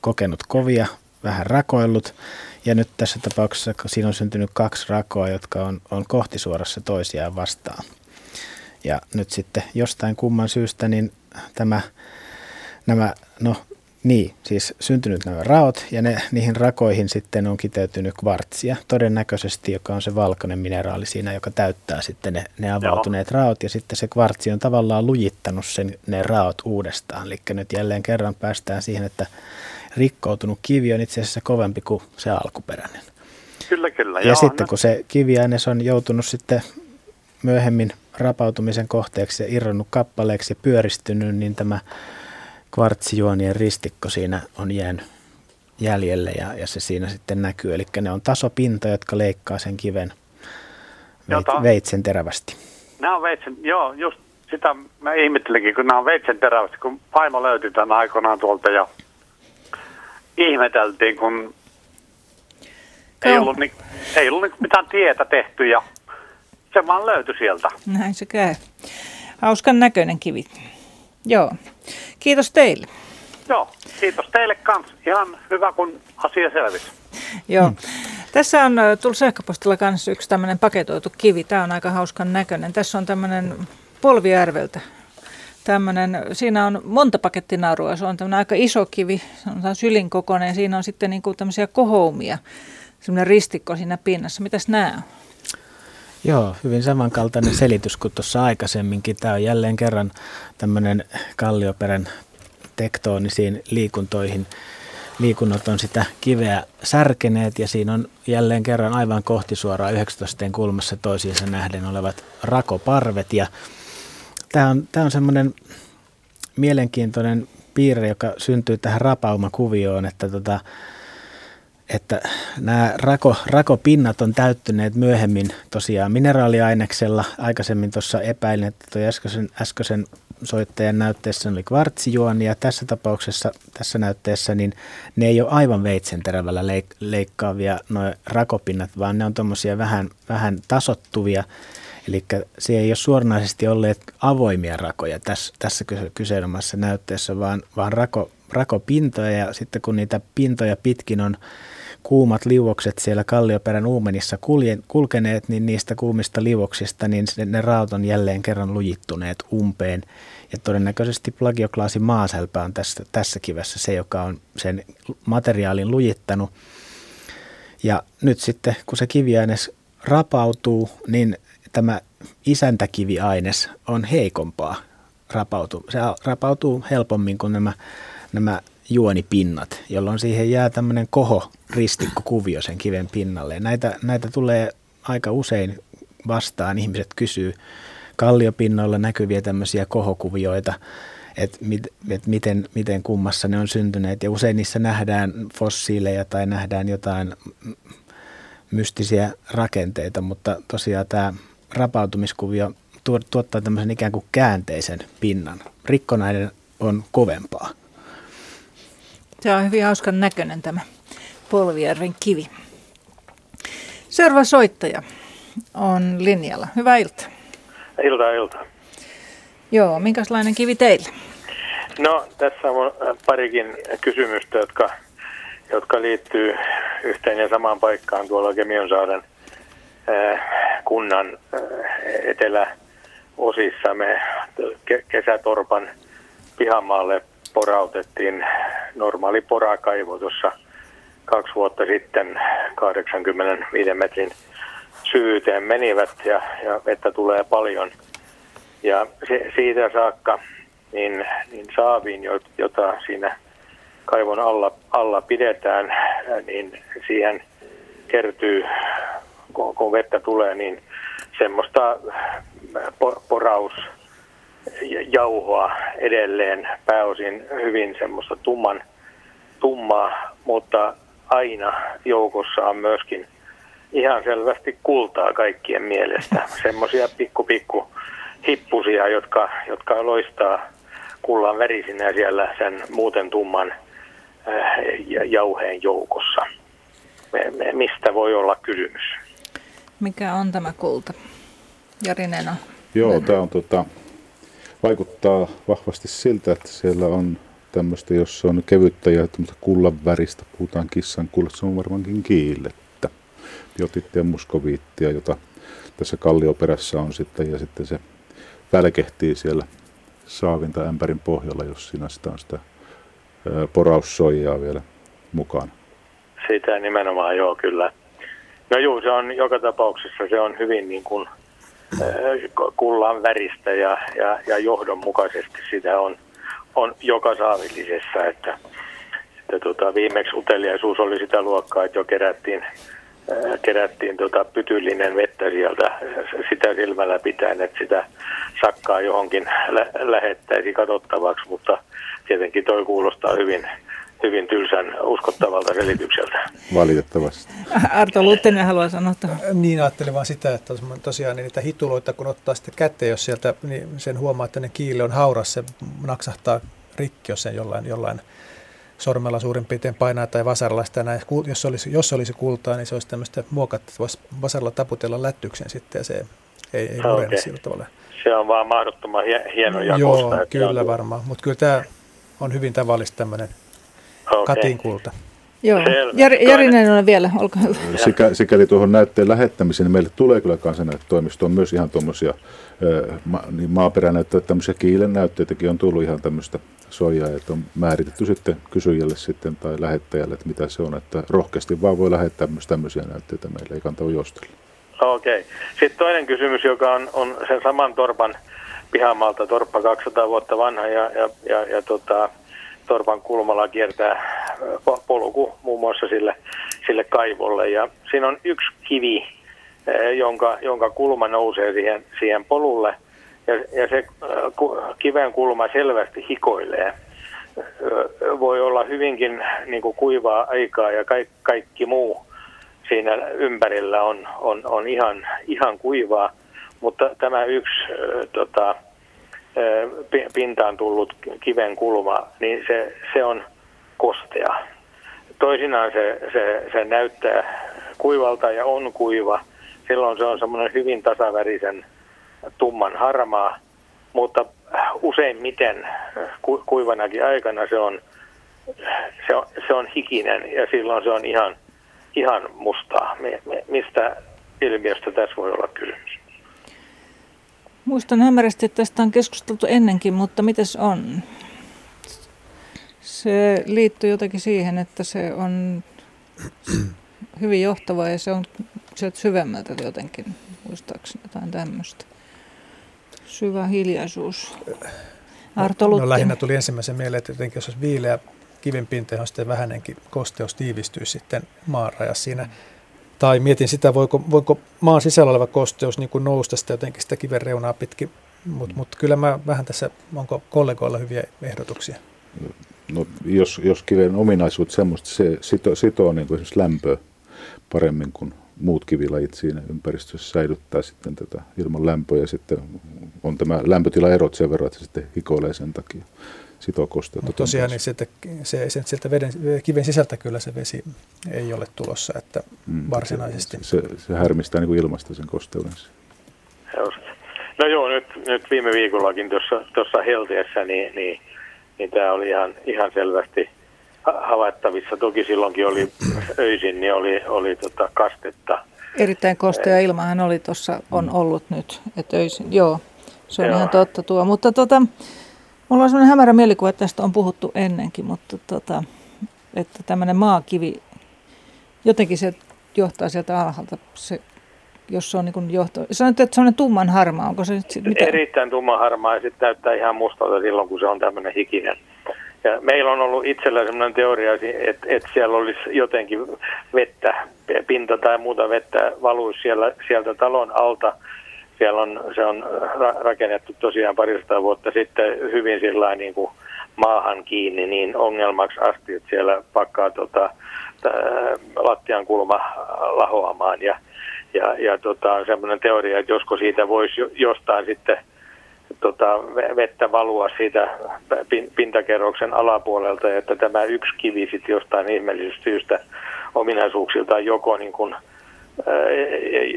kokenut kovia, vähän rakoillut. Ja nyt tässä tapauksessa siinä on syntynyt kaksi rakoa, jotka on, on kohtisuorassa toisiaan vastaan. Ja nyt sitten jostain kumman syystä niin tämä, nämä, no niin, siis syntynyt nämä raot ja ne, niihin rakoihin sitten on kiteytynyt kvartsia, todennäköisesti, joka on se valkoinen mineraali siinä, joka täyttää sitten ne, ne avautuneet Joo. raot ja sitten se kvartsi on tavallaan lujittanut sen, ne raot uudestaan. Eli nyt jälleen kerran päästään siihen, että rikkoutunut kivi on itse asiassa kovempi kuin se alkuperäinen. Kyllä, kyllä. Ja joo, sitten kun se kiviaines on joutunut sitten myöhemmin rapautumisen kohteeksi ja irronnut kappaleeksi ja pyöristynyt, niin tämä kvartsijuonien ristikko siinä on jäänyt jäljelle ja, ja se siinä sitten näkyy. Eli ne on tasopinta, jotka leikkaa sen kiven Jota- veitsen terävästi. Nämä on veitsen, joo, just sitä mä ihmettelinkin, kun nämä on veitsen terävästi, kun Paimo löytyi tämän aikoinaan tuolta ja ihmeteltiin, kun ei ollut, ni, ei ollut ni, mitään tietä tehty ja se vaan löytyi sieltä. Näin se käy. Hauskan näköinen kivi. Joo. Kiitos teille. Joo, kiitos teille kanssa. Ihan hyvä, kun asia selvisi. Joo. Hmm. Tässä on tullut sähköpostilla kanssa yksi tämmöinen paketoitu kivi. Tämä on aika hauskan näköinen. Tässä on tämmöinen Polvijärveltä. Tämmöinen, siinä on monta pakettinaurua. Se on tämmöinen aika iso kivi, se on sylin kokoinen. Siinä on sitten niin kuin tämmöisiä kohoumia, semmoinen ristikko siinä pinnassa. Mitäs nämä on? Joo, hyvin samankaltainen selitys kuin tuossa aikaisemminkin. Tämä on jälleen kerran tämmöinen kallioperän tektonisiin liikuntoihin. Liikunnot on sitä kiveä särkeneet ja siinä on jälleen kerran aivan kohti suoraan 19 kulmassa toisiinsa nähden olevat rakoparvet. Ja tämä on, tämä on semmoinen mielenkiintoinen piirre, joka syntyy tähän rapaumakuvioon, että tota, että nämä rako, rakopinnat on täyttyneet myöhemmin tosiaan mineraaliaineksella. Aikaisemmin tuossa epäilin, että tuo äskeisen, äskeisen soittajan näytteessä oli kvartsijuoni ja tässä tapauksessa, tässä näytteessä, niin ne ei ole aivan veitsenterävällä leik- leikkaavia nuo rakopinnat, vaan ne on tuommoisia vähän, vähän tasottuvia. Eli se ei ole suoranaisesti olleet avoimia rakoja tässä, tässä kyseenomaisessa näytteessä, vaan, vaan rako, rakopintoja ja sitten kun niitä pintoja pitkin on kuumat liuokset siellä kallioperän uumenissa kulkeneet, niin niistä kuumista liuoksista niin ne raot on jälleen kerran lujittuneet umpeen. Ja todennäköisesti plagioklaasi maaselpä on tässä, tässä kivessä se, joka on sen materiaalin lujittanut. Ja nyt sitten, kun se kiviaines rapautuu, niin tämä isäntäkiviaines on heikompaa rapautuu. Se rapautuu helpommin kuin nämä, nämä juonipinnat, jolloin siihen jää tämmöinen koho ristikkokuvio sen kiven pinnalle. Ja näitä, näitä tulee aika usein vastaan. Ihmiset kysyy kalliopinnoilla näkyviä tämmöisiä kohokuvioita, että mit, et miten, miten kummassa ne on syntyneet. Ja usein niissä nähdään fossiileja tai nähdään jotain mystisiä rakenteita, mutta tosiaan tämä rapautumiskuvio tuottaa tämmöisen ikään kuin käänteisen pinnan. Rikkonainen on kovempaa. Se on hyvin hauskan näköinen tämä Polvijärven kivi. Seuraava soittaja on linjalla. Hyvää iltaa. Iltaa, iltaa. Joo, minkälainen kivi teillä? No, tässä on parikin kysymystä, jotka, jotka liittyy yhteen ja samaan paikkaan tuolla Kemionsaaren kunnan äh, eteläosissa. Me kesätorpan pihamaalle porautettiin normaali porakaivo tuossa kaksi vuotta sitten 85 metrin syvyyteen menivät ja, ja vettä tulee paljon. Ja se, siitä saakka niin, niin saaviin, jota siinä kaivon alla, alla pidetään, niin siihen kertyy, kun, kun vettä tulee, niin semmoista poraus jauhoa edelleen, pääosin hyvin semmoista tumman, tummaa, mutta aina joukossa on myöskin ihan selvästi kultaa kaikkien mielestä. Semmoisia pikku pikku hippusia, jotka, jotka loistaa kullan värisinä siellä sen muuten tumman äh, jauheen joukossa. Mistä voi olla kysymys? Mikä on tämä kulta? Jari Neno. Joo, tämä on tota, vaikuttaa vahvasti siltä, että siellä on tämmöistä, jos on kevyttä ja kullan väristä, puhutaan kissan kullasta, se on varmaankin kiillettä. Biotiittia ja muskoviittia, jota tässä kallioperässä on sitten, ja sitten se välkehtii siellä saavin tai ämpärin pohjalla, jos siinä sitä on sitä poraussoijaa vielä mukana. Sitä nimenomaan joo, kyllä. No juu, se on joka tapauksessa se on hyvin niin kuin kullan väristä ja, ja, ja johdonmukaisesti sitä on, on joka saavillisessa, että, että tota, viimeksi uteliaisuus oli sitä luokkaa, että jo kerättiin, ää, kerättiin tota pytyllinen vettä sieltä sitä silmällä pitäen, että sitä sakkaa johonkin lä- lähettäisi katsottavaksi, mutta tietenkin toi kuulostaa hyvin hyvin tylsän uskottavalta selitykseltä. Valitettavasti. Arto Luttinen haluaa sanoa tuohon. Niin ajattelin vaan sitä, että tosiaan niin niitä hituloita kun ottaa sitten käteen, jos sieltä niin sen huomaa, että ne kiili on hauras, se naksahtaa rikki, jos sen jollain, jollain sormella suurin piirtein painaa tai vasaralla sitä näin. Jos olisi, jos olisi kultaa, niin se olisi tämmöistä muokattu, että voisi vasaralla taputella lättyksen sitten ja se ei, ei murene okay. sillä tavalla. Se on vaan mahdottoman hieno jakosta. Joo, kyllä varmaan, mutta kyllä tämä on hyvin tavallista tämmöinen okay. katinkulta. Joo, Jari, Jarinen on vielä, olkaa hyvä. Sikä, sikäli tuohon näytteen lähettämiseen, niin meille tulee kyllä kansanäyttötoimistoon myös ihan tuommoisia ma, niin maaperänäyttöjä, tämmöisiä kiilen näytteitäkin on tullut ihan tämmöistä soijaa, että on määritetty sitten kysyjälle sitten tai lähettäjälle, että mitä se on, että rohkeasti vaan voi lähettää myös tämmöisiä näytteitä meille, ei kannata ujostella. Okei. Okay. Sitten toinen kysymys, joka on, on sen saman torpan pihamaalta, torppa 200 vuotta vanha ja, ja, ja, ja tota, torpan kulmalla kiertää polku muun muassa sille, sille kaivolle. Ja siinä on yksi kivi, jonka, jonka kulma nousee siihen, siihen polulle ja, ja se kiven kulma selvästi hikoilee. voi olla hyvinkin niin kuin kuivaa aikaa ja kaikki, kaikki muu siinä ympärillä on, on, on ihan, ihan kuivaa, mutta tämä yksi tota, pintaan tullut kiven kulma, niin se, se on kostea. Toisinaan se, se, se näyttää kuivalta ja on kuiva. Silloin se on semmoinen hyvin tasavärisen tumman harmaa, mutta useimmiten ku, kuivanakin aikana se on, se on, se on hikinen ja silloin se on ihan, ihan mustaa. Mistä ilmiöstä tässä voi olla kysymys? Muistan hämärästi, että tästä on keskusteltu ennenkin, mutta mitäs on? Se liittyy jotenkin siihen, että se on hyvin johtava ja se on sieltä syvemmältä jotenkin, muistaakseni jotain tämmöistä. Syvä hiljaisuus. Arto no, no lähinnä tuli ensimmäisen mieleen, että jotenkin jos olisi viileä kivenpinta, johon sitten vähänenkin kosteus tiivistyy sitten maanrajassa siinä. Tai mietin sitä, voiko, voiko maan sisällä oleva kosteus niin kuin nousta sitä jotenkin sitä kiven reunaa pitkin. Mutta mut kyllä mä vähän tässä, onko kollegoilla hyviä ehdotuksia? No, jos, jos kiven ominaisuus semmoista, se sitoo, sitoo niin kuin esimerkiksi lämpöä paremmin kuin muut kivilajit siinä ympäristössä säilyttää sitten tätä ilman lämpöä ja sitten on tämä lämpötilaerot sen verran, että se sitten hikoilee sen takia sitoo kosteutta. Mutta tosiaan niin sitten, se, se, sieltä veden, kiven sisältä kyllä se vesi ei ole tulossa, että mm, varsinaisesti. Se, se, se härmistää niin kuin ilmasta sen kosteuden. No joo, nyt, nyt viime viikollakin tuossa helteessä, niin, niin, niin tämä oli ihan, ihan selvästi havaittavissa. Toki silloinkin oli öisin, niin oli, oli tota kastetta. Erittäin kostea ilmahan oli tuossa, on mm. ollut nyt, että öisin, joo, se on joo. ihan totta tuo. Mutta tota, mulla on sellainen hämärä mielikuva, että tästä on puhuttu ennenkin, mutta tota, että tämmöinen maakivi, jotenkin se johtaa sieltä alhaalta, se, jos se on niin johto. Sanoit, että semmoinen tumman harmaa, onko se sit, mitä? Erittäin tumman harmaa ja sitten näyttää ihan mustalta silloin, kun se on tämmöinen hikinen. Ja meillä on ollut itsellä sellainen teoria, että, että siellä olisi jotenkin vettä, pinta tai muuta vettä valuisi siellä, sieltä talon alta. Siellä on, se on rakennettu tosiaan parista vuotta sitten hyvin sillä niin kuin maahan kiinni niin ongelmaksi asti, että siellä pakkaa tota, lattian kulma lahoamaan. Ja, ja, ja tota, on semmoinen teoria, että josko siitä voisi jostain sitten tota, vettä valua siitä pintakerroksen alapuolelta, että tämä yksi kivi sitten jostain ihmeellisestä syystä ominaisuuksiltaan joko niin kuin,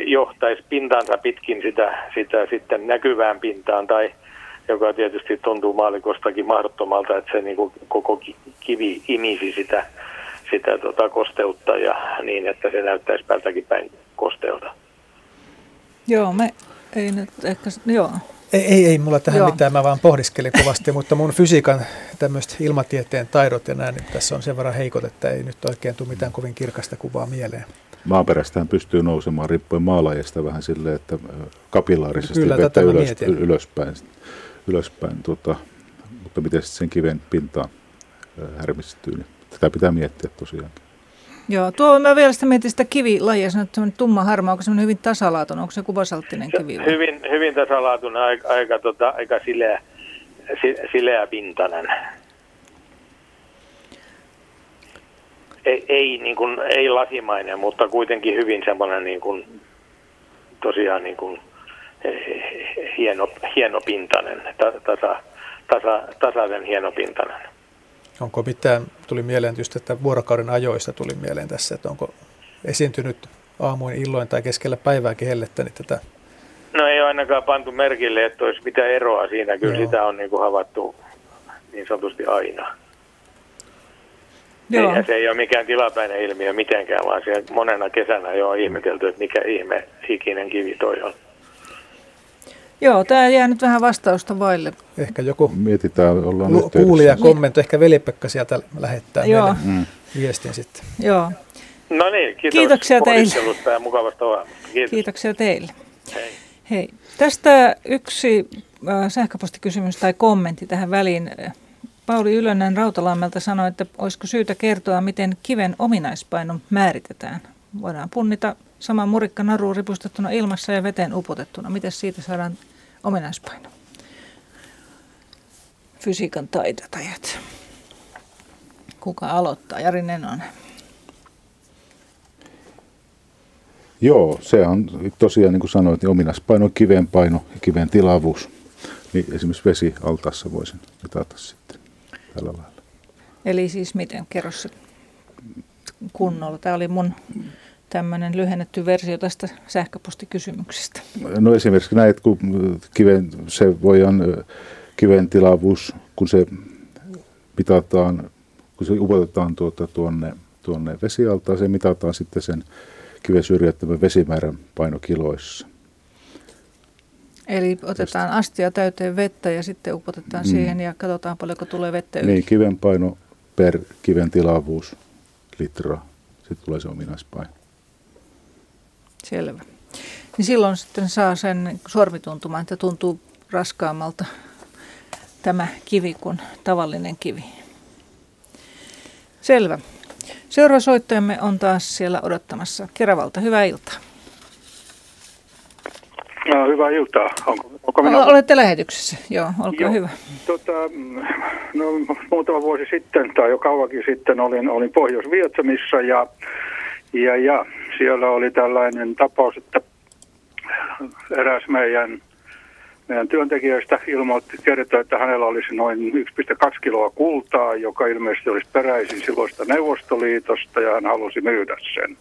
johtaisi pintaansa pitkin sitä, sitä sitten näkyvään pintaan tai joka tietysti tuntuu maalikostakin mahdottomalta, että se niin kuin koko kivi imisi sitä, sitä tota kosteutta ja niin, että se näyttäisi päältäkin päin kosteelta. Joo, me ei nyt ehkä, joo, ei, ei, ei mulla tähän Joo. mitään, mä vaan pohdiskelin kovasti, mutta mun fysiikan tämmöiset ilmatieteen taidot ja näin, niin tässä on sen verran heikot, että ei nyt oikein tule mitään kovin kirkasta kuvaa mieleen. Maaperästähän pystyy nousemaan riippuen maalajasta vähän silleen, että kapillaarisesti Kyllä, vettä ylös, ylöspäin. ylöspäin tota, mutta miten sitten sen kiven pintaan härmistyy, niin tätä pitää miettiä tosiaankin. Joo, tuo mä vielä sitä mietin sitä kivilajia, sanoit, että tumma harma, onko semmoinen hyvin tasalaatuinen, onko se kuvasalttinen kivi? Vai? Hyvin, hyvin tasalaatuinen, aika, aika, tota, aika sileä, sileä pintainen. Ei, ei, niin kuin, ei lasimainen, mutta kuitenkin hyvin semmoinen niin kuin, tosiaan niin kuin, hieno, hienopintainen, tasa, tasa, tasaisen hienopintainen. Onko mitään, tuli mieleen just, että vuorokauden ajoista tuli mieleen tässä, että onko esiintynyt aamuin, illoin tai keskellä päivääkin hellettä, niin tätä No ei ole ainakaan pantu merkille, että olisi mitään eroa siinä. Kyllä Joo. sitä on niin kuin havaittu niin sanotusti aina. Joo. Ei, se ei ole mikään tilapäinen ilmiö mitenkään, vaan siellä monena kesänä jo on ihmetelty, että mikä ihme hikinen kivi toi on. Joo, tämä jää nyt vähän vastausta vaille. Ehkä joku Mietitään, ollaan lu- kuulija kommentoi, ehkä veli-Pekka sieltä lähettää Joo. meille mm. viestin sitten. Joo. No niin, kiitos Kiitoksia teille. ja mukavasta Kiitos. Kiitoksia teille. Hei. Hei. Tästä yksi äh, sähköpostikysymys tai kommentti tähän väliin. Pauli Ylönen Rautalammelta sanoi, että olisiko syytä kertoa, miten kiven ominaispaino määritetään. Voidaan punnita sama murikka naru ripustettuna ilmassa ja veteen upotettuna. Miten siitä saadaan ominaispaino? Fysiikan taitetajat. Kuka aloittaa? Jari Nenonen. Joo, se on tosiaan niin kuin sanoit, niin ominaispaino, kiven paino ja kiven tilavuus. Niin esimerkiksi vesialtaassa voisin mitata sitten tällä lailla. Eli siis miten? Kerro se kunnolla. Tämä oli mun tämmöinen lyhennetty versio tästä sähköpostikysymyksestä. No esimerkiksi näet, kun kiven, se voidaan, kiven tilavuus, kun se mitataan, kun se upotetaan tuota, tuonne, tuonne vesialtaan, se mitataan sitten sen kiven syrjättämän vesimäärän painokiloissa. Eli otetaan astia täyteen vettä ja sitten upotetaan mm. siihen ja katsotaan paljonko tulee vettä yli. Niin, kiven paino per kiven tilavuus litraa. Sitten tulee se ominaispaino. Selvä. Niin silloin sitten saa sen sormituntumaan, että tuntuu raskaammalta tämä kivi kuin tavallinen kivi. Selvä. Seuraava soittajamme on taas siellä odottamassa. Keravalta, hyvää iltaa. No, hyvää iltaa. Onko, onko minä... Olette lähetyksessä, joo, olkaa joo. hyvä. Tota, no, muutama vuosi sitten, tai jo kauankin sitten, olin, olin Pohjois-Vietnamissa ja, ja, ja siellä oli tällainen tapaus, että eräs meidän, meidän työntekijöistä ilmoitti, kertoi, että hänellä olisi noin 1,2 kiloa kultaa, joka ilmeisesti olisi peräisin silloista Neuvostoliitosta ja hän halusi myydä sen.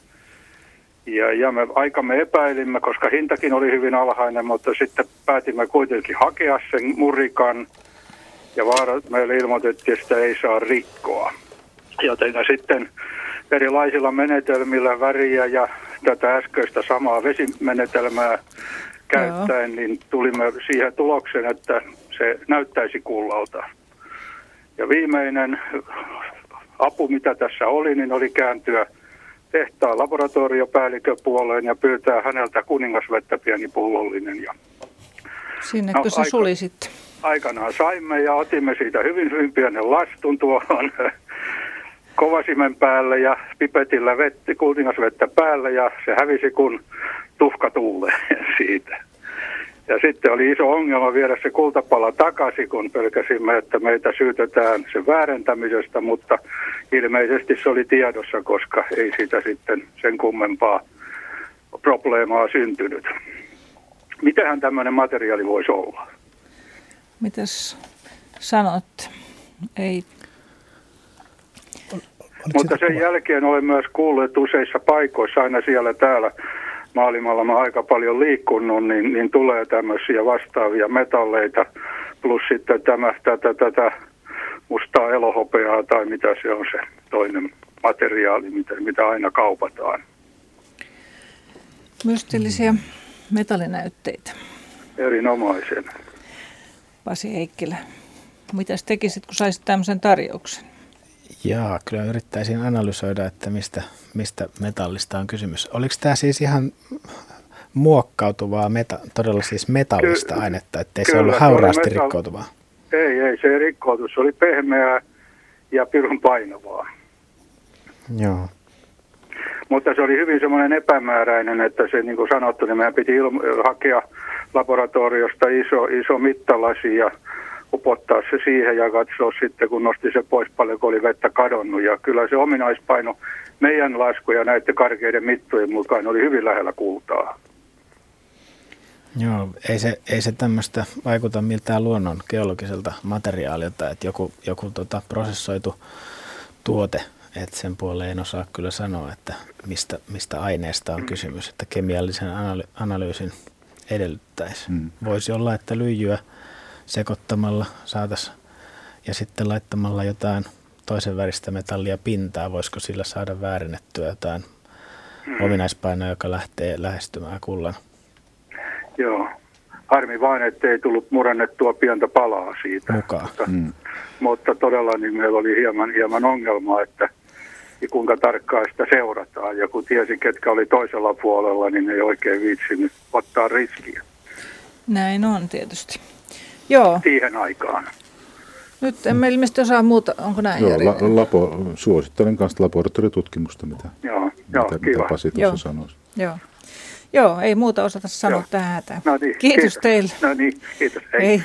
Ja, ja me aikamme epäilimme, koska hintakin oli hyvin alhainen, mutta sitten päätimme kuitenkin hakea sen murikan. Ja vaara, meille ilmoitettiin, että sitä ei saa rikkoa. Joten sitten erilaisilla menetelmillä väriä ja tätä äskeistä samaa vesimenetelmää käyttäen, Joo. niin tulimme siihen tulokseen, että se näyttäisi kullalta. Ja viimeinen apu, mitä tässä oli, niin oli kääntyä tehtaan laboratoriopäällikön puoleen ja pyytää häneltä kuningasvettä pieni pullollinen. Ja Sinnekö no, se aika, suli sitten? Aikanaan saimme ja otimme siitä hyvin, hyvin pienen lastun tuohon kovasimen päälle ja pipetillä vetti, kuningasvettä päälle ja se hävisi kun tuhka tuulee siitä. Ja sitten oli iso ongelma viedä se kultapala takaisin, kun pelkäsimme, että meitä syytetään sen väärentämisestä, mutta ilmeisesti se oli tiedossa, koska ei sitä sitten sen kummempaa probleemaa syntynyt. Mitähän tämmöinen materiaali voisi olla? Mitäs sanot? Ei. Mutta sen jälkeen olen myös kuullut useissa paikoissa, aina siellä täällä, maailmalla mä aika paljon liikkunut, niin, niin tulee tämmöisiä vastaavia metalleita, plus sitten tämä, tätä, tätä mustaa elohopeaa tai mitä se on se toinen materiaali, mitä, mitä aina kaupataan. Mystillisiä metallinäytteitä. Erinomaisen. Pasi Heikkilä, mitä tekisit, kun saisit tämmöisen tarjouksen? Jaa, kyllä yrittäisin analysoida, että mistä, mistä metallista on kysymys. Oliko tämä siis ihan muokkautuvaa, meta, todella siis metallista Ky- ainetta, ettei kyllä, se ollut hauraasti metal- rikkoutuvaa? Ei, ei, se ei rikkoutu. Se oli pehmeää ja pirun painavaa. Joo. Mutta se oli hyvin semmoinen epämääräinen, että se niin kuin sanottu, niin meidän piti ilmo- hakea laboratoriosta iso, iso mittalasi ja upottaa se siihen ja katsoa sitten, kun nosti se pois paljon, kun oli vettä kadonnut. Ja kyllä se ominaispaino meidän laskuja näiden karkeiden mittojen mukaan oli hyvin lähellä kultaa. Joo, ei se, ei se tämmöistä vaikuta miltään luonnon geologiselta materiaalilta, että joku, joku tota prosessoitu tuote, että sen puoleen en osaa kyllä sanoa, että mistä, mistä aineesta on kysymys, että kemiallisen analy- analyysin edellyttäisi. Mm. Voisi olla, että lyijyä sekoittamalla saataisiin ja sitten laittamalla jotain toisen väristä metallia pintaa, voisiko sillä saada väärennettyä jotain mm. ominaispainoa, joka lähtee lähestymään kullan. Joo, harmi vain, ettei tullut murennettua pientä palaa siitä. Mukaan. Mutta, mm. mutta todella niin meillä oli hieman, hieman ongelma, että kuinka tarkkaan sitä seurataan. Ja kun tiesi, ketkä oli toisella puolella, niin ei oikein viitsinyt ottaa riskiä. Näin on tietysti. Joo. siihen aikaan. Nyt emme ilmeisesti osaa muuta, onko näin Joo, la, lapo, suosittelen kanssa laboratoriotutkimusta, mitä, joo, joo, mitä, mitä Pasi tuossa sanoisi. Joo. Joo, ei muuta osata sanoa Joo. tähän hätään. No niin, kiitos, kiitos teille. No niin, kiitos. Hei. Hei.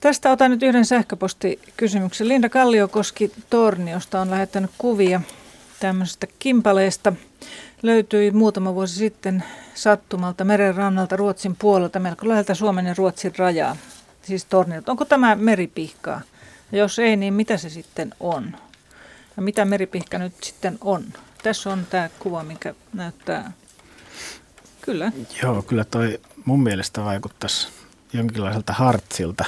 Tästä otan nyt yhden sähköpostikysymyksen. Linda Kalliokoski Torniosta on lähettänyt kuvia tämmöisestä kimpaleesta. Löytyi muutama vuosi sitten sattumalta meren rannalta Ruotsin puolelta melko läheltä Suomen ja Ruotsin rajaa. Siis Torniolta. Onko tämä meripihkaa? Ja jos ei, niin mitä se sitten on? Ja mitä meripihka nyt sitten on? Tässä on tämä kuva, mikä näyttää. Kyllä. Joo, kyllä toi mun mielestä vaikuttaisi jonkinlaiselta hartsilta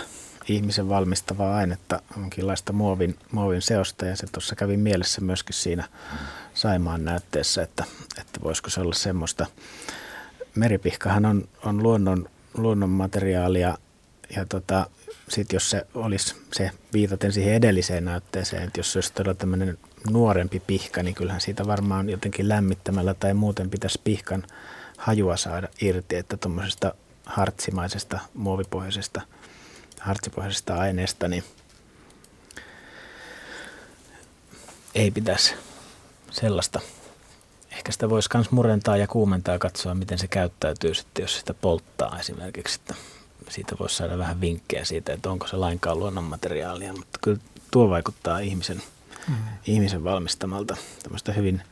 ihmisen valmistavaa ainetta, jonkinlaista muovin, muovin seosta ja se tuossa kävi mielessä myöskin siinä Saimaan näytteessä, että, että voisiko se olla semmoista. Meripihkahan on, on luonnon, luonnon materiaalia ja tota, sitten jos se olisi se viitaten siihen edelliseen näytteeseen, että jos se olisi todella tämmöinen nuorempi pihka, niin kyllähän siitä varmaan jotenkin lämmittämällä tai muuten pitäisi pihkan hajua saada irti, että tuommoisesta hartsimaisesta muovipohjaisesta hartsipohjaisesta aineesta, niin ei pitäisi sellaista. Ehkä sitä voisi myös murentaa ja kuumentaa ja katsoa, miten se käyttäytyy sitten, jos sitä polttaa esimerkiksi. Että siitä voisi saada vähän vinkkejä siitä, että onko se lainkaan luonnonmateriaalia, mutta kyllä tuo vaikuttaa ihmisen, mm. ihmisen valmistamalta tämmöistä hyvin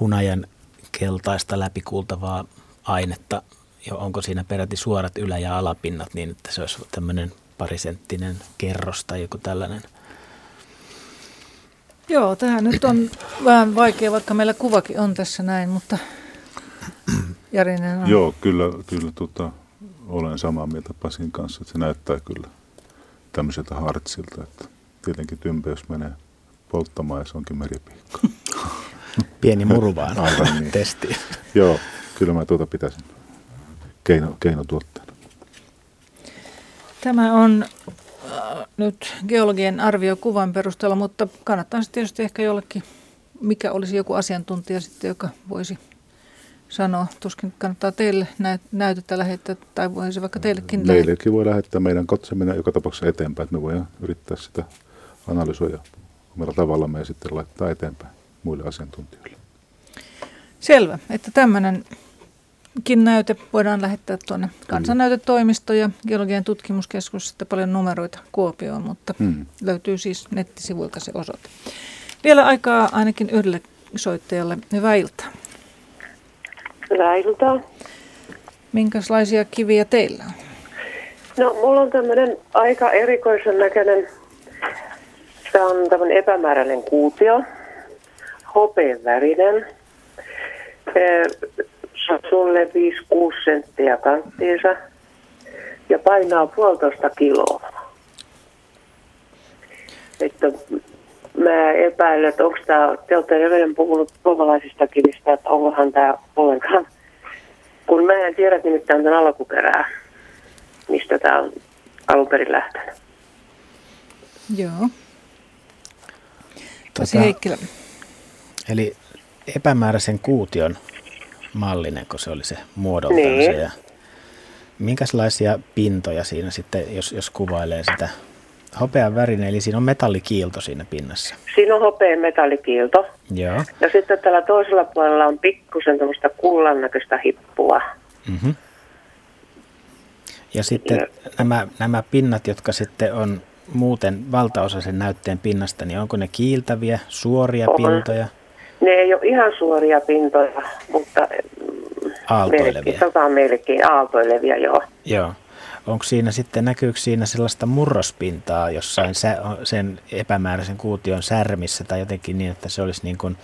hunajan keltaista läpikultavaa ainetta, ja onko siinä peräti suorat ylä- ja alapinnat niin, että se olisi tämmöinen parisenttinen kerros tai joku tällainen. Joo, tämä nyt on vähän vaikea, vaikka meillä kuvakin on tässä näin, mutta Jarinen on. Joo, kyllä, kyllä tota, olen samaa mieltä Pasin kanssa, että se näyttää kyllä tämmöiseltä hartsilta, että tietenkin tympeys menee polttamaan ja se onkin meripihka. Pieni muru vaan Aivan niin. testi. Joo, kyllä mä tuota pitäisin keino, keinotuotteena. Tämä on äh, nyt geologien arvio kuvan perusteella, mutta kannattaa sitten tietysti ehkä jollekin, mikä olisi joku asiantuntija sitten, joka voisi sanoa. Tuskin kannattaa teille näytettä lähettää, tai voisi vaikka teillekin. Meillekin voi lähettää meidän katsominen joka tapauksessa eteenpäin, että me voidaan yrittää sitä analysoida omalla tavalla ja sitten laittaa eteenpäin muille asiantuntijoille. Selvä, että tämmöinen näyte voidaan lähettää tuonne kansannäytetoimisto ja geologian tutkimuskeskus, sitten paljon numeroita Kuopioon, mutta hmm. löytyy siis nettisivuilta se osoite. Vielä aikaa ainakin yhdelle soittajalle. Hyvää iltaa. Hyvää iltaa. Minkälaisia kiviä teillä on? No, mulla on tämmöinen aika erikoisen näköinen, tämä on tämmöinen epämääräinen kuutio, hopeen värinen sulle 5-6 senttiä kanttiinsa ja painaa puolitoista kiloa. Että mä epäilen, että onko tämä, te olette edelleen puhunut suomalaisista kivistä, että onkohan tämä ollenkaan, kun mä en tiedä nimittäin tämän alkuperää, mistä tämä on alun perin lähtenyt. Joo. Tota, Heikkilä. Eli epämääräisen kuution mallinen, kun se oli se muodoltaan niin. Ja minkälaisia pintoja siinä sitten, jos, jos kuvailee sitä hopean värinen, eli siinä on metallikiilto siinä pinnassa? Siinä on hopean metallikiilto. Joo. Ja sitten tällä toisella puolella on pikkusen tämmöistä kullan näköistä hippua. Mm-hmm. Ja sitten ja. Nämä, nämä pinnat, jotka sitten on muuten valtaosa sen näytteen pinnasta, niin onko ne kiiltäviä, suoria on. pintoja? Ne ei ole ihan suoria pintoja, mutta aaltoilevia. Meillekin, meillekin aaltoilevia, joo. Joo. Onko siinä sitten, näkyykö siinä sellaista murrospintaa jossain sen epämääräisen kuution särmissä tai jotenkin niin, että se olisi niin kuin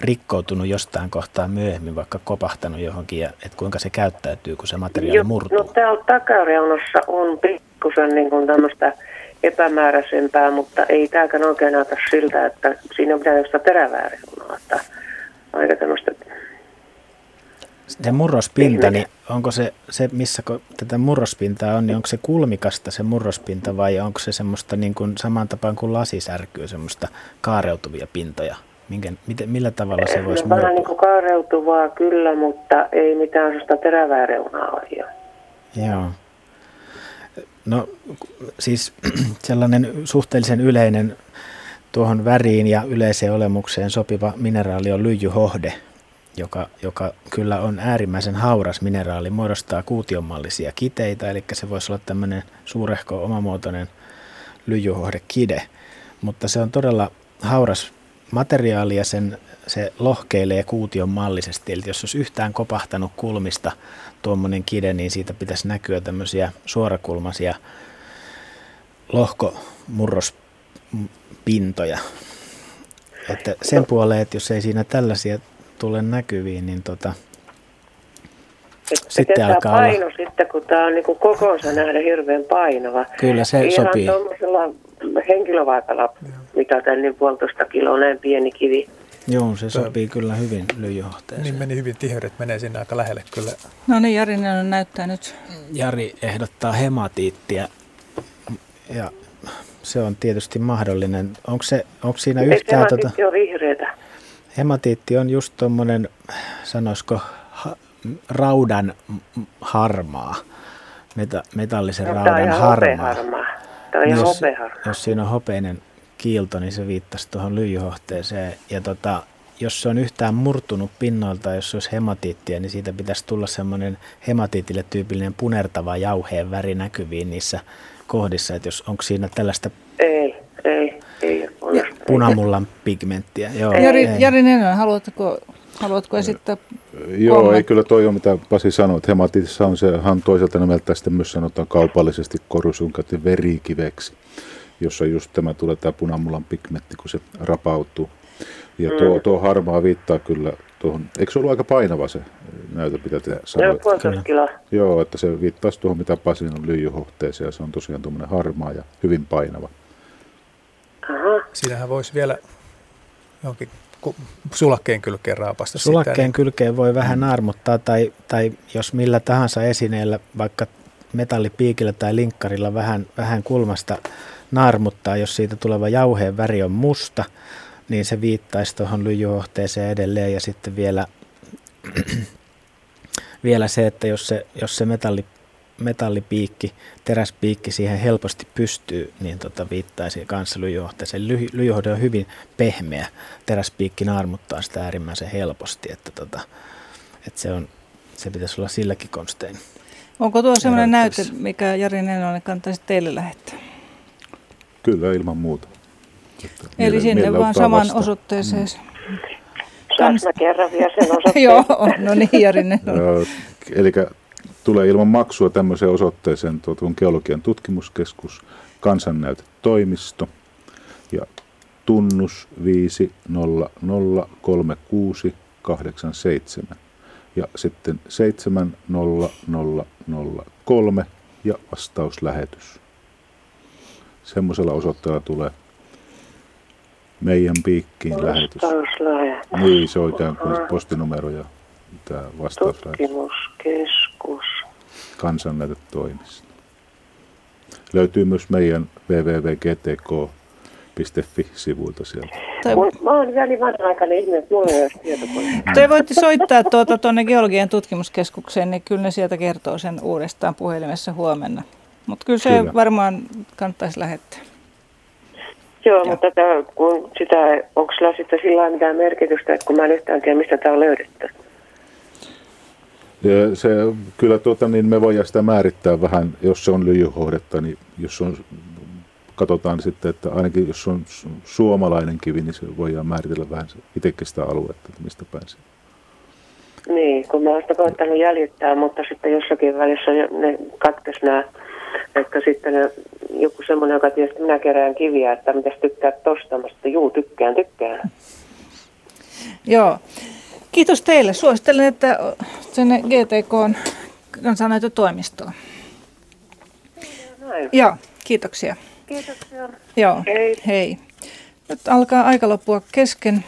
rikkoutunut jostain kohtaa myöhemmin, vaikka kopahtanut johonkin, ja että kuinka se käyttäytyy, kun se materiaali jo, murtuu? No täällä takareunassa on pikkusen niin kuin tämmöistä epämääräisempää, mutta ei tämäkään oikein näytä siltä, että siinä on mitään jostain terävää reunaa. Että aika tämmöistä se murrospinta, niin onko se, se missä tätä murrospintaa on, niin onko se kulmikasta se murrospinta vai onko se semmoista niin kuin saman tapaan kuin lasisärkyy, semmoista kaareutuvia pintoja? Minkä, miten, millä tavalla se voisi no, Vähän niin kuin kaareutuvaa kyllä, mutta ei mitään sellaista terävää reunaa ole. Joo. No siis sellainen suhteellisen yleinen tuohon väriin ja yleiseen olemukseen sopiva mineraali on lyijyhohde, joka, joka kyllä on äärimmäisen hauras mineraali, muodostaa kuutionmallisia kiteitä, eli se voisi olla tämmöinen suurehko omamuotoinen lyijyhohdekide, mutta se on todella hauras materiaali ja sen, se lohkeilee kuution mallisesti. Eli jos olisi yhtään kopahtanut kulmista tuommoinen kide, niin siitä pitäisi näkyä tämmöisiä suorakulmaisia lohkomurrospintoja. Että sen puoleen, että jos ei siinä tällaisia tule näkyviin, niin tota, sitten tämä alkaa paino olla... sitten, kun tämä on niin kokoonsa nähdä hirveän painava. Kyllä se Ihan sopii. Ihan tuollaisella henkilövaikalla mitataan niin puolitoista kiloa näin pieni kivi. Joo, se sopii kyllä hyvin lyijyhohteeseen. Niin meni hyvin tiheydet, menee sinne aika lähelle kyllä. No niin, Jari näyttää nyt. Jari ehdottaa hematiittia ja se on tietysti mahdollinen. Onko, se, onko siinä yhtään... Hematiitti tota, on vihreätä. Hematiitti on just tuommoinen, sanoisiko, ha, raudan harmaa, meta, metallisen no, raudan harmaa. Tämä on jos, jos siinä on hopeinen kiilto, niin se viittasi tuohon lyijyhohteeseen. Ja tota, jos se on yhtään murtunut pinnoilta, jos se olisi hematiittia, niin siitä pitäisi tulla semmoinen hematiitille tyypillinen punertava jauheen väri näkyviin niissä kohdissa, että jos onko siinä tällaista... Ei, ei, ei ole. Punamullan pigmenttiä, joo. Jari, ei. Jari Nenä, haluatko, haluatko esittää Joo, kommentti? ei kyllä toi on mitä Pasi sanoi, että hematiitissa on se, hän toiselta nimeltä sitten myös sanotaan kaupallisesti korjusunkat verikiveksi, jossa just tämä tulee tämä punamullan pigmentti, kun se rapautuu. Ja tuo, mm. tuo harmaa viittaa kyllä tuohon, eikö se ollut aika painava se näytö, mitä te sanoitte? Joo, Joo, että se viittaisi tuohon, mitä Pasi on lyijyhohteeseen, ja se on tosiaan tuommoinen harmaa ja hyvin painava. Aha. Siinähän voisi vielä johonkin sulakkeen kylkeen raapasta. Sulakkeen sitä, niin... kylkeen voi vähän armuttaa, tai, tai jos millä tahansa esineellä, vaikka metallipiikillä tai linkkarilla vähän, vähän kulmasta naarmuttaa, jos siitä tuleva jauheen väri on musta, niin se viittaisi tuohon lyijyhohteeseen edelleen ja sitten vielä, vielä se, että jos se, jos se metalli, metallipiikki, teräspiikki siihen helposti pystyy, niin tota viittaisi kanssa lyijyhohteeseen. Ly, lyijyhohde on hyvin pehmeä, teräspiikki naarmuttaa sitä äärimmäisen helposti, että, tota, että se, on, se pitäisi olla silläkin konstein. Onko tuo sellainen näyte, mikä Jari Nenonen kantaisi teille lähettää? Kyllä, ilman muuta. Että Eli sinne vaan saman vasta. osoitteeseen. Mm. Kans... kerran vielä sen osoitteen? Joo, no niin Jarinen. Eli tulee ilman maksua tämmöiseen osoitteeseen tuon geologian tutkimuskeskus, kansannäytetoimisto ja tunnus 5003687 ja sitten 70003 ja vastauslähetys. Semmoisella osoitteella tulee meidän piikkiin lähetys. Niin, se on ikään kuin postinumero ja tämä vastauslähetys. Tutkimuskeskus. Kansannäytetoimisto. Löytyy myös meidän www.gtk.fi-sivuilta sieltä. Tai... Mä oon vielä niin vanha-aikainen ihminen, että mulla ei ole tietokone. Te voitte soittaa tuota tuonne Geologian tutkimuskeskukseen, niin kyllä ne sieltä kertoo sen uudestaan puhelimessa huomenna. Mutta kyllä se kyllä. varmaan kannattaisi lähettää. Joo, ja. mutta tämä, kun sitä, onko sillä sitten sillä mitään merkitystä, että kun mä en yhtään tiedä, mistä tämä on löydetty? Ja se, kyllä tuota, niin me voidaan sitä määrittää vähän, jos se on lyijyhohdetta, niin jos on, katsotaan sitten, että ainakin jos on suomalainen kivi, niin se voidaan määritellä vähän itsekin sitä aluetta, että mistä päin se Niin, kun mä oon sitä koettanut jäljittää, mutta sitten jossakin välissä ne katkesi nämä että sitten joku semmoinen, joka tietysti minä kerään kiviä, että mitä tykkää tosta. Mä sitten, juu, tykkään, tykkään. Joo. Kiitos teille. Suosittelen, että sinne GTK kansanäytötoimistoon. Näin. Joo, kiitoksia. Kiitoksia. Joo, hei. hei. Nyt alkaa aika loppua kesken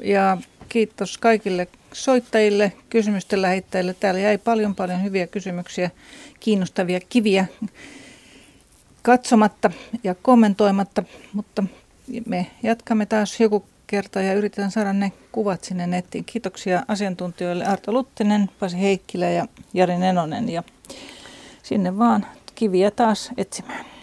ja kiitos kaikille soittajille, kysymysten lähettäjille. Täällä jäi paljon paljon hyviä kysymyksiä kiinnostavia kiviä katsomatta ja kommentoimatta, mutta me jatkamme taas joku kerta ja yritetään saada ne kuvat sinne nettiin. Kiitoksia asiantuntijoille Arto Luttinen, Pasi Heikkilä ja Jari Nenonen ja sinne vaan kiviä taas etsimään.